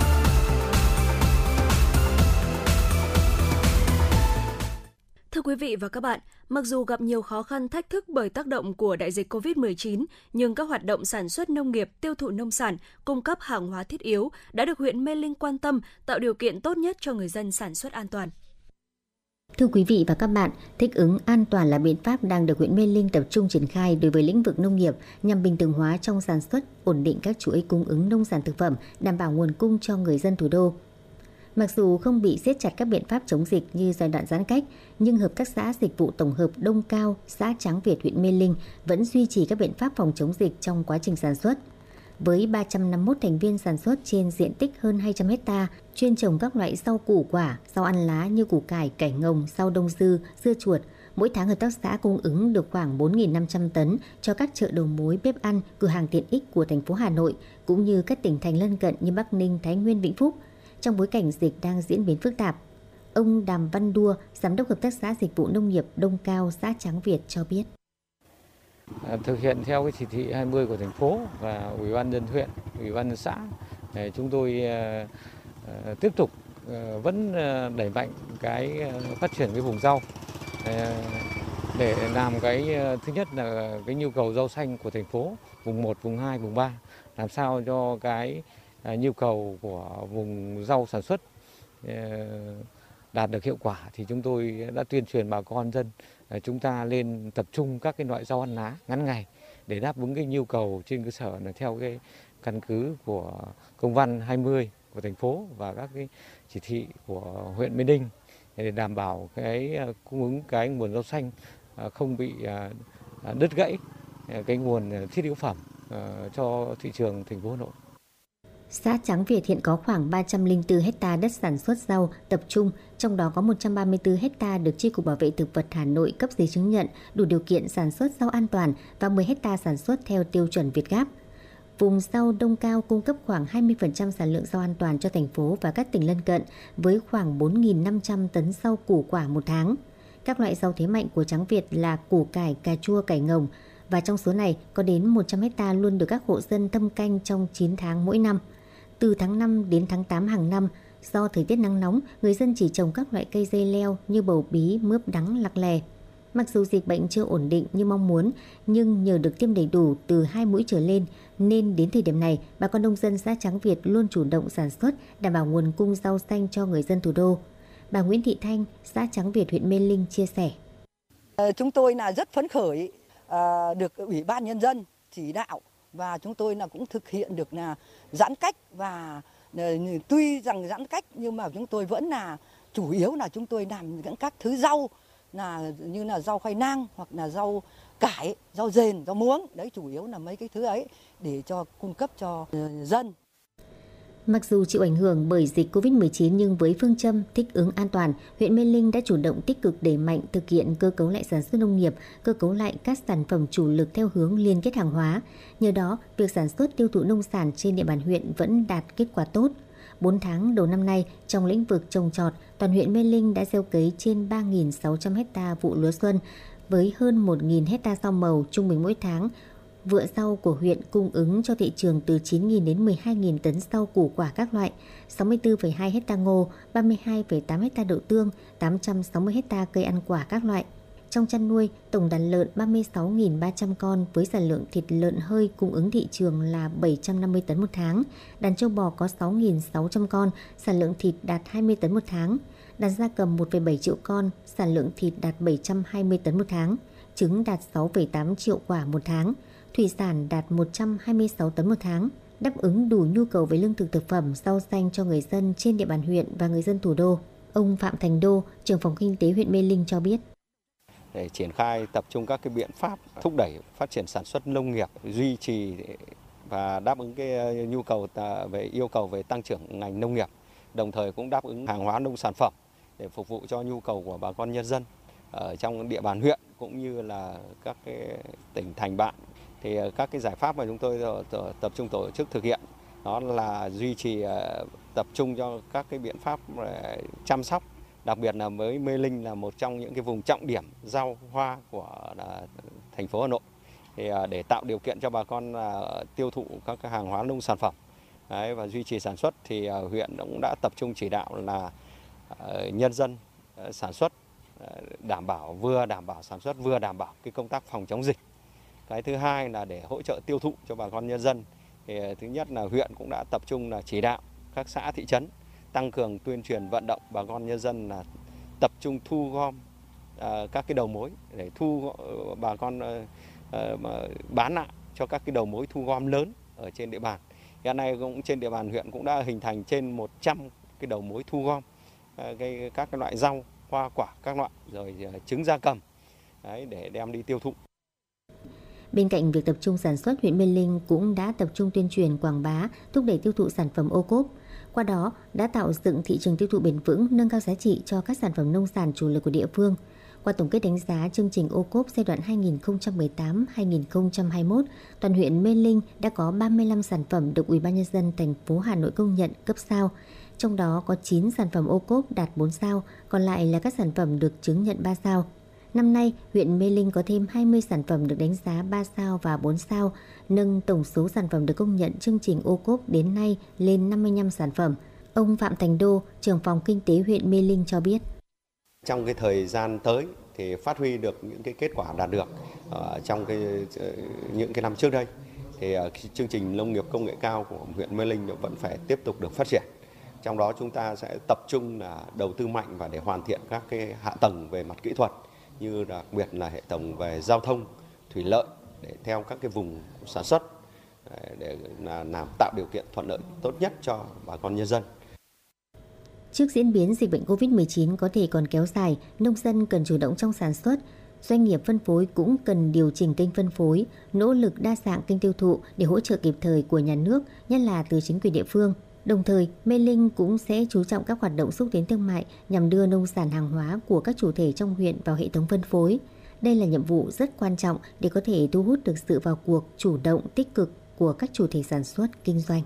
Thưa quý vị và các bạn, mặc dù gặp nhiều khó khăn thách thức bởi tác động của đại dịch COVID-19, nhưng các hoạt động sản xuất nông nghiệp, tiêu thụ nông sản, cung cấp hàng hóa thiết yếu đã được huyện Mê Linh quan tâm, tạo điều kiện tốt nhất cho người dân sản xuất an toàn. Thưa quý vị và các bạn, thích ứng an toàn là biện pháp đang được huyện Mê Linh tập trung triển khai đối với lĩnh vực nông nghiệp nhằm bình thường hóa trong sản xuất, ổn định các chuỗi cung ứng nông sản thực phẩm, đảm bảo nguồn cung cho người dân thủ đô. Mặc dù không bị siết chặt các biện pháp chống dịch như giai đoạn giãn cách, nhưng Hợp tác xã Dịch vụ Tổng hợp Đông Cao, xã Tráng Việt, huyện Mê Linh vẫn duy trì các biện pháp phòng chống dịch trong quá trình sản xuất. Với 351 thành viên sản xuất trên diện tích hơn 200 hecta, chuyên trồng các loại rau củ quả, rau ăn lá như củ cải, cải ngồng, rau đông dư, dưa chuột, mỗi tháng hợp tác xã cung ứng được khoảng 4.500 tấn cho các chợ đầu mối bếp ăn, cửa hàng tiện ích của thành phố Hà Nội cũng như các tỉnh thành lân cận như Bắc Ninh, Thái Nguyên, Vĩnh Phúc – trong bối cảnh dịch đang diễn biến phức tạp. Ông Đàm Văn Đua, Giám đốc Hợp tác xã Dịch vụ Nông nghiệp Đông Cao, xã Tráng Việt cho biết. À, thực hiện theo cái chỉ thị 20 của thành phố và Ủy ban dân huyện, Ủy ban dân xã, chúng tôi à, à, tiếp tục vẫn đẩy mạnh cái phát triển cái vùng rau để làm cái thứ nhất là cái nhu cầu rau xanh của thành phố vùng 1, vùng 2, vùng 3 làm sao cho cái À, nhu cầu của vùng rau sản xuất ờ, đạt được hiệu quả thì chúng tôi đã tuyên truyền bà con dân ờ, chúng ta lên tập trung các cái loại rau ăn lá ngắn ngày để đáp ứng cái nhu cầu trên cơ sở là theo cái căn cứ của công văn 20 của thành phố và các cái chỉ thị của huyện Mê Ninh để đảm bảo cái ờ, cung ứng cái nguồn rau xanh không bị đứt gãy cái nguồn thiết yếu phẩm cho thị trường thành phố Hà Nội. Xã Tráng Việt hiện có khoảng 304 hecta đất sản xuất rau tập trung, trong đó có 134 hecta được Chi cục Bảo vệ thực vật Hà Nội cấp giấy chứng nhận đủ điều kiện sản xuất rau an toàn và 10 hecta sản xuất theo tiêu chuẩn Việt Gáp. Vùng rau Đông Cao cung cấp khoảng 20% sản lượng rau an toàn cho thành phố và các tỉnh lân cận với khoảng 4.500 tấn rau củ quả một tháng. Các loại rau thế mạnh của Tráng Việt là củ cải, cà chua, cải ngồng và trong số này có đến 100 hecta luôn được các hộ dân thâm canh trong 9 tháng mỗi năm. Từ tháng 5 đến tháng 8 hàng năm, do thời tiết nắng nóng, người dân chỉ trồng các loại cây dây leo như bầu bí, mướp đắng, lạc lè. Mặc dù dịch bệnh chưa ổn định như mong muốn, nhưng nhờ được tiêm đầy đủ từ hai mũi trở lên, nên đến thời điểm này, bà con nông dân xã Trắng Việt luôn chủ động sản xuất, đảm bảo nguồn cung rau xanh cho người dân thủ đô. Bà Nguyễn Thị Thanh, xã Trắng Việt, huyện Mê Linh chia sẻ. Ờ, chúng tôi là rất phấn khởi ờ, được Ủy ban Nhân dân chỉ đạo và chúng tôi là cũng thực hiện được là giãn cách và ờ, tuy rằng giãn cách nhưng mà chúng tôi vẫn là chủ yếu là chúng tôi làm những các thứ rau là như là rau khoai lang hoặc là rau cải, rau dền, rau muống. Đấy chủ yếu là mấy cái thứ ấy để cho cung cấp cho ờ, dân. Mặc dù chịu ảnh hưởng bởi dịch COVID-19 nhưng với phương châm thích ứng an toàn, huyện Mê Linh đã chủ động tích cực đẩy mạnh thực hiện cơ cấu lại sản xuất nông nghiệp, cơ cấu lại các sản phẩm chủ lực theo hướng liên kết hàng hóa. Nhờ đó, việc sản xuất tiêu thụ nông sản trên địa bàn huyện vẫn đạt kết quả tốt. 4 tháng đầu năm nay, trong lĩnh vực trồng trọt, toàn huyện Mê Linh đã gieo cấy trên 3.600 ha vụ lúa xuân với hơn 1.000 hecta rau màu trung bình mỗi tháng, Vựa rau của huyện cung ứng cho thị trường từ 9.000 đến 12.000 tấn rau củ quả các loại, 64,2 hecta ngô, 32,8 hecta đậu tương, 860 hecta cây ăn quả các loại. Trong chăn nuôi, tổng đàn lợn 36.300 con với sản lượng thịt lợn hơi cung ứng thị trường là 750 tấn một tháng. Đàn châu bò có 6.600 con, sản lượng thịt đạt 20 tấn một tháng. Đàn gia cầm 1,7 triệu con, sản lượng thịt đạt 720 tấn một tháng. Trứng đạt 6,8 triệu quả một tháng thủy sản đạt 126 tấn một tháng, đáp ứng đủ nhu cầu về lương thực thực phẩm, rau xanh cho người dân trên địa bàn huyện và người dân thủ đô. Ông Phạm Thành Đô, trưởng phòng kinh tế huyện Mê Linh cho biết. Để triển khai tập trung các cái biện pháp thúc đẩy phát triển sản xuất nông nghiệp, duy trì và đáp ứng cái ờ, nhu cầu về yêu cầu về tăng trưởng ngành nông nghiệp, đồng thời cũng đáp ứng hàng hóa nông sản phẩm để phục vụ cho nhu cầu của bà con nhân dân ở trong địa bàn huyện cũng như là các cái tỉnh thành bạn thì ờ, các cái giải pháp mà chúng tôi ờ, tập trung tổ chức thực hiện đó là duy trì ờ, tập trung cho các cái biện pháp chăm sóc đặc biệt là với Mê Linh là một trong những cái vùng trọng điểm rau hoa của thành phố Hà Nội. Thì để tạo điều kiện cho bà con tiêu thụ các cái hàng hóa nông sản phẩm Đấy, và duy trì sản xuất thì huyện cũng đã tập trung chỉ đạo là nhân dân sản xuất đảm bảo vừa đảm bảo sản xuất vừa đảm bảo cái công tác phòng chống dịch cái thứ hai là để hỗ trợ tiêu thụ cho bà con nhân dân thì ờ, thứ nhất là huyện cũng đã tập trung là chỉ đạo các xã thị trấn tăng cường tuyên truyền vận động bà con nhân dân là tập trung thu gom uh, các cái đầu mối để thu uh, bà con uh, bán lại cho các cái đầu mối thu gom lớn ở trên địa bàn. Hiện nay cũng trên địa bàn huyện cũng đã hình thành trên 100 cái đầu mối thu gom cái các cái loại rau, hoa quả các loại rồi trứng gia cầm đấy, để đem đi tiêu thụ. Bên cạnh việc tập trung sản xuất, huyện Mê Linh cũng đã tập trung tuyên truyền quảng bá, thúc đẩy tiêu thụ sản phẩm ô cốp. Qua đó đã tạo dựng thị trường tiêu thụ bền vững, nâng cao giá trị cho các sản phẩm nông sản chủ lực của địa phương. Qua tổng kết đánh giá chương trình ô cốp giai đoạn 2018-2021, toàn huyện Mê Linh đã có 35 sản phẩm được Ủy ban nhân dân thành phố Hà Nội công nhận cấp sao. Trong đó có 9 sản phẩm ô cốp đạt 4 sao, còn lại là các sản phẩm được chứng nhận 3 sao. Năm nay, huyện Mê Linh có thêm 20 sản phẩm được đánh giá 3 sao và 4 sao, nâng tổng số sản phẩm được công nhận chương trình ô cốp đến nay lên 55 sản phẩm. Ông Phạm Thành Đô, trưởng phòng kinh tế huyện Mê Linh cho biết. Trong cái thời gian tới thì phát huy được những cái kết quả đạt được ở trong cái ờ, những cái năm trước đây thì ờ, chương trình nông nghiệp công nghệ cao của huyện Mê Linh vẫn phải tiếp tục được phát triển. Trong đó chúng ta sẽ tập trung là đầu tư mạnh và để hoàn thiện các cái hạ tầng về mặt kỹ thuật như đặc biệt là hệ thống về giao thông, thủy lợi để theo các cái vùng sản xuất để là làm tạo điều kiện thuận lợi tốt nhất cho bà con nhân dân. Trước diễn biến dịch bệnh COVID-19 có thể còn kéo dài, nông dân cần chủ động trong sản xuất, doanh nghiệp phân phối cũng cần điều chỉnh kênh phân phối, nỗ lực đa dạng kênh tiêu thụ để hỗ trợ kịp thời của nhà nước, nhất là từ chính quyền địa phương. Đồng thời, Mê Linh cũng sẽ chú trọng các hoạt động xúc tiến thương mại nhằm đưa nông sản hàng hóa của các chủ thể trong huyện vào hệ thống phân phối. Đây là nhiệm vụ rất quan trọng để có thể thu hút được sự vào cuộc chủ động tích cực của các chủ thể sản xuất kinh doanh.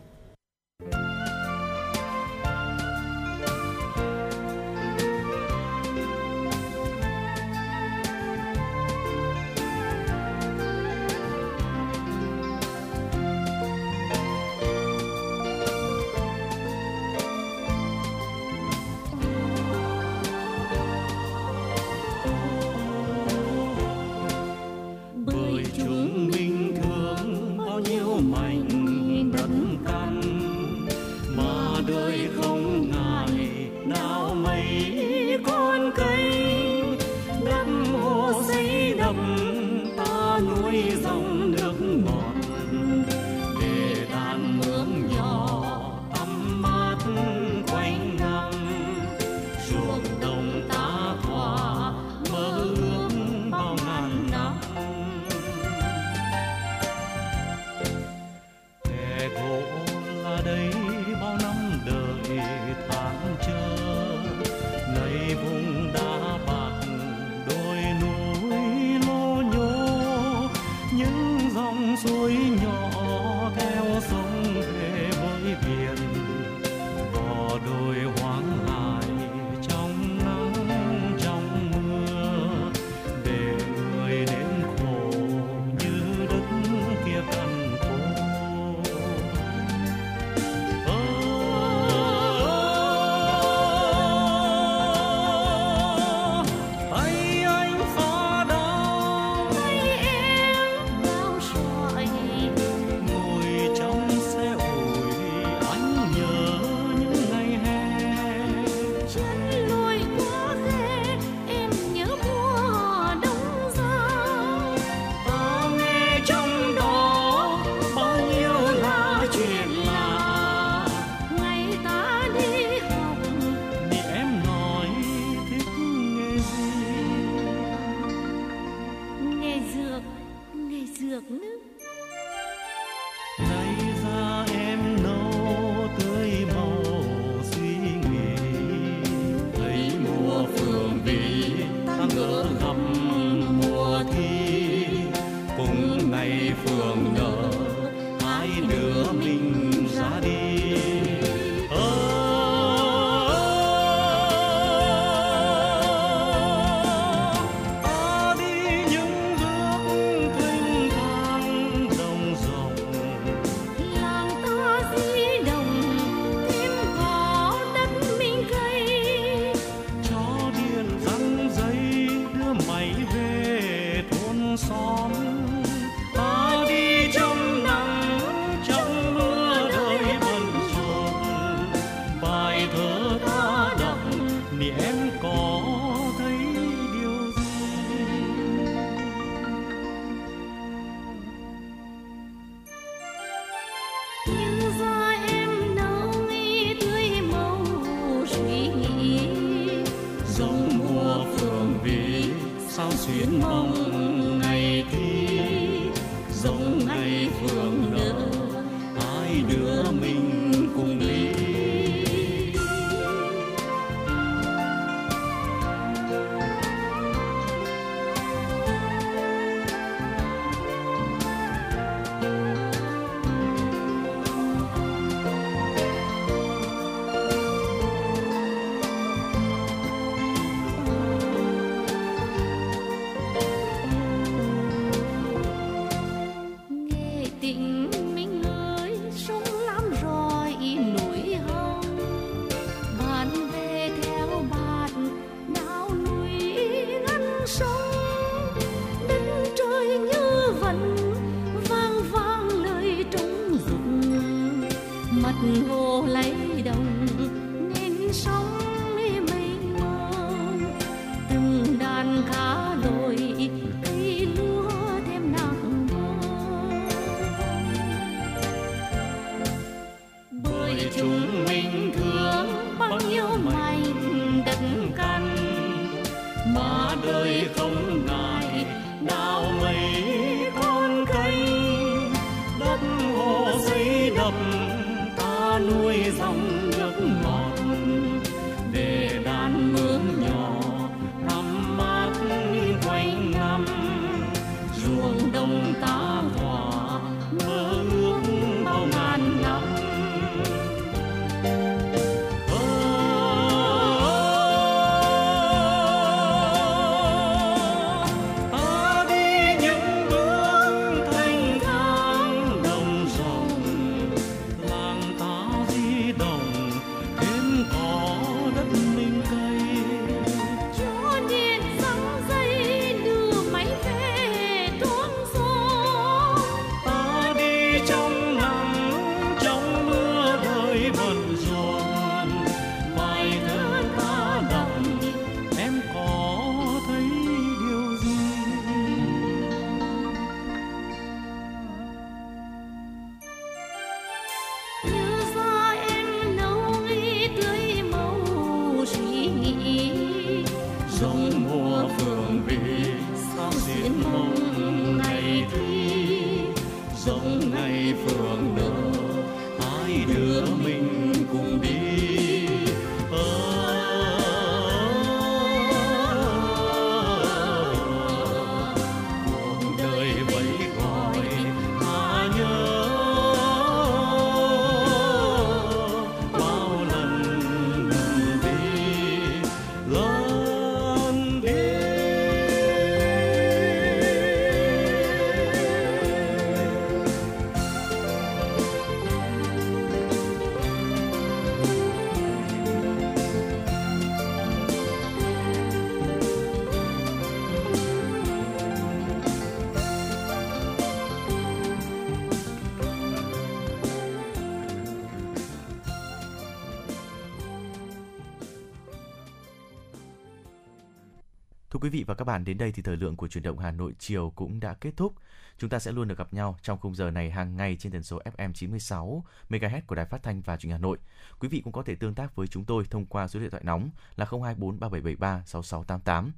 quý vị và các bạn, đến đây thì thời lượng của chuyển động Hà Nội chiều cũng đã kết thúc. Chúng ta sẽ luôn được gặp nhau trong khung giờ này hàng ngày trên tần số FM 96 MHz của Đài Phát thanh và Truyền hình Hà Nội. Quý vị cũng có thể tương tác với chúng tôi thông qua số điện thoại nóng là 024 3773 6688.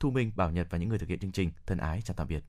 Thu Minh, Bảo Nhật và những người thực hiện chương trình thân ái chào tạm biệt.